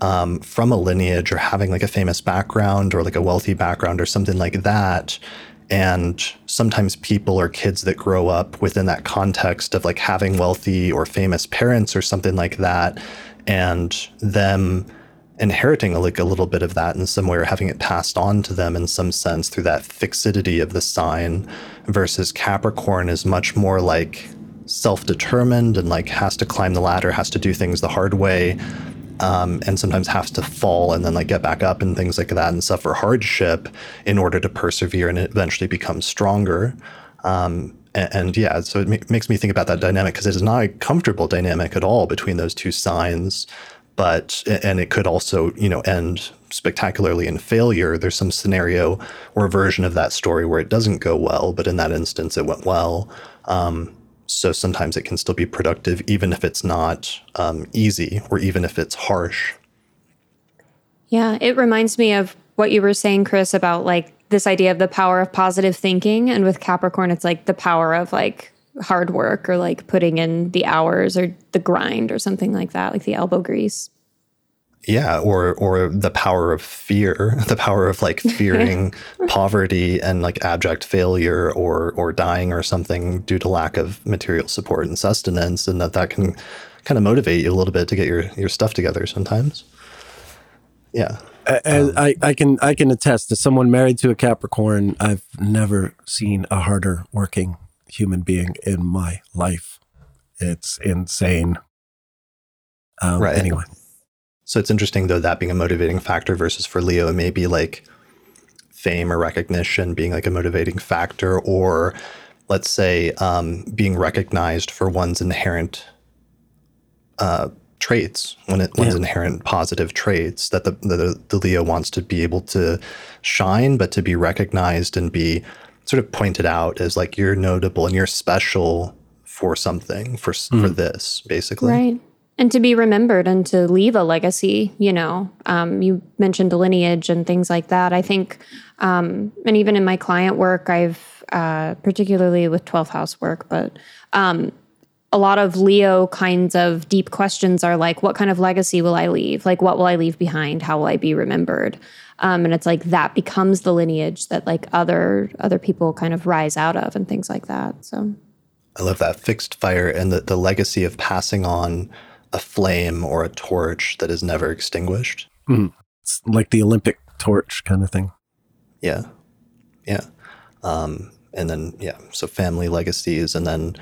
um, from a lineage or having like a famous background or like a wealthy background or something like that. And sometimes people or kids that grow up within that context of like having wealthy or famous parents or something like that, and them inheriting like a little bit of that in some way or having it passed on to them in some sense through that fixity of the sign versus Capricorn is much more like self-determined and like has to climb the ladder, has to do things the hard way, um, and sometimes has to fall and then like get back up and things like that and suffer hardship in order to persevere and eventually become stronger. Um, and, and, yeah, so it ma- makes me think about that dynamic because it is not a comfortable dynamic at all between those two signs. But and it could also you know end spectacularly in failure. There's some scenario or version of that story where it doesn't go well, but in that instance it went well. Um, so sometimes it can still be productive, even if it's not um, easy or even if it's harsh. Yeah, it reminds me of what you were saying, Chris, about like this idea of the power of positive thinking. And with Capricorn, it's like the power of like hard work or like putting in the hours or the grind or something like that, like the elbow grease yeah or or the power of fear [LAUGHS] the power of like fearing [LAUGHS] poverty and like abject failure or or dying or something due to lack of material support and sustenance and that that can kind of motivate you a little bit to get your your stuff together sometimes yeah um, I, I can I can attest to someone married to a Capricorn. I've never seen a harder working human being in my life. It's insane. Um, right. Anyway, so it's interesting though that being a motivating factor versus for Leo, it may be like fame or recognition being like a motivating factor, or let's say um, being recognized for one's inherent uh, traits, when it, one's yeah. inherent positive traits that the, the the Leo wants to be able to shine, but to be recognized and be sort of pointed out as like you're notable and you're special for something for mm. for this basically. Right and to be remembered and to leave a legacy you know um, you mentioned lineage and things like that. I think um, and even in my client work i've uh, particularly with 12th house work but um, a lot of leo kinds of deep questions are like what kind of legacy will i leave? Like what will i leave behind? How will i be remembered? Um, and it's like that becomes the lineage that like other other people kind of rise out of and things like that so. I love that. Fixed fire and the, the legacy of passing on a flame or a torch that is never extinguished. Mm. It's like the Olympic torch kind of thing. Yeah. Yeah. Um, and then, yeah, so family legacies. And then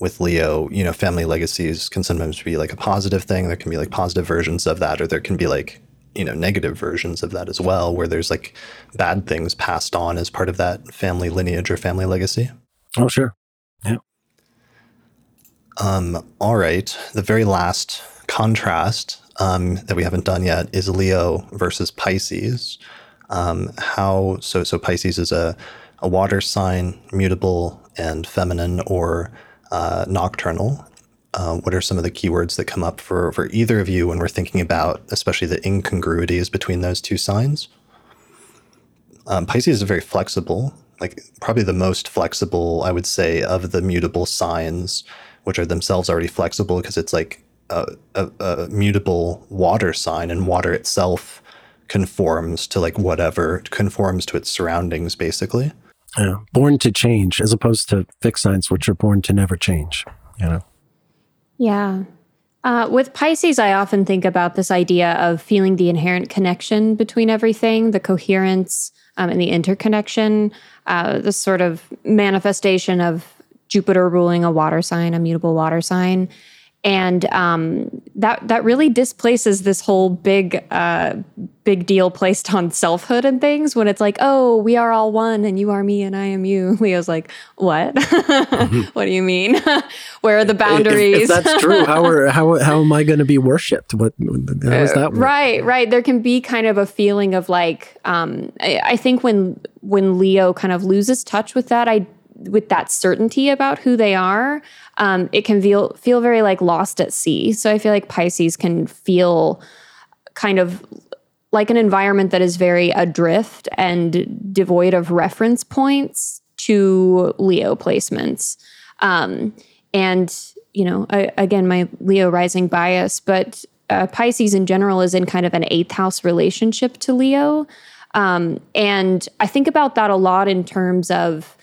with Leo, you know, family legacies can sometimes be like a positive thing. There can be like positive versions of that, or there can be like, you know, negative versions of that as well, where there's like bad things passed on as part of that family lineage or family legacy. Oh, sure. Um, all right. The very last contrast um, that we haven't done yet is Leo versus Pisces. Um, how so? So Pisces is a, a water sign, mutable and feminine or uh, nocturnal. Uh, what are some of the keywords that come up for, for either of you when we're thinking about, especially the incongruities between those two signs? Um, Pisces is very flexible, like probably the most flexible, I would say, of the mutable signs, which are themselves already flexible because it's like a, a, a mutable water sign, and water itself conforms to like whatever conforms to its surroundings, basically. Yeah. Born to change, as opposed to fixed signs, which are born to never change. You know. Yeah. Uh, with Pisces, I often think about this idea of feeling the inherent connection between everything, the coherence um, and the interconnection, uh, this sort of manifestation of Jupiter ruling a water sign, a mutable water sign. And um, that that really displaces this whole big uh, big deal placed on selfhood and things when it's like oh we are all one and you are me and I am you. [LAUGHS] Leo's like what? [LAUGHS] What do you mean? [LAUGHS] Where are the boundaries if, if that's true how are how, how am I going to be worshipped? What how does that work? right right. There can be kind of a feeling of like um, I, I think when when Leo kind of loses touch with that I with that certainty about who they are, um, it can feel feel very like lost at sea. So I feel like Pisces can feel kind of like an environment that is very adrift and devoid of reference points to Leo placements. Um, and you know, I, again, my Leo rising bias, but uh, Pisces in general is in kind of an eighth house relationship to Leo. Um, and I think about that a lot in terms of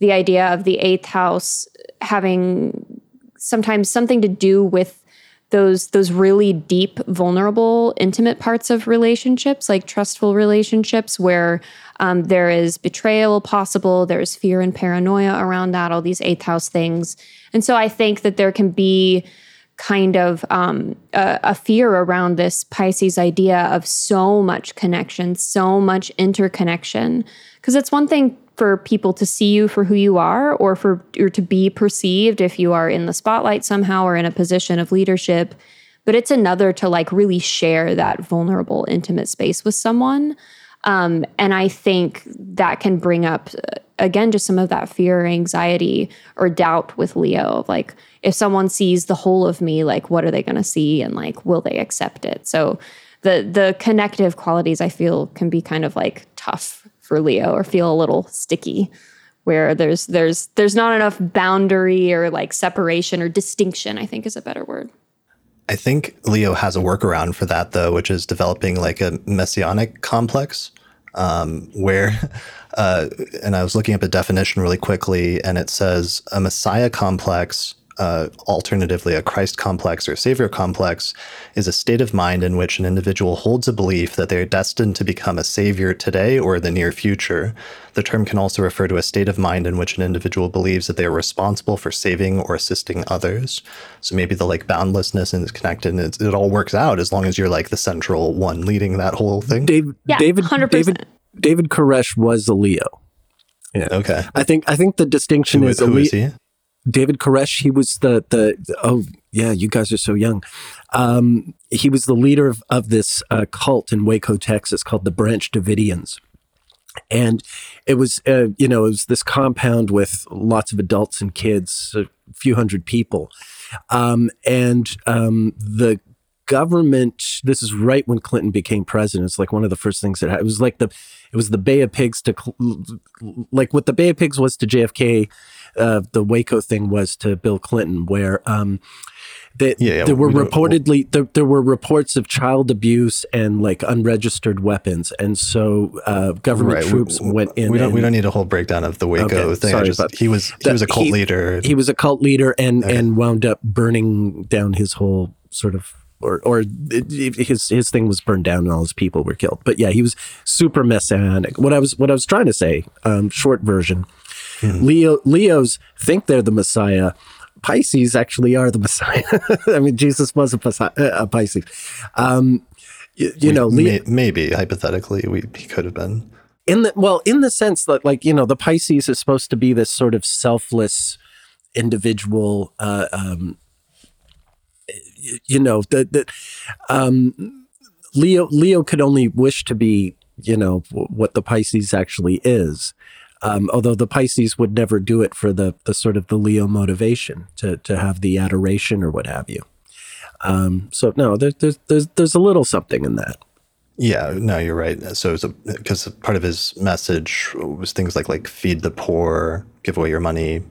the idea of the eighth house having sometimes something to do with those those really deep vulnerable intimate parts of relationships like trustful relationships where um, there is betrayal possible there's fear and paranoia around that all these eighth house things. And so i think that there can be kind of um, a, a fear around this pisces idea of so much connection so much interconnection because it's one thing for people to see you for who you are or for or to be perceived if you are in the spotlight somehow or in a position of leadership but it's another to like really share that vulnerable intimate space with someone. Um, and i think that can bring up again just some of that fear or anxiety or doubt with leo like if someone sees the whole of me like what are they going to see and like will they accept it? So the the connective qualities i feel can be kind of like tough for Leo or feel a little sticky where there's there's there's not enough boundary or like separation or distinction, I think is a better word. I think Leo has a workaround for that though, which is developing like a messianic complex. Um, where, [LAUGHS] uh, and I was looking up a definition really quickly, and it says a messiah complex uh, alternatively, a Christ complex or Savior complex is a state of mind in which an individual holds a belief that they are destined to become a Savior today or the near future. The term can also refer to a state of mind in which an individual believes that they are responsible for saving or assisting others. So maybe the like boundlessness and connectedness, it all works out as long as you're like the central one leading that whole thing. Dave, yeah, David, 100%. David, David Koresh was a Leo. Yeah. Okay. I think I think the distinction who, is who is he? David Koresh, he was the the oh yeah, you guys are so young. Um, he was the leader of, of this uh, cult in Waco, Texas, called the Branch Davidians, and it was uh, you know it was this compound with lots of adults and kids, a few hundred people, um, and um, the government this is right when clinton became president. It's like one of the first things that it was like the it was the bay of pigs to like what the bay of pigs was to jfk uh, the Waco thing was to Bill Clinton, where um, yeah, yeah, there were we reportedly there, there were reports of child abuse and like unregistered weapons, and so uh, government right. troops we, went in. We don't and, we don't need a whole breakdown of the Waco okay, thing. Just, he was he was a cult he, leader. He was a cult leader and okay. and wound up burning down his whole sort of or or his his thing was burned down and all his people were killed. But yeah, he was super messianic. What I was what I was trying to say, um, short version, Mm-hmm. Leo Leos think they're the Messiah. Pisces actually are the Messiah. [LAUGHS] I mean, Jesus was a, a Pisces. Um, you, you know, Leo, may, maybe hypothetically, we he could have been in the well, in the sense that, like, you know, the Pisces is supposed to be this sort of selfless individual. Uh, um, you, you know, that that um, Leo Leo could only wish to be, you know, what the Pisces actually is. Um, although the Pisces would never do it for the the sort of the Leo motivation to to have the adoration or what have you. Um, so no, there's there's there's there's a little something in that. Yeah, no, you're right. So because part of his message was things like like feed the poor, give away your money,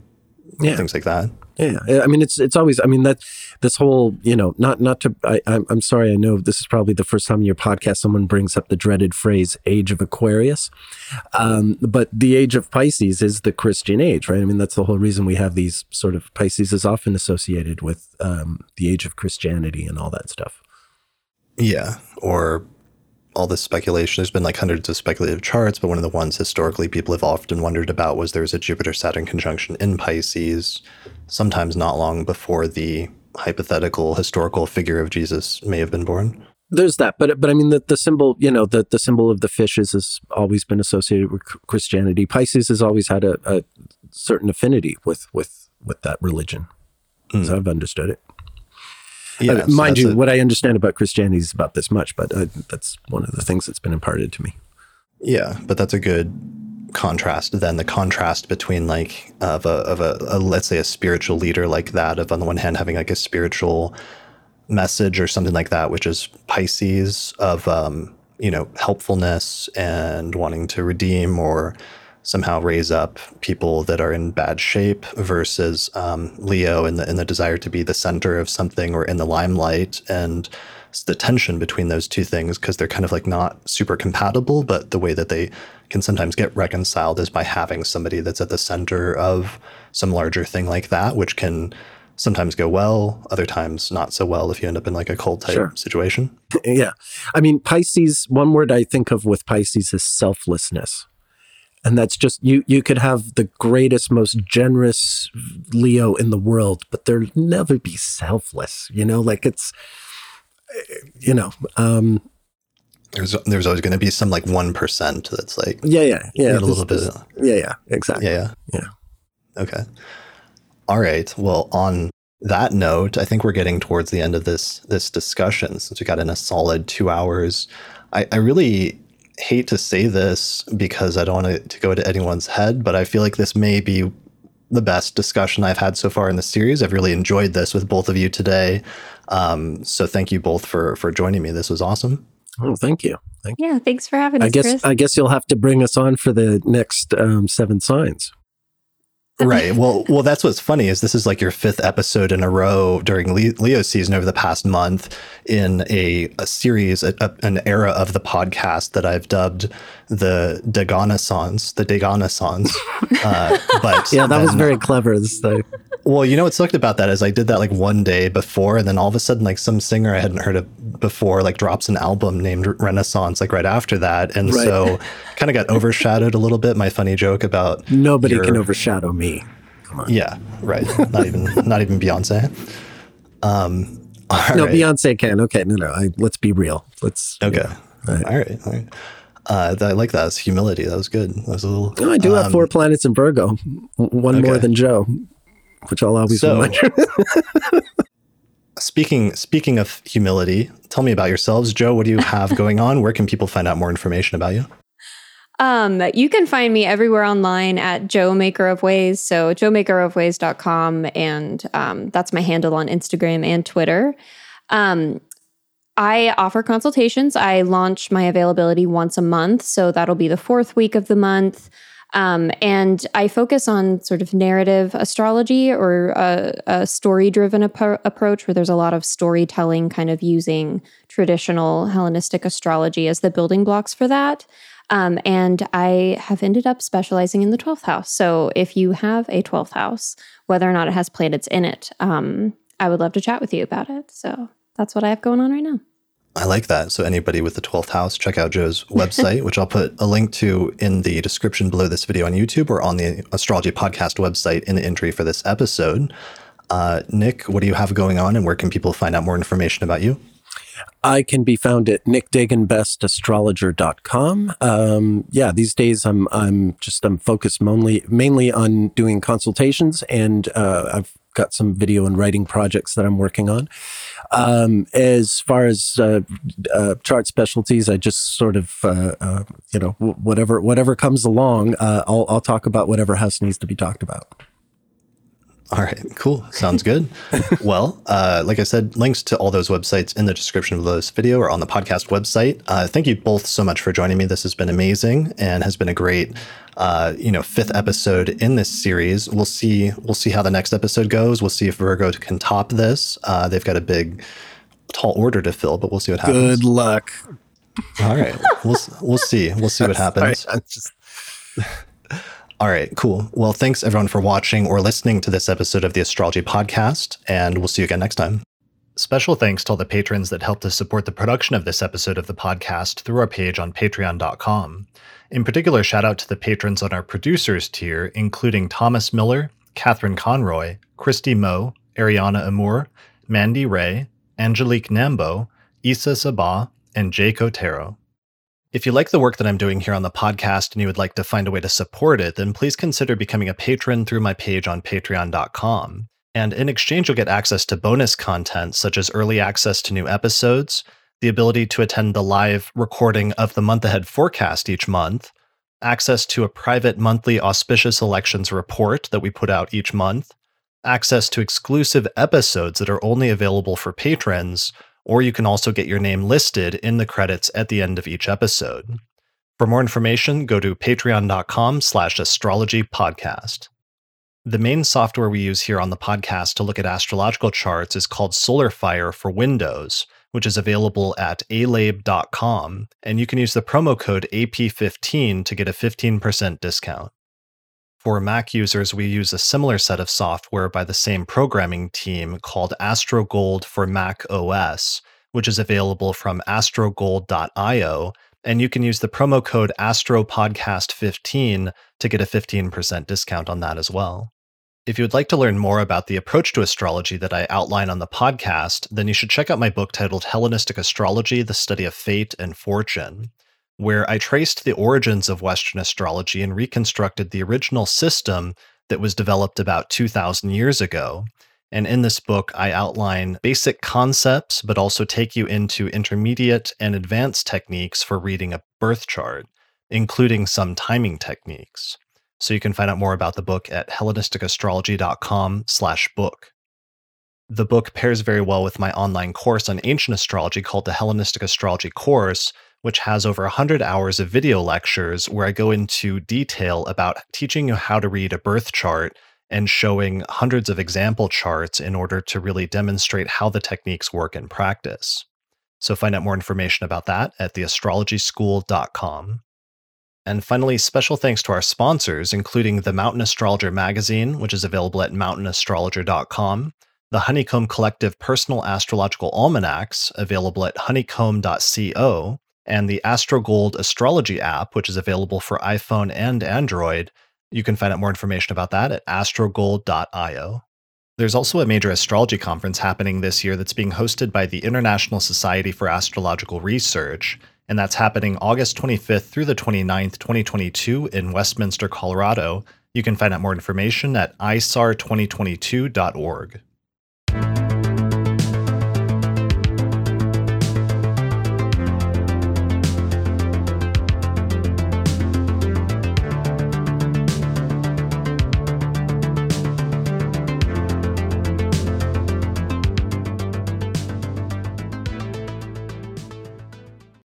yeah. things like that. Yeah, I mean it's it's always I mean that this whole you know not not to I I'm, sorry I know this is probably the first time in your podcast someone brings up the dreaded phrase age of Aquarius, um, but the age of Pisces is the Christian age, right? I mean that's the whole reason we have these sort of Pisces is often associated with um, the age of Christianity and all that stuff. Yeah, or all this speculation. There's been like hundreds of speculative charts, but one of the ones historically people have often wondered about was there's a Jupiter Saturn conjunction in Pisces, sometimes not long before the hypothetical historical figure of Jesus may have been born. There's that, but but I mean the, the symbol, you know, the, the symbol of the fishes has always been associated with Christianity. Pisces has always had a, a certain affinity with with with that religion, mm. as I've understood it. Yeah, uh, so mind you, a, what I understand about Christianity is about this much, but that's one of the things that's been imparted to me. Yeah, but that's a good contrast. than the contrast between like of a of a, a let's say a spiritual leader like that of on the one hand having like a spiritual message or something like that, which is Pisces of um, you know helpfulness and wanting to redeem or somehow raise up people that are in bad shape versus um, Leo in the in the desire to be the center of something or in the limelight and the tension between those two things because they're kind of like not super compatible, but the way that they can sometimes get reconciled is by having somebody that's at the center of some larger thing like that, which can sometimes go well, other times not so well if you end up in like a cold type sure. situation. [LAUGHS] Yeah. I mean, Pisces, one word I think of with Pisces is selflessness and that's just you you could have the greatest most generous leo in the world but there'll never be selfless you know like it's you know um there's there's always going to be some like 1% that's like yeah yeah yeah a little bit yeah yeah exactly. Yeah yeah. Yeah. Okay. All right. Well on that note i think we're getting towards the end of this this discussion since we got in a solid two hours. I i really hate to say this because I don't want it to go to anyone's head, but I feel like this may be the best discussion I've had so far in the series. I've really enjoyed this with both of you today. Um, so thank you both for for joining me. This was awesome. Oh, thank you. Thank you. Yeah, thanks for having us. I guess Chris. I guess you'll have to bring us on for the next um, seven signs [LAUGHS] right. Well, well, that's what's funny is this is like your fifth episode in a row during Leo season over the past month in a, a series, a, a, an era of the podcast that I've dubbed the Daganaissance, the Daganaissance. [LAUGHS] Uh, but yeah, that then, was very clever. This thing. Well, you know what sucked about that is I did that like one day before, and then all of a sudden, like some singer I hadn't heard of before, like drops an album named Renaissance, like right after that, and right. so kind of got overshadowed a little bit. My funny joke about nobody your, can overshadow me. Come on. Yeah, right. Not even not even Beyonce. Um, no, right. Beyonce can. Okay, no, no. I, let's be real. Let's. Okay. Yeah, right. All right. All right. Uh, I like that. It's humility. That was good. That was a little. No, I do um, have four planets in Virgo, one okay. more than Jo which I'll always so, remind you. [LAUGHS] speaking speaking of humility, tell me about yourselves, Jo. What do you have [LAUGHS] going on? Where can people find out more information about you? Um, you can find me everywhere online at Jo Maker of Ways. So jomakerofways.com. And um, that's my handle on Instagram and Twitter. Um, I offer consultations. I launch my availability once a month. So that'll be the fourth week of the month. Um, and I focus on sort of narrative astrology or a, a story driven ap- approach where there's a lot of storytelling, kind of using traditional Hellenistic astrology as the building blocks for that. Um, and I have ended up specializing in the 12th house. So if you have a 12th house, whether or not it has planets in it, um, I would love to chat with you about it. So that's what I have going on right now. I like that. So anybody with the 12th house, check out Jo's [LAUGHS] website, which I'll put a link to in the description below this video on YouTube or on the Astrology Podcast website in the entry for this episode. Uh, Nick, what do you have going on and where can people find out more information about you? I can be found at nickdaganbestastrologer.com. Um, yeah, these days I'm I'm just I'm focused mainly mainly on doing consultations and uh, I've got some video and writing projects that I'm working on. Um, as far as uh, uh, chart specialties, I just sort of uh, uh you know whatever whatever comes along, uh, I'll I'll talk about whatever house needs to be talked about. All right, cool. Sounds good. [LAUGHS] well, uh, like I said, links to all those websites in the description of this video or on the podcast website. Uh, thank you both so much for joining me. This has been amazing and has been a great, uh, you know, fifth episode in this series. We'll see. We'll see how the next episode goes. We'll see if Virgo can top this. Uh, they've got a big, tall order to fill, but we'll see what happens. Good luck. All right, we'll we'll see. We'll see what [LAUGHS] happens. Sorry, [LAUGHS] All right, cool. Well, thanks everyone for watching or listening to this episode of the Astrology Podcast, and we'll see you again next time. Special thanks to all the patrons that helped to support the production of this episode of the podcast through our page on patreon.com. In particular, shout out to the patrons on our producers tier, including Thomas Miller, Catherine Conroy, Christy Moe, Ariana Amour, Mandy Ray, Angelique Nambo, Issa Sabah, and Jake Otero. If you like the work that I'm doing here on the podcast and you would like to find a way to support it, then please consider becoming a patron through my page on patreon.com. And in exchange, you'll get access to bonus content such as early access to new episodes, the ability to attend the live recording of the month ahead forecast each month, access to a private monthly auspicious elections report that we put out each month, access to exclusive episodes that are only available for patrons, or you can also get your name listed in the credits at the end of each episode. For more information, go to patreon.com slash astrology podcast. The main software we use here on the podcast to look at astrological charts is called SolarFire for Windows, which is available at alabe.com, and you can use the promo code AP15 to get a 15% discount. For Mac users, we use a similar set of software by the same programming team called AstroGold for Mac OS, which is available from astrogold.io, and you can use the promo code AstroPodcast15 to get a 15% discount on that as well. If you would like to learn more about the approach to astrology that I outline on the podcast, then you should check out my book titled Hellenistic Astrology The Study of Fate and Fortune where I traced the origins of Western astrology and reconstructed the original system that was developed about 2,000 years ago. And in this book, I outline basic concepts, but also take you into intermediate and advanced techniques for reading a birth chart, including some timing techniques. So you can find out more about the book at hellenisticastrology.com slash book. The book pairs very well with my online course on ancient astrology called the Hellenistic Astrology Course, which has over 100 hours of video lectures where I go into detail about teaching you how to read a birth chart and showing hundreds of example charts in order to really demonstrate how the techniques work in practice. So find out more information about that at theastrologyschool.com. And finally, special thanks to our sponsors, including the Mountain Astrologer magazine, which is available at mountainastrologer.com, the Honeycomb Collective Personal Astrological Almanacs, available at honeycomb.co, and the AstroGold Astrology app, which is available for iPhone and Android. You can find out more information about that at astrogold.io. There's also a major astrology conference happening this year that's being hosted by the International Society for Astrological Research, and that's happening August 25th through the 29th, 2022 in Westminster, Colorado. You can find out more information at isar2022.org.